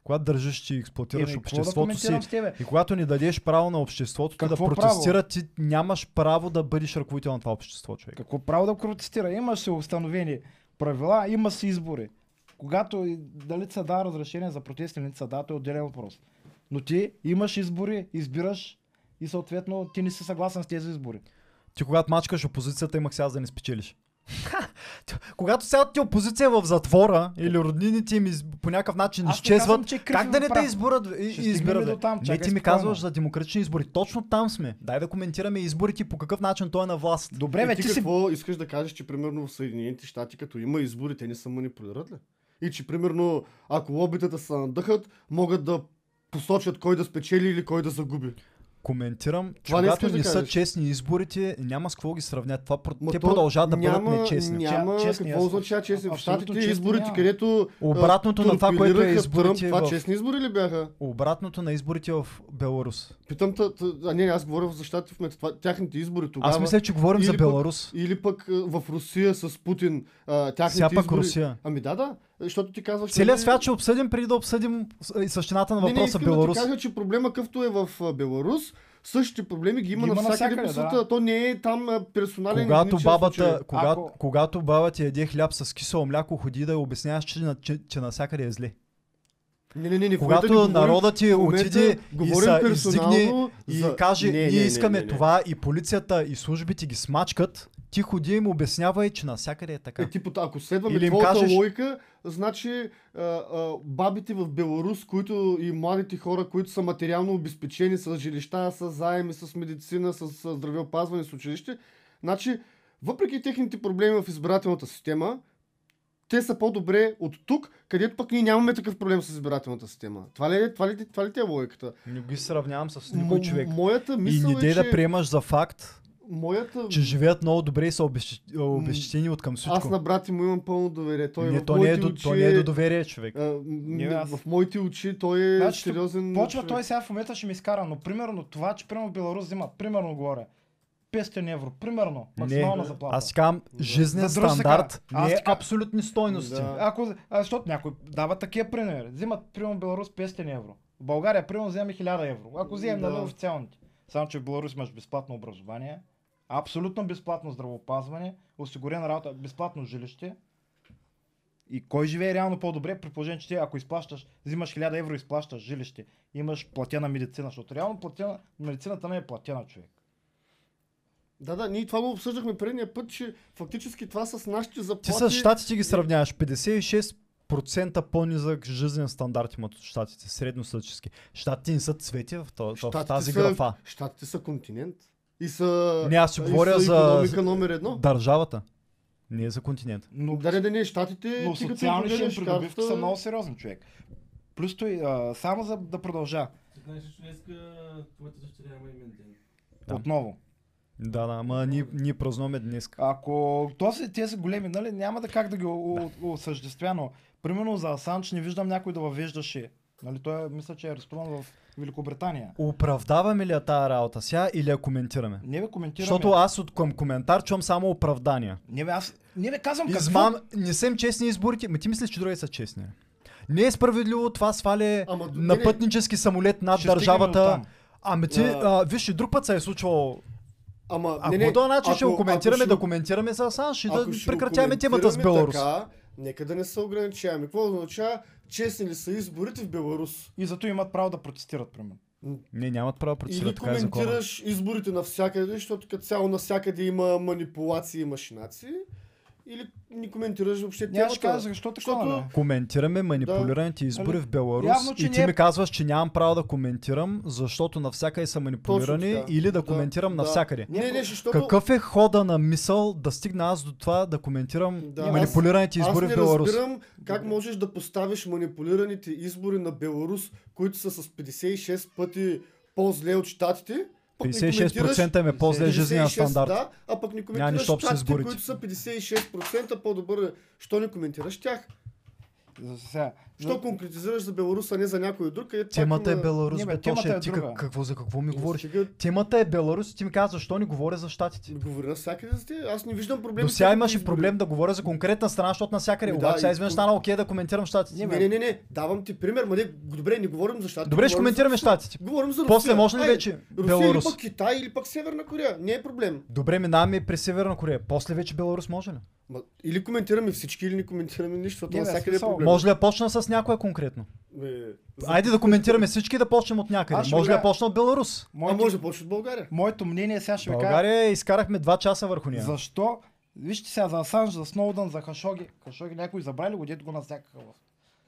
[SPEAKER 1] Когато държиш, че експлуатираш
[SPEAKER 3] Еми, какво да
[SPEAKER 1] обществото си и когато не дадеш право на обществото ти да протестира, ти нямаш право да бъдеш ръководител на това общество, човек.
[SPEAKER 3] Какво право да протестира? Има се установени правила, има си избори. Когато дали са да разрешение за протести, или не са да, то е отделен въпрос. Но ти имаш избори, избираш и съответно ти не си съгласен с тези избори.
[SPEAKER 1] Ти когато мачкаш опозицията, имах сега да не спечелиш. когато цялата ти опозиция е в затвора или роднините им из... по някакъв начин
[SPEAKER 3] Аз
[SPEAKER 1] изчезват,
[SPEAKER 3] казвам,
[SPEAKER 1] как да не те
[SPEAKER 3] право.
[SPEAKER 1] изборят и, избират?
[SPEAKER 3] до
[SPEAKER 1] Не, ти ми
[SPEAKER 3] спокойно.
[SPEAKER 1] казваш за демократични избори. Точно там сме. Дай да коментираме изборите и по какъв начин той е на власт.
[SPEAKER 3] Добре,
[SPEAKER 2] Е,
[SPEAKER 3] бе,
[SPEAKER 2] ти
[SPEAKER 3] ти си...
[SPEAKER 2] какво искаш да кажеш, че примерно в Съединените щати, като има избори, те не се манипулират ли? И че примерно, ако лобитата се надъхат, могат да посочат кой да спечели или кой да загуби.
[SPEAKER 1] Коментирам, че
[SPEAKER 2] Това не
[SPEAKER 1] когато
[SPEAKER 2] искаш да
[SPEAKER 1] не са
[SPEAKER 2] кажеш.
[SPEAKER 1] честни изборите, няма с какво ги сравнят. Това,
[SPEAKER 2] Ма
[SPEAKER 1] те
[SPEAKER 2] то
[SPEAKER 1] продължават да бъдат нечестни.
[SPEAKER 2] Няма
[SPEAKER 3] честни,
[SPEAKER 2] какво означава честни. В щатите
[SPEAKER 3] честни
[SPEAKER 2] изборите,
[SPEAKER 3] няма.
[SPEAKER 2] където
[SPEAKER 1] Обратното на това, което е изборите
[SPEAKER 2] Тръмп, това
[SPEAKER 1] в...
[SPEAKER 2] честни избори ли бяха?
[SPEAKER 1] Обратното на изборите в Беларус.
[SPEAKER 2] Питам, та, та, а не, аз говоря за щатите в момента. Това, тяхните избори тогава.
[SPEAKER 1] Аз мисля, че говорим за
[SPEAKER 2] пък-
[SPEAKER 1] Беларус.
[SPEAKER 2] Или пък в Русия с Путин. А, тяхните
[SPEAKER 1] Сега пък
[SPEAKER 2] избори...
[SPEAKER 1] Русия.
[SPEAKER 2] Ами да, да. Защото ти казваш...
[SPEAKER 1] Целият
[SPEAKER 2] нали-
[SPEAKER 1] свят ще обсъдим преди да обсъдим същината на
[SPEAKER 2] Не, не,
[SPEAKER 1] въпроса
[SPEAKER 2] искам
[SPEAKER 1] Беларус.
[SPEAKER 2] да ти кажа, че проблема къвто е в Беларус, същите проблеми ги има,
[SPEAKER 3] Ги има
[SPEAKER 2] навсякъде по
[SPEAKER 3] навсякъде,
[SPEAKER 2] света. То не е там персонален
[SPEAKER 1] Когато бабата,
[SPEAKER 2] случай.
[SPEAKER 1] когато,
[SPEAKER 3] Ако-
[SPEAKER 1] когато баба ти яде хляб с кисело мляко, ходи да й обясняваш, че, на- че, че навсякъде е зле.
[SPEAKER 2] Не, не, не, не.
[SPEAKER 1] Когато
[SPEAKER 2] не говорим-
[SPEAKER 1] народът ти отиде и
[SPEAKER 2] персонално
[SPEAKER 1] издигне и
[SPEAKER 2] за-
[SPEAKER 1] каже,
[SPEAKER 2] Не,
[SPEAKER 1] ние
[SPEAKER 2] не, не,
[SPEAKER 1] искаме
[SPEAKER 2] не, не.
[SPEAKER 1] това и полицията и службите ги смачкат, ти ходи им обяснявай, че навсякъде е така.
[SPEAKER 2] Е, типа, ако следваме
[SPEAKER 1] Или
[SPEAKER 2] твоята
[SPEAKER 1] кажеш-
[SPEAKER 2] логика, значи а, а, бабите в Беларус, които и младите хора, които са материално обезпечени с жилища, с заеми, с медицина, с, с здравеопазване, с училище, значи, въпреки техните проблеми в избирателната система, те са по-добре от тук, където пък ние нямаме такъв проблем с избирателната система. Това ли, е- това ли, това ли ти е логиката?
[SPEAKER 1] Не ги сравнявам с никой
[SPEAKER 2] Мо-
[SPEAKER 1] човек.
[SPEAKER 2] Моята
[SPEAKER 1] И
[SPEAKER 2] мисъл
[SPEAKER 1] не
[SPEAKER 2] е, че...
[SPEAKER 1] да приемаш за факт,
[SPEAKER 2] Моята...
[SPEAKER 1] че живеят много добре и са обезщетени от към всичко.
[SPEAKER 2] Аз на брати му имам пълно доверие. Той
[SPEAKER 1] не, то, не е до,
[SPEAKER 2] очи
[SPEAKER 1] то не е до доверие, човек.
[SPEAKER 2] А, м,
[SPEAKER 3] Не, аз-
[SPEAKER 2] В моите очи той е
[SPEAKER 3] Значи,
[SPEAKER 2] сериозен.
[SPEAKER 3] Почва
[SPEAKER 2] човек.
[SPEAKER 3] той сега в момента ще ми изкара, но примерно това, че примерно Беларус взимат, примерно говоря, 500 евро, примерно, максимална
[SPEAKER 1] Не,
[SPEAKER 3] заплата.
[SPEAKER 1] аз си казвам, жизнен
[SPEAKER 3] За дръж се
[SPEAKER 1] стандарт.
[SPEAKER 3] Аз
[SPEAKER 1] не е
[SPEAKER 3] така-
[SPEAKER 1] абсолютни стойности.
[SPEAKER 2] Да.
[SPEAKER 3] Ако, а, защото някой дава такива примери. Взимат, примерно, Беларус 500 евро. В България, примерно, вземе 1000 евро. Ако вземем,
[SPEAKER 2] Да.
[SPEAKER 3] нали, официалните. Само, че в Беларус имаш безплатно образование, абсолютно безплатно здравопазване, осигурена работа, безплатно жилище. И кой живее реално по-добре, при положение, че ти, ако изплащаш, взимаш 1000 евро и изплащаш жилище, имаш платена медицина, защото реално платена, медицината не е платена човек.
[SPEAKER 2] Да, да, ние това го обсъждахме предния път, че фактически това с нашите
[SPEAKER 1] Ти
[SPEAKER 2] заплати...
[SPEAKER 1] с щатите ги сравняваш. 56% по-низък жизнен стандарт имат от щатите, средностатически. Щатите не са цвети в, то, в тази
[SPEAKER 2] са,
[SPEAKER 1] графа.
[SPEAKER 2] Щатите са континент. И са...
[SPEAKER 1] Не, аз си говоря за-
[SPEAKER 2] номер едно.
[SPEAKER 1] Държавата. Не е за континент.
[SPEAKER 3] Но,
[SPEAKER 2] Да, не, да, не, щатите...
[SPEAKER 3] но
[SPEAKER 2] ти
[SPEAKER 3] социалните придобивки са много сериозни човек. Плюс той, а, само за да продължа,
[SPEAKER 4] Ти знаеш, че днеска твоята дъщеря има имен ден.
[SPEAKER 1] Да.
[SPEAKER 3] отново.
[SPEAKER 1] Да, да, ама ние, ние празнуваме днес.
[SPEAKER 3] Ако този, тези големи, нали, няма да как да ги о- о- осъществя, но примерно за Асанч не виждам някой да въвеждаше. Нали, той е, мисля, че е арестуван в Великобритания.
[SPEAKER 1] Оправдаваме ли я тази работа сега или я коментираме?
[SPEAKER 3] Не бе, коментираме.
[SPEAKER 1] Защото аз от към коментар чувам само оправдания.
[SPEAKER 3] Не бе, аз... Не бе, казвам какво...
[SPEAKER 1] Измам, не съм честни изборите. Ма ти мислиш, че други са честни. Не е справедливо това сваля
[SPEAKER 2] Ама,
[SPEAKER 1] на
[SPEAKER 2] не.
[SPEAKER 1] пътнически самолет над държавата. Ами ти,
[SPEAKER 2] А.
[SPEAKER 1] а, виж, и друг път се е случвало.
[SPEAKER 2] Ама,
[SPEAKER 1] Ако
[SPEAKER 2] не, не,
[SPEAKER 1] по този начин ще
[SPEAKER 2] ако-
[SPEAKER 1] го коментираме,
[SPEAKER 2] ако
[SPEAKER 1] да
[SPEAKER 2] ще-
[SPEAKER 1] коментираме за Асанж и да
[SPEAKER 2] ще
[SPEAKER 1] прекратяваме темата с Беларус.
[SPEAKER 2] Така, нека да не се ограничаваме. Какво означава честни ли са изборите в Беларус?
[SPEAKER 3] И зато имат право да протестират, примерно.
[SPEAKER 1] Не, нямат право да
[SPEAKER 2] Или
[SPEAKER 1] процедурат така е
[SPEAKER 2] коментираш изборите навсякъде, защото като цяло навсякъде има манипулации и машинации. Или не коментираш въобще
[SPEAKER 3] Не, аз ще
[SPEAKER 2] темата.
[SPEAKER 3] кажа, защо така,
[SPEAKER 2] Защото-
[SPEAKER 3] не?
[SPEAKER 1] Коментираме манипулираните избори
[SPEAKER 3] Нали?
[SPEAKER 1] в Беларус
[SPEAKER 3] Явно,
[SPEAKER 1] и ти
[SPEAKER 3] не е-
[SPEAKER 1] ми казваш, че нямам право да коментирам, защото навсякъде са манипулирани
[SPEAKER 2] така.
[SPEAKER 1] или да
[SPEAKER 2] Да,
[SPEAKER 1] коментирам
[SPEAKER 2] да.
[SPEAKER 1] навсякъде.
[SPEAKER 2] Не, не, защото...
[SPEAKER 1] Какъв е хода на мисъл да стигна аз до това да коментирам
[SPEAKER 2] Да,
[SPEAKER 1] манипулираните
[SPEAKER 2] аз,
[SPEAKER 1] избори
[SPEAKER 2] аз
[SPEAKER 1] в
[SPEAKER 2] не
[SPEAKER 1] Беларус?
[SPEAKER 2] разбирам как можеш да поставиш манипулираните избори на Беларус, които са с 56 пъти по-зле от щатите. Пък не
[SPEAKER 1] 56% им е по-зле
[SPEAKER 2] 56,
[SPEAKER 1] жизнения стандарт.
[SPEAKER 2] Да, а пък не
[SPEAKER 1] Няма
[SPEAKER 2] коментираш щатите,
[SPEAKER 1] изборите.
[SPEAKER 2] които са 56% по-добър. Що не коментираш тях?
[SPEAKER 3] За сега.
[SPEAKER 2] Що конкретизираш за Беларус, а не за някой друг? където
[SPEAKER 1] Темата е Беларус,
[SPEAKER 3] Не, бе, темата е
[SPEAKER 1] ти
[SPEAKER 3] друга.
[SPEAKER 1] как- какво, за какво ми говориш?
[SPEAKER 2] стига-
[SPEAKER 1] Темата е Беларус и ти ми казваш, защо не говоря за щатите?
[SPEAKER 2] Говори навсякъде за тях. Аз не виждам проблем.
[SPEAKER 1] До сега имаше проблем да говоря за конкретна страна, защото навсякъде.
[SPEAKER 2] Да,
[SPEAKER 1] Обаче сега изведнъж стана окей да коментирам щатите.
[SPEAKER 3] Не,
[SPEAKER 2] Не, не, не. Давам ти пример, ма не, добре, не говорим за щатите.
[SPEAKER 1] Добре, ще коментираме щатите.
[SPEAKER 2] Говорим за Русия.
[SPEAKER 1] После може ли вече Беларус?
[SPEAKER 2] или пък Китай, или пък Северна Корея. Не е проблем.
[SPEAKER 1] Добре, минаваме и през Северна Корея. После вече Беларус може ли?
[SPEAKER 2] Или коментираме всички, или не коментираме нищо, защото навсякъде е проблем.
[SPEAKER 1] Може ли да почна с някоя конкретно?
[SPEAKER 2] Бе, за-
[SPEAKER 1] Айде да коментираме всички и да почнем от някъде.
[SPEAKER 3] Аз
[SPEAKER 1] Може да почна от Беларус?
[SPEAKER 2] А
[SPEAKER 3] Моето,
[SPEAKER 2] може да почне от България.
[SPEAKER 3] моето мнение сега ще ви кажа.
[SPEAKER 1] България изкарахме два часа върху нея.
[SPEAKER 3] Защо? Вижте сега за Асанж, за Сноудън, за Хашоги. Хашоги някой забрали го, дето го насякаха в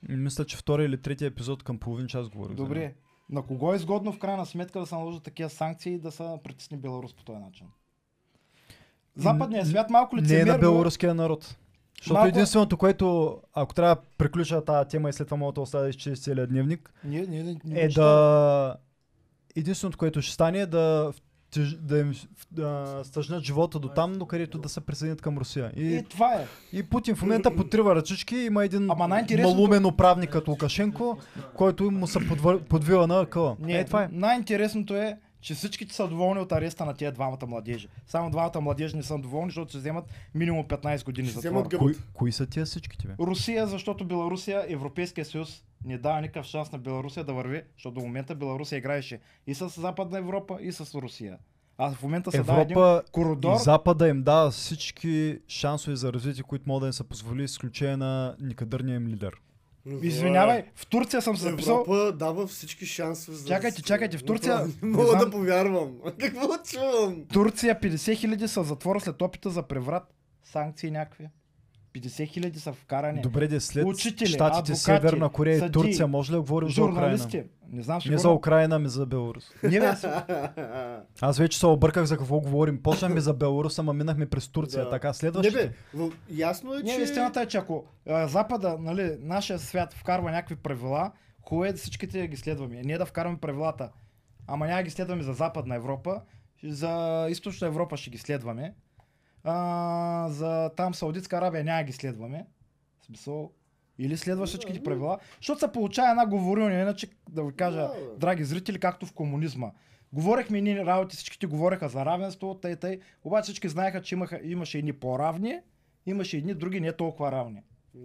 [SPEAKER 1] Мисля, че втори или третия епизод към половин час говорих.
[SPEAKER 3] Добре. На кого е изгодно в крайна сметка да се наложат такива санкции и да се притесни Беларус по този начин? Западният свят малко
[SPEAKER 1] Не е
[SPEAKER 3] лицемерно...
[SPEAKER 1] на белоруския народ. Защото
[SPEAKER 3] Малко-
[SPEAKER 1] единственото, което, ако трябва да приключа тази тема и след това мога да оставя да изчез целият дневник,
[SPEAKER 3] Ние, ние, ние, ние
[SPEAKER 1] е да... Единственото, което ще стане е да, да им да стъжнат живота до там, до където да се присъединят към Русия.
[SPEAKER 3] И
[SPEAKER 1] И,
[SPEAKER 3] това е.
[SPEAKER 1] и Путин в момента потрива ръчички, има един
[SPEAKER 3] Ама
[SPEAKER 1] малумен управник като Лукашенко, който му се подвър... подвива на къла.
[SPEAKER 3] Не,
[SPEAKER 1] Е, това е.
[SPEAKER 3] Най-интересното е, че всичките са доволни от ареста на тия двамата младежи. Само двамата младежи не са доволни, защото ще вземат минимум 15 години
[SPEAKER 2] вземат гъб.
[SPEAKER 1] Кои, кои са тия всичките, бе?
[SPEAKER 3] Русия, защото Беларусия, Европейския съюз не дава никакъв шанс на Беларусия да върви, защото до момента Беларусия играеше и с Западна Европа, и с Русия. А в момента се дава един
[SPEAKER 1] Европа
[SPEAKER 3] коридор.
[SPEAKER 1] и Запада им дава всички шансове за развитие, които могат да им се позволи, изключение на никадърния им лидер.
[SPEAKER 3] Извинявай, в Турция съм се записал.
[SPEAKER 2] Европа дава всички шансове за...
[SPEAKER 3] Чакайте, чакайте, в Турция-
[SPEAKER 2] Не мога
[SPEAKER 3] знам-
[SPEAKER 2] да повярвам. Какво чувам?
[SPEAKER 3] Турция 50 хиляди са затвора след опита за преврат. Санкции някакви. 50 хиляди са вкарани.
[SPEAKER 1] Добре, де след
[SPEAKER 3] Учители,
[SPEAKER 1] Штатите,
[SPEAKER 3] адвокати,
[SPEAKER 1] Северна Корея и Турция, може ли да говорим за Украина?
[SPEAKER 3] Журналисти. Не знам,
[SPEAKER 1] Не за Украина, ми за Беларус.
[SPEAKER 3] Не, бе,
[SPEAKER 1] Аз вече се обърках за какво говорим. Почнахме за Беларус, ама минахме през Турция.
[SPEAKER 2] Да.
[SPEAKER 1] Така,
[SPEAKER 2] Не
[SPEAKER 1] следващите.
[SPEAKER 2] бе, в... ясно е,
[SPEAKER 3] Не,
[SPEAKER 2] че...
[SPEAKER 3] истината е, че ако а, Запада, нали, нашия свят вкарва някакви правила, хубаво е да всичките да ги следваме. Ние да вкарваме правилата. Ама няма ги следваме за Западна Европа, за Източна Европа ще ги следваме. А, за там Саудитска Арабия няма ги следваме. В смисъл, или следваш всичките правила, защото се получава една говорилня, иначе да ви кажа, драги зрители, както в комунизма. Говорехме ни работи, всичките говореха за равенство, тъй, тъй, обаче всички знаеха, че имаха, имаше едни по-равни, имаше едни други не толкова равни.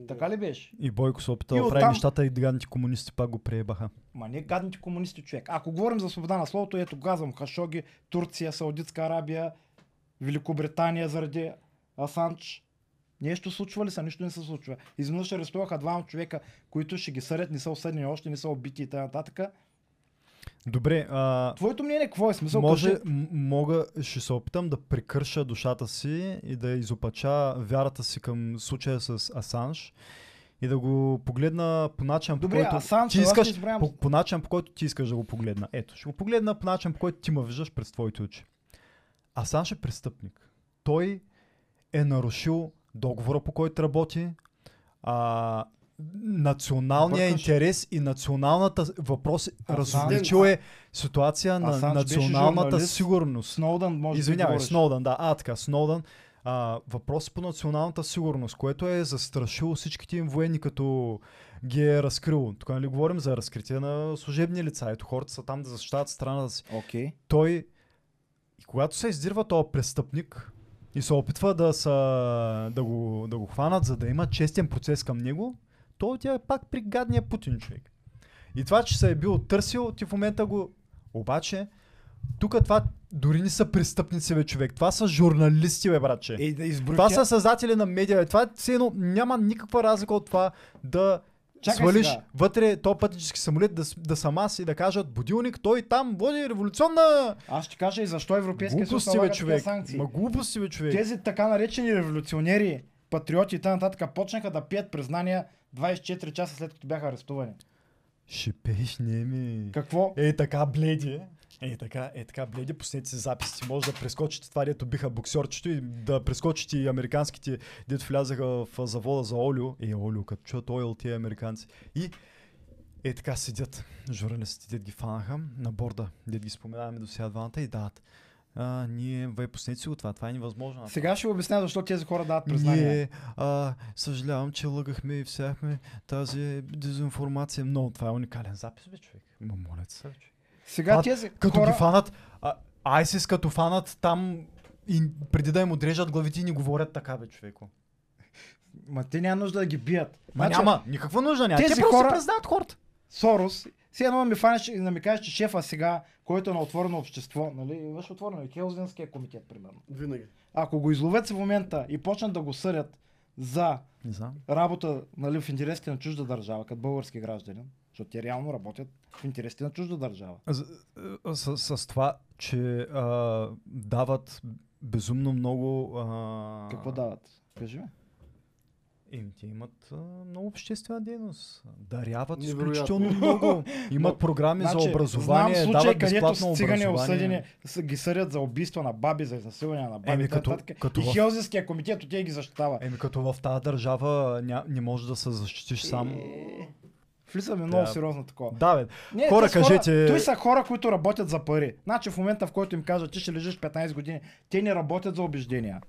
[SPEAKER 3] Така ли беше?
[SPEAKER 1] И Бойко се опита
[SPEAKER 3] И
[SPEAKER 1] да прави
[SPEAKER 3] оттам-
[SPEAKER 1] нещата и гадните комунисти пак го приебаха.
[SPEAKER 3] Ма не гадните комунисти човек. Ако говорим за свобода на словото, ето казвам Хашоги, Турция, Саудитска Арабия, Великобритания заради Асанч. Нещо случва ли се? Нищо не се случва. Изведнъж арестуваха двама човека, които ще ги съдят, не са осъдени още, не са убити и т.н.
[SPEAKER 1] Добре, а,
[SPEAKER 3] Твоето мнение какво е смисъл?
[SPEAKER 1] може, м- мога, ще се опитам да прекърша душата си и да изопача вярата си към случая с Асанж и да го погледна по начин, по
[SPEAKER 3] Добре,
[SPEAKER 1] който
[SPEAKER 3] Асанж,
[SPEAKER 1] ти искаш, по, по начин, по който ти искаш да го погледна. Ето, ще го погледна по начин, по който ти ме виждаш през твоите очи. Асанж е престъпник. Той е нарушил договора, по който работи, а, националния
[SPEAKER 3] Бъркаш.
[SPEAKER 1] интерес и националната въпрос. Различил е ситуация на
[SPEAKER 3] Асанж
[SPEAKER 1] националната сигурност.
[SPEAKER 3] Сноудън може да
[SPEAKER 1] Извинявай,
[SPEAKER 3] говориш.
[SPEAKER 1] Сноудън, да, а така, Сноудън. А, въпрос по националната сигурност, което е застрашило всичките им военни, като ги е разкрил. Тук нали говорим за разкритие на служебни лица. Ето хората са там да защитават страната си.
[SPEAKER 3] Окей.
[SPEAKER 1] Той, и когато се издирва този престъпник и се опитва да, са, да, го, да го хванат, за да има честен процес към него, той отива е пак при гадния Путин човек. И това, че се е бил търсил, ти в момента го... Обаче, тук това дори не са престъпници, бе, човек. Това са журналисти, бе, братче.
[SPEAKER 3] Ей, да изброи
[SPEAKER 1] това са създатели на медиа. бе. Това е едно, няма никаква разлика от това да
[SPEAKER 3] Чакай
[SPEAKER 1] свалиш
[SPEAKER 3] сега.
[SPEAKER 1] вътре този пътнически самолет да, да съм аз и да кажат будилник, той там води революционна
[SPEAKER 3] Аз ще кажа и защо Европейския съюз налага
[SPEAKER 1] човек.
[SPEAKER 3] санкции.
[SPEAKER 1] Ма глупости, бе, човек.
[SPEAKER 3] Тези така наречени революционери, патриоти и т.н. почнаха да пият признания 24 часа след като бяха арестувани.
[SPEAKER 1] Ще пееш, не ми.
[SPEAKER 3] Какво?
[SPEAKER 1] Е, така бледи. Е, така, е, така бледи, пуснете си записи. Може да прескочите това, дето биха боксерчето и да прескочите и американските, дето влязаха в завода за олио. Е, олио, като чуят ойл тия американци. И е така седят журналистите, дед ги фанаха на борда, дед ги споменаваме до сега двамата и дават а, ние, бе, пуснете си го това, това е невъзможно.
[SPEAKER 3] Сега ще обясня защо тези хора дават признание.
[SPEAKER 1] Ние, а, съжалявам, че лъгахме и всяхме тази дезинформация. Но това е уникален запис, бе, човек. Моля се, човек.
[SPEAKER 3] Сега
[SPEAKER 1] А,
[SPEAKER 3] тези
[SPEAKER 1] Като
[SPEAKER 3] хора...
[SPEAKER 1] ги фанат, а, ISIS като фанат там и преди да им отрежат главите и ни говорят така, бе, човеко.
[SPEAKER 3] Ма те няма нужда да ги бият.
[SPEAKER 1] Ма
[SPEAKER 3] Значи,
[SPEAKER 1] няма, никаква нужда няма.
[SPEAKER 3] тези
[SPEAKER 1] Те
[SPEAKER 3] хора-
[SPEAKER 1] признават хората.
[SPEAKER 3] Сорос, си едно ми фанеш и да ми кажеш, че шефа сега, който е на отворено общество, нали, имаш отворено и Хелзинския комитет, примерно.
[SPEAKER 2] Винаги.
[SPEAKER 3] Ако го изловят в момента и почнат да го съдят за
[SPEAKER 1] Не знам.
[SPEAKER 3] работа нали, в интересите на чужда държава, като български гражданин, защото те реално работят в интересите на чужда държава.
[SPEAKER 1] С, с, с това, че а, дават безумно много... А...
[SPEAKER 3] Какво дават? Кажи ми.
[SPEAKER 1] Еми, те имат а, много обществена дейност. Даряват
[SPEAKER 2] Невероятно.
[SPEAKER 1] изключително много. Имат
[SPEAKER 3] Но,
[SPEAKER 1] програми за
[SPEAKER 3] Значи,
[SPEAKER 1] образование,
[SPEAKER 3] знам случай,
[SPEAKER 1] дават
[SPEAKER 3] където
[SPEAKER 1] безплатно образование.
[SPEAKER 3] осъдени ги съдят за убийство на баби, за изнасилване на баби.
[SPEAKER 1] Еми,
[SPEAKER 3] и
[SPEAKER 1] като-
[SPEAKER 3] нататък.
[SPEAKER 1] като
[SPEAKER 3] и
[SPEAKER 1] в-
[SPEAKER 3] Хелзинския комитет от тях ги защитава.
[SPEAKER 1] Еми като в тази държава ня, не можеш да се защитиш сам.
[SPEAKER 3] Е, Влизаме много
[SPEAKER 1] Да.
[SPEAKER 3] сериозно такова.
[SPEAKER 1] Да, бе.
[SPEAKER 3] Не,
[SPEAKER 1] Хора, кажете-
[SPEAKER 3] Той са хора, които работят за пари. Значи в момента, в който им кажат, ти ще лежиш 15 години, те не работят за убеждения.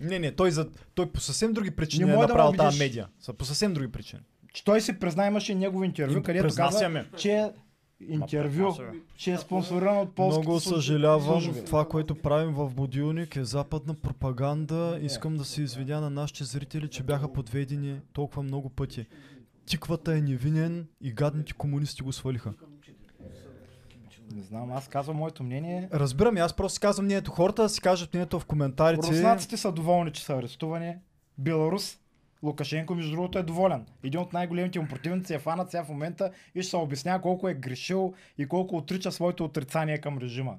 [SPEAKER 1] Не, не, той, за, той по съвсем други причини
[SPEAKER 3] Не
[SPEAKER 1] е
[SPEAKER 3] да
[SPEAKER 1] направил
[SPEAKER 3] ме
[SPEAKER 1] тази медия. Са по съвсем други причини.
[SPEAKER 3] Че той си призна, имаше негово интервю,
[SPEAKER 1] И
[SPEAKER 3] където
[SPEAKER 1] произнасяме.
[SPEAKER 3] че е интервю, че е спонсориран от полските
[SPEAKER 1] Много съжалявам.
[SPEAKER 3] служби.
[SPEAKER 1] Това, което правим в Будилник е западна пропаганда. Искам да се извиня на нашите зрители, че бяха подведени толкова много пъти. Тиквата е невинен и гадните комунисти го свалиха.
[SPEAKER 3] Не знам, аз казвам моето мнение.
[SPEAKER 1] Разбирам, аз просто си казвам мнението. Хората да си кажат мнението в коментарите.
[SPEAKER 3] Руснаците са доволни, че са арестувани. Беларус, Лукашенко, между другото, е доволен. Един от най-големите му противници е фанат сега в момента и ще се обяснява колко е грешил и колко отрича своето отрицание към режима.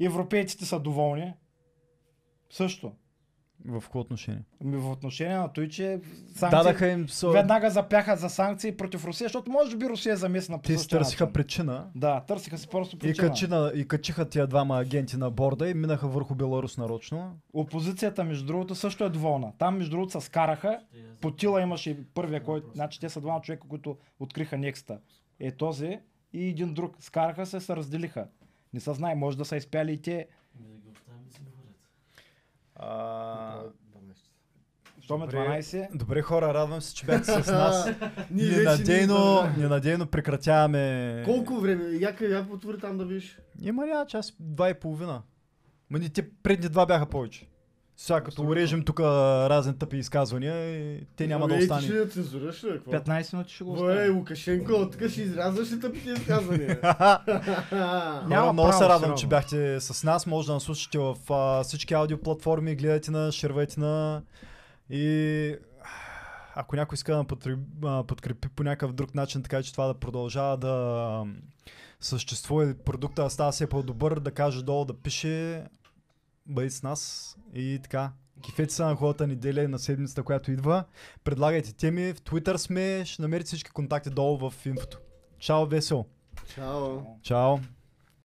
[SPEAKER 3] Европейците са доволни. Също.
[SPEAKER 1] В какво отношение?
[SPEAKER 3] Ами в отношение на той, че санкции...
[SPEAKER 1] Дадаха им... Со...
[SPEAKER 3] Веднага запяха за санкции против Русия, защото може би Русия е замесена по
[SPEAKER 1] Те си търсиха
[SPEAKER 3] начин.
[SPEAKER 1] причина.
[SPEAKER 3] Да, търсиха си просто
[SPEAKER 1] И,
[SPEAKER 3] причина.
[SPEAKER 1] качина, и качиха тия двама агенти на борда и минаха върху Беларус нарочно.
[SPEAKER 3] Опозицията, между другото, също е доволна. Там, между другото, се скараха. По Тила имаше и първия, който... Значи те са двама човека, които откриха некста. Е този и един друг. Скараха се, се разделиха. Не се знае, може да са изпяли и те.
[SPEAKER 4] Ами да ги оставим да си говорят.
[SPEAKER 1] А...
[SPEAKER 3] Щом е
[SPEAKER 1] Добре.
[SPEAKER 3] 12.
[SPEAKER 1] Добре хора, радвам се, че бяхте с нас.
[SPEAKER 2] Ние
[SPEAKER 1] Ненадейно,
[SPEAKER 2] не-
[SPEAKER 1] ненадейно прекратяваме.
[SPEAKER 2] Колко време? Яка, я потвори там да видиш.
[SPEAKER 1] Има ли час, два и половина? Ма ни те предни два бяха повече. Сега като урежем тук разни тъпи изказвания, и те няма да
[SPEAKER 2] Ей, Ти
[SPEAKER 1] остане.
[SPEAKER 2] ще цензураш ли? какво?
[SPEAKER 3] 15 минути ще го
[SPEAKER 2] Ой,
[SPEAKER 3] оставим.
[SPEAKER 2] Лукашенко, тук ще изрязваш ли тъпите изказвания?
[SPEAKER 3] Няма
[SPEAKER 1] много се радвам, че бяхте с нас. Може да нас слушате в а, всички аудиоплатформи, гледайте на, шервайте на и ако някой иска да подкрепи, подкрепи по някакъв друг начин, така че това да продължава да съществува и продукта да става все по-добър, да каже долу, да пише, бъди с нас и така. Кифете се на хубавата неделя на седмицата, която идва. Предлагайте теми, в Twitter сме, ще намерите всички контакти долу в инфото. Чао, весело!
[SPEAKER 2] Чао.
[SPEAKER 1] Чао!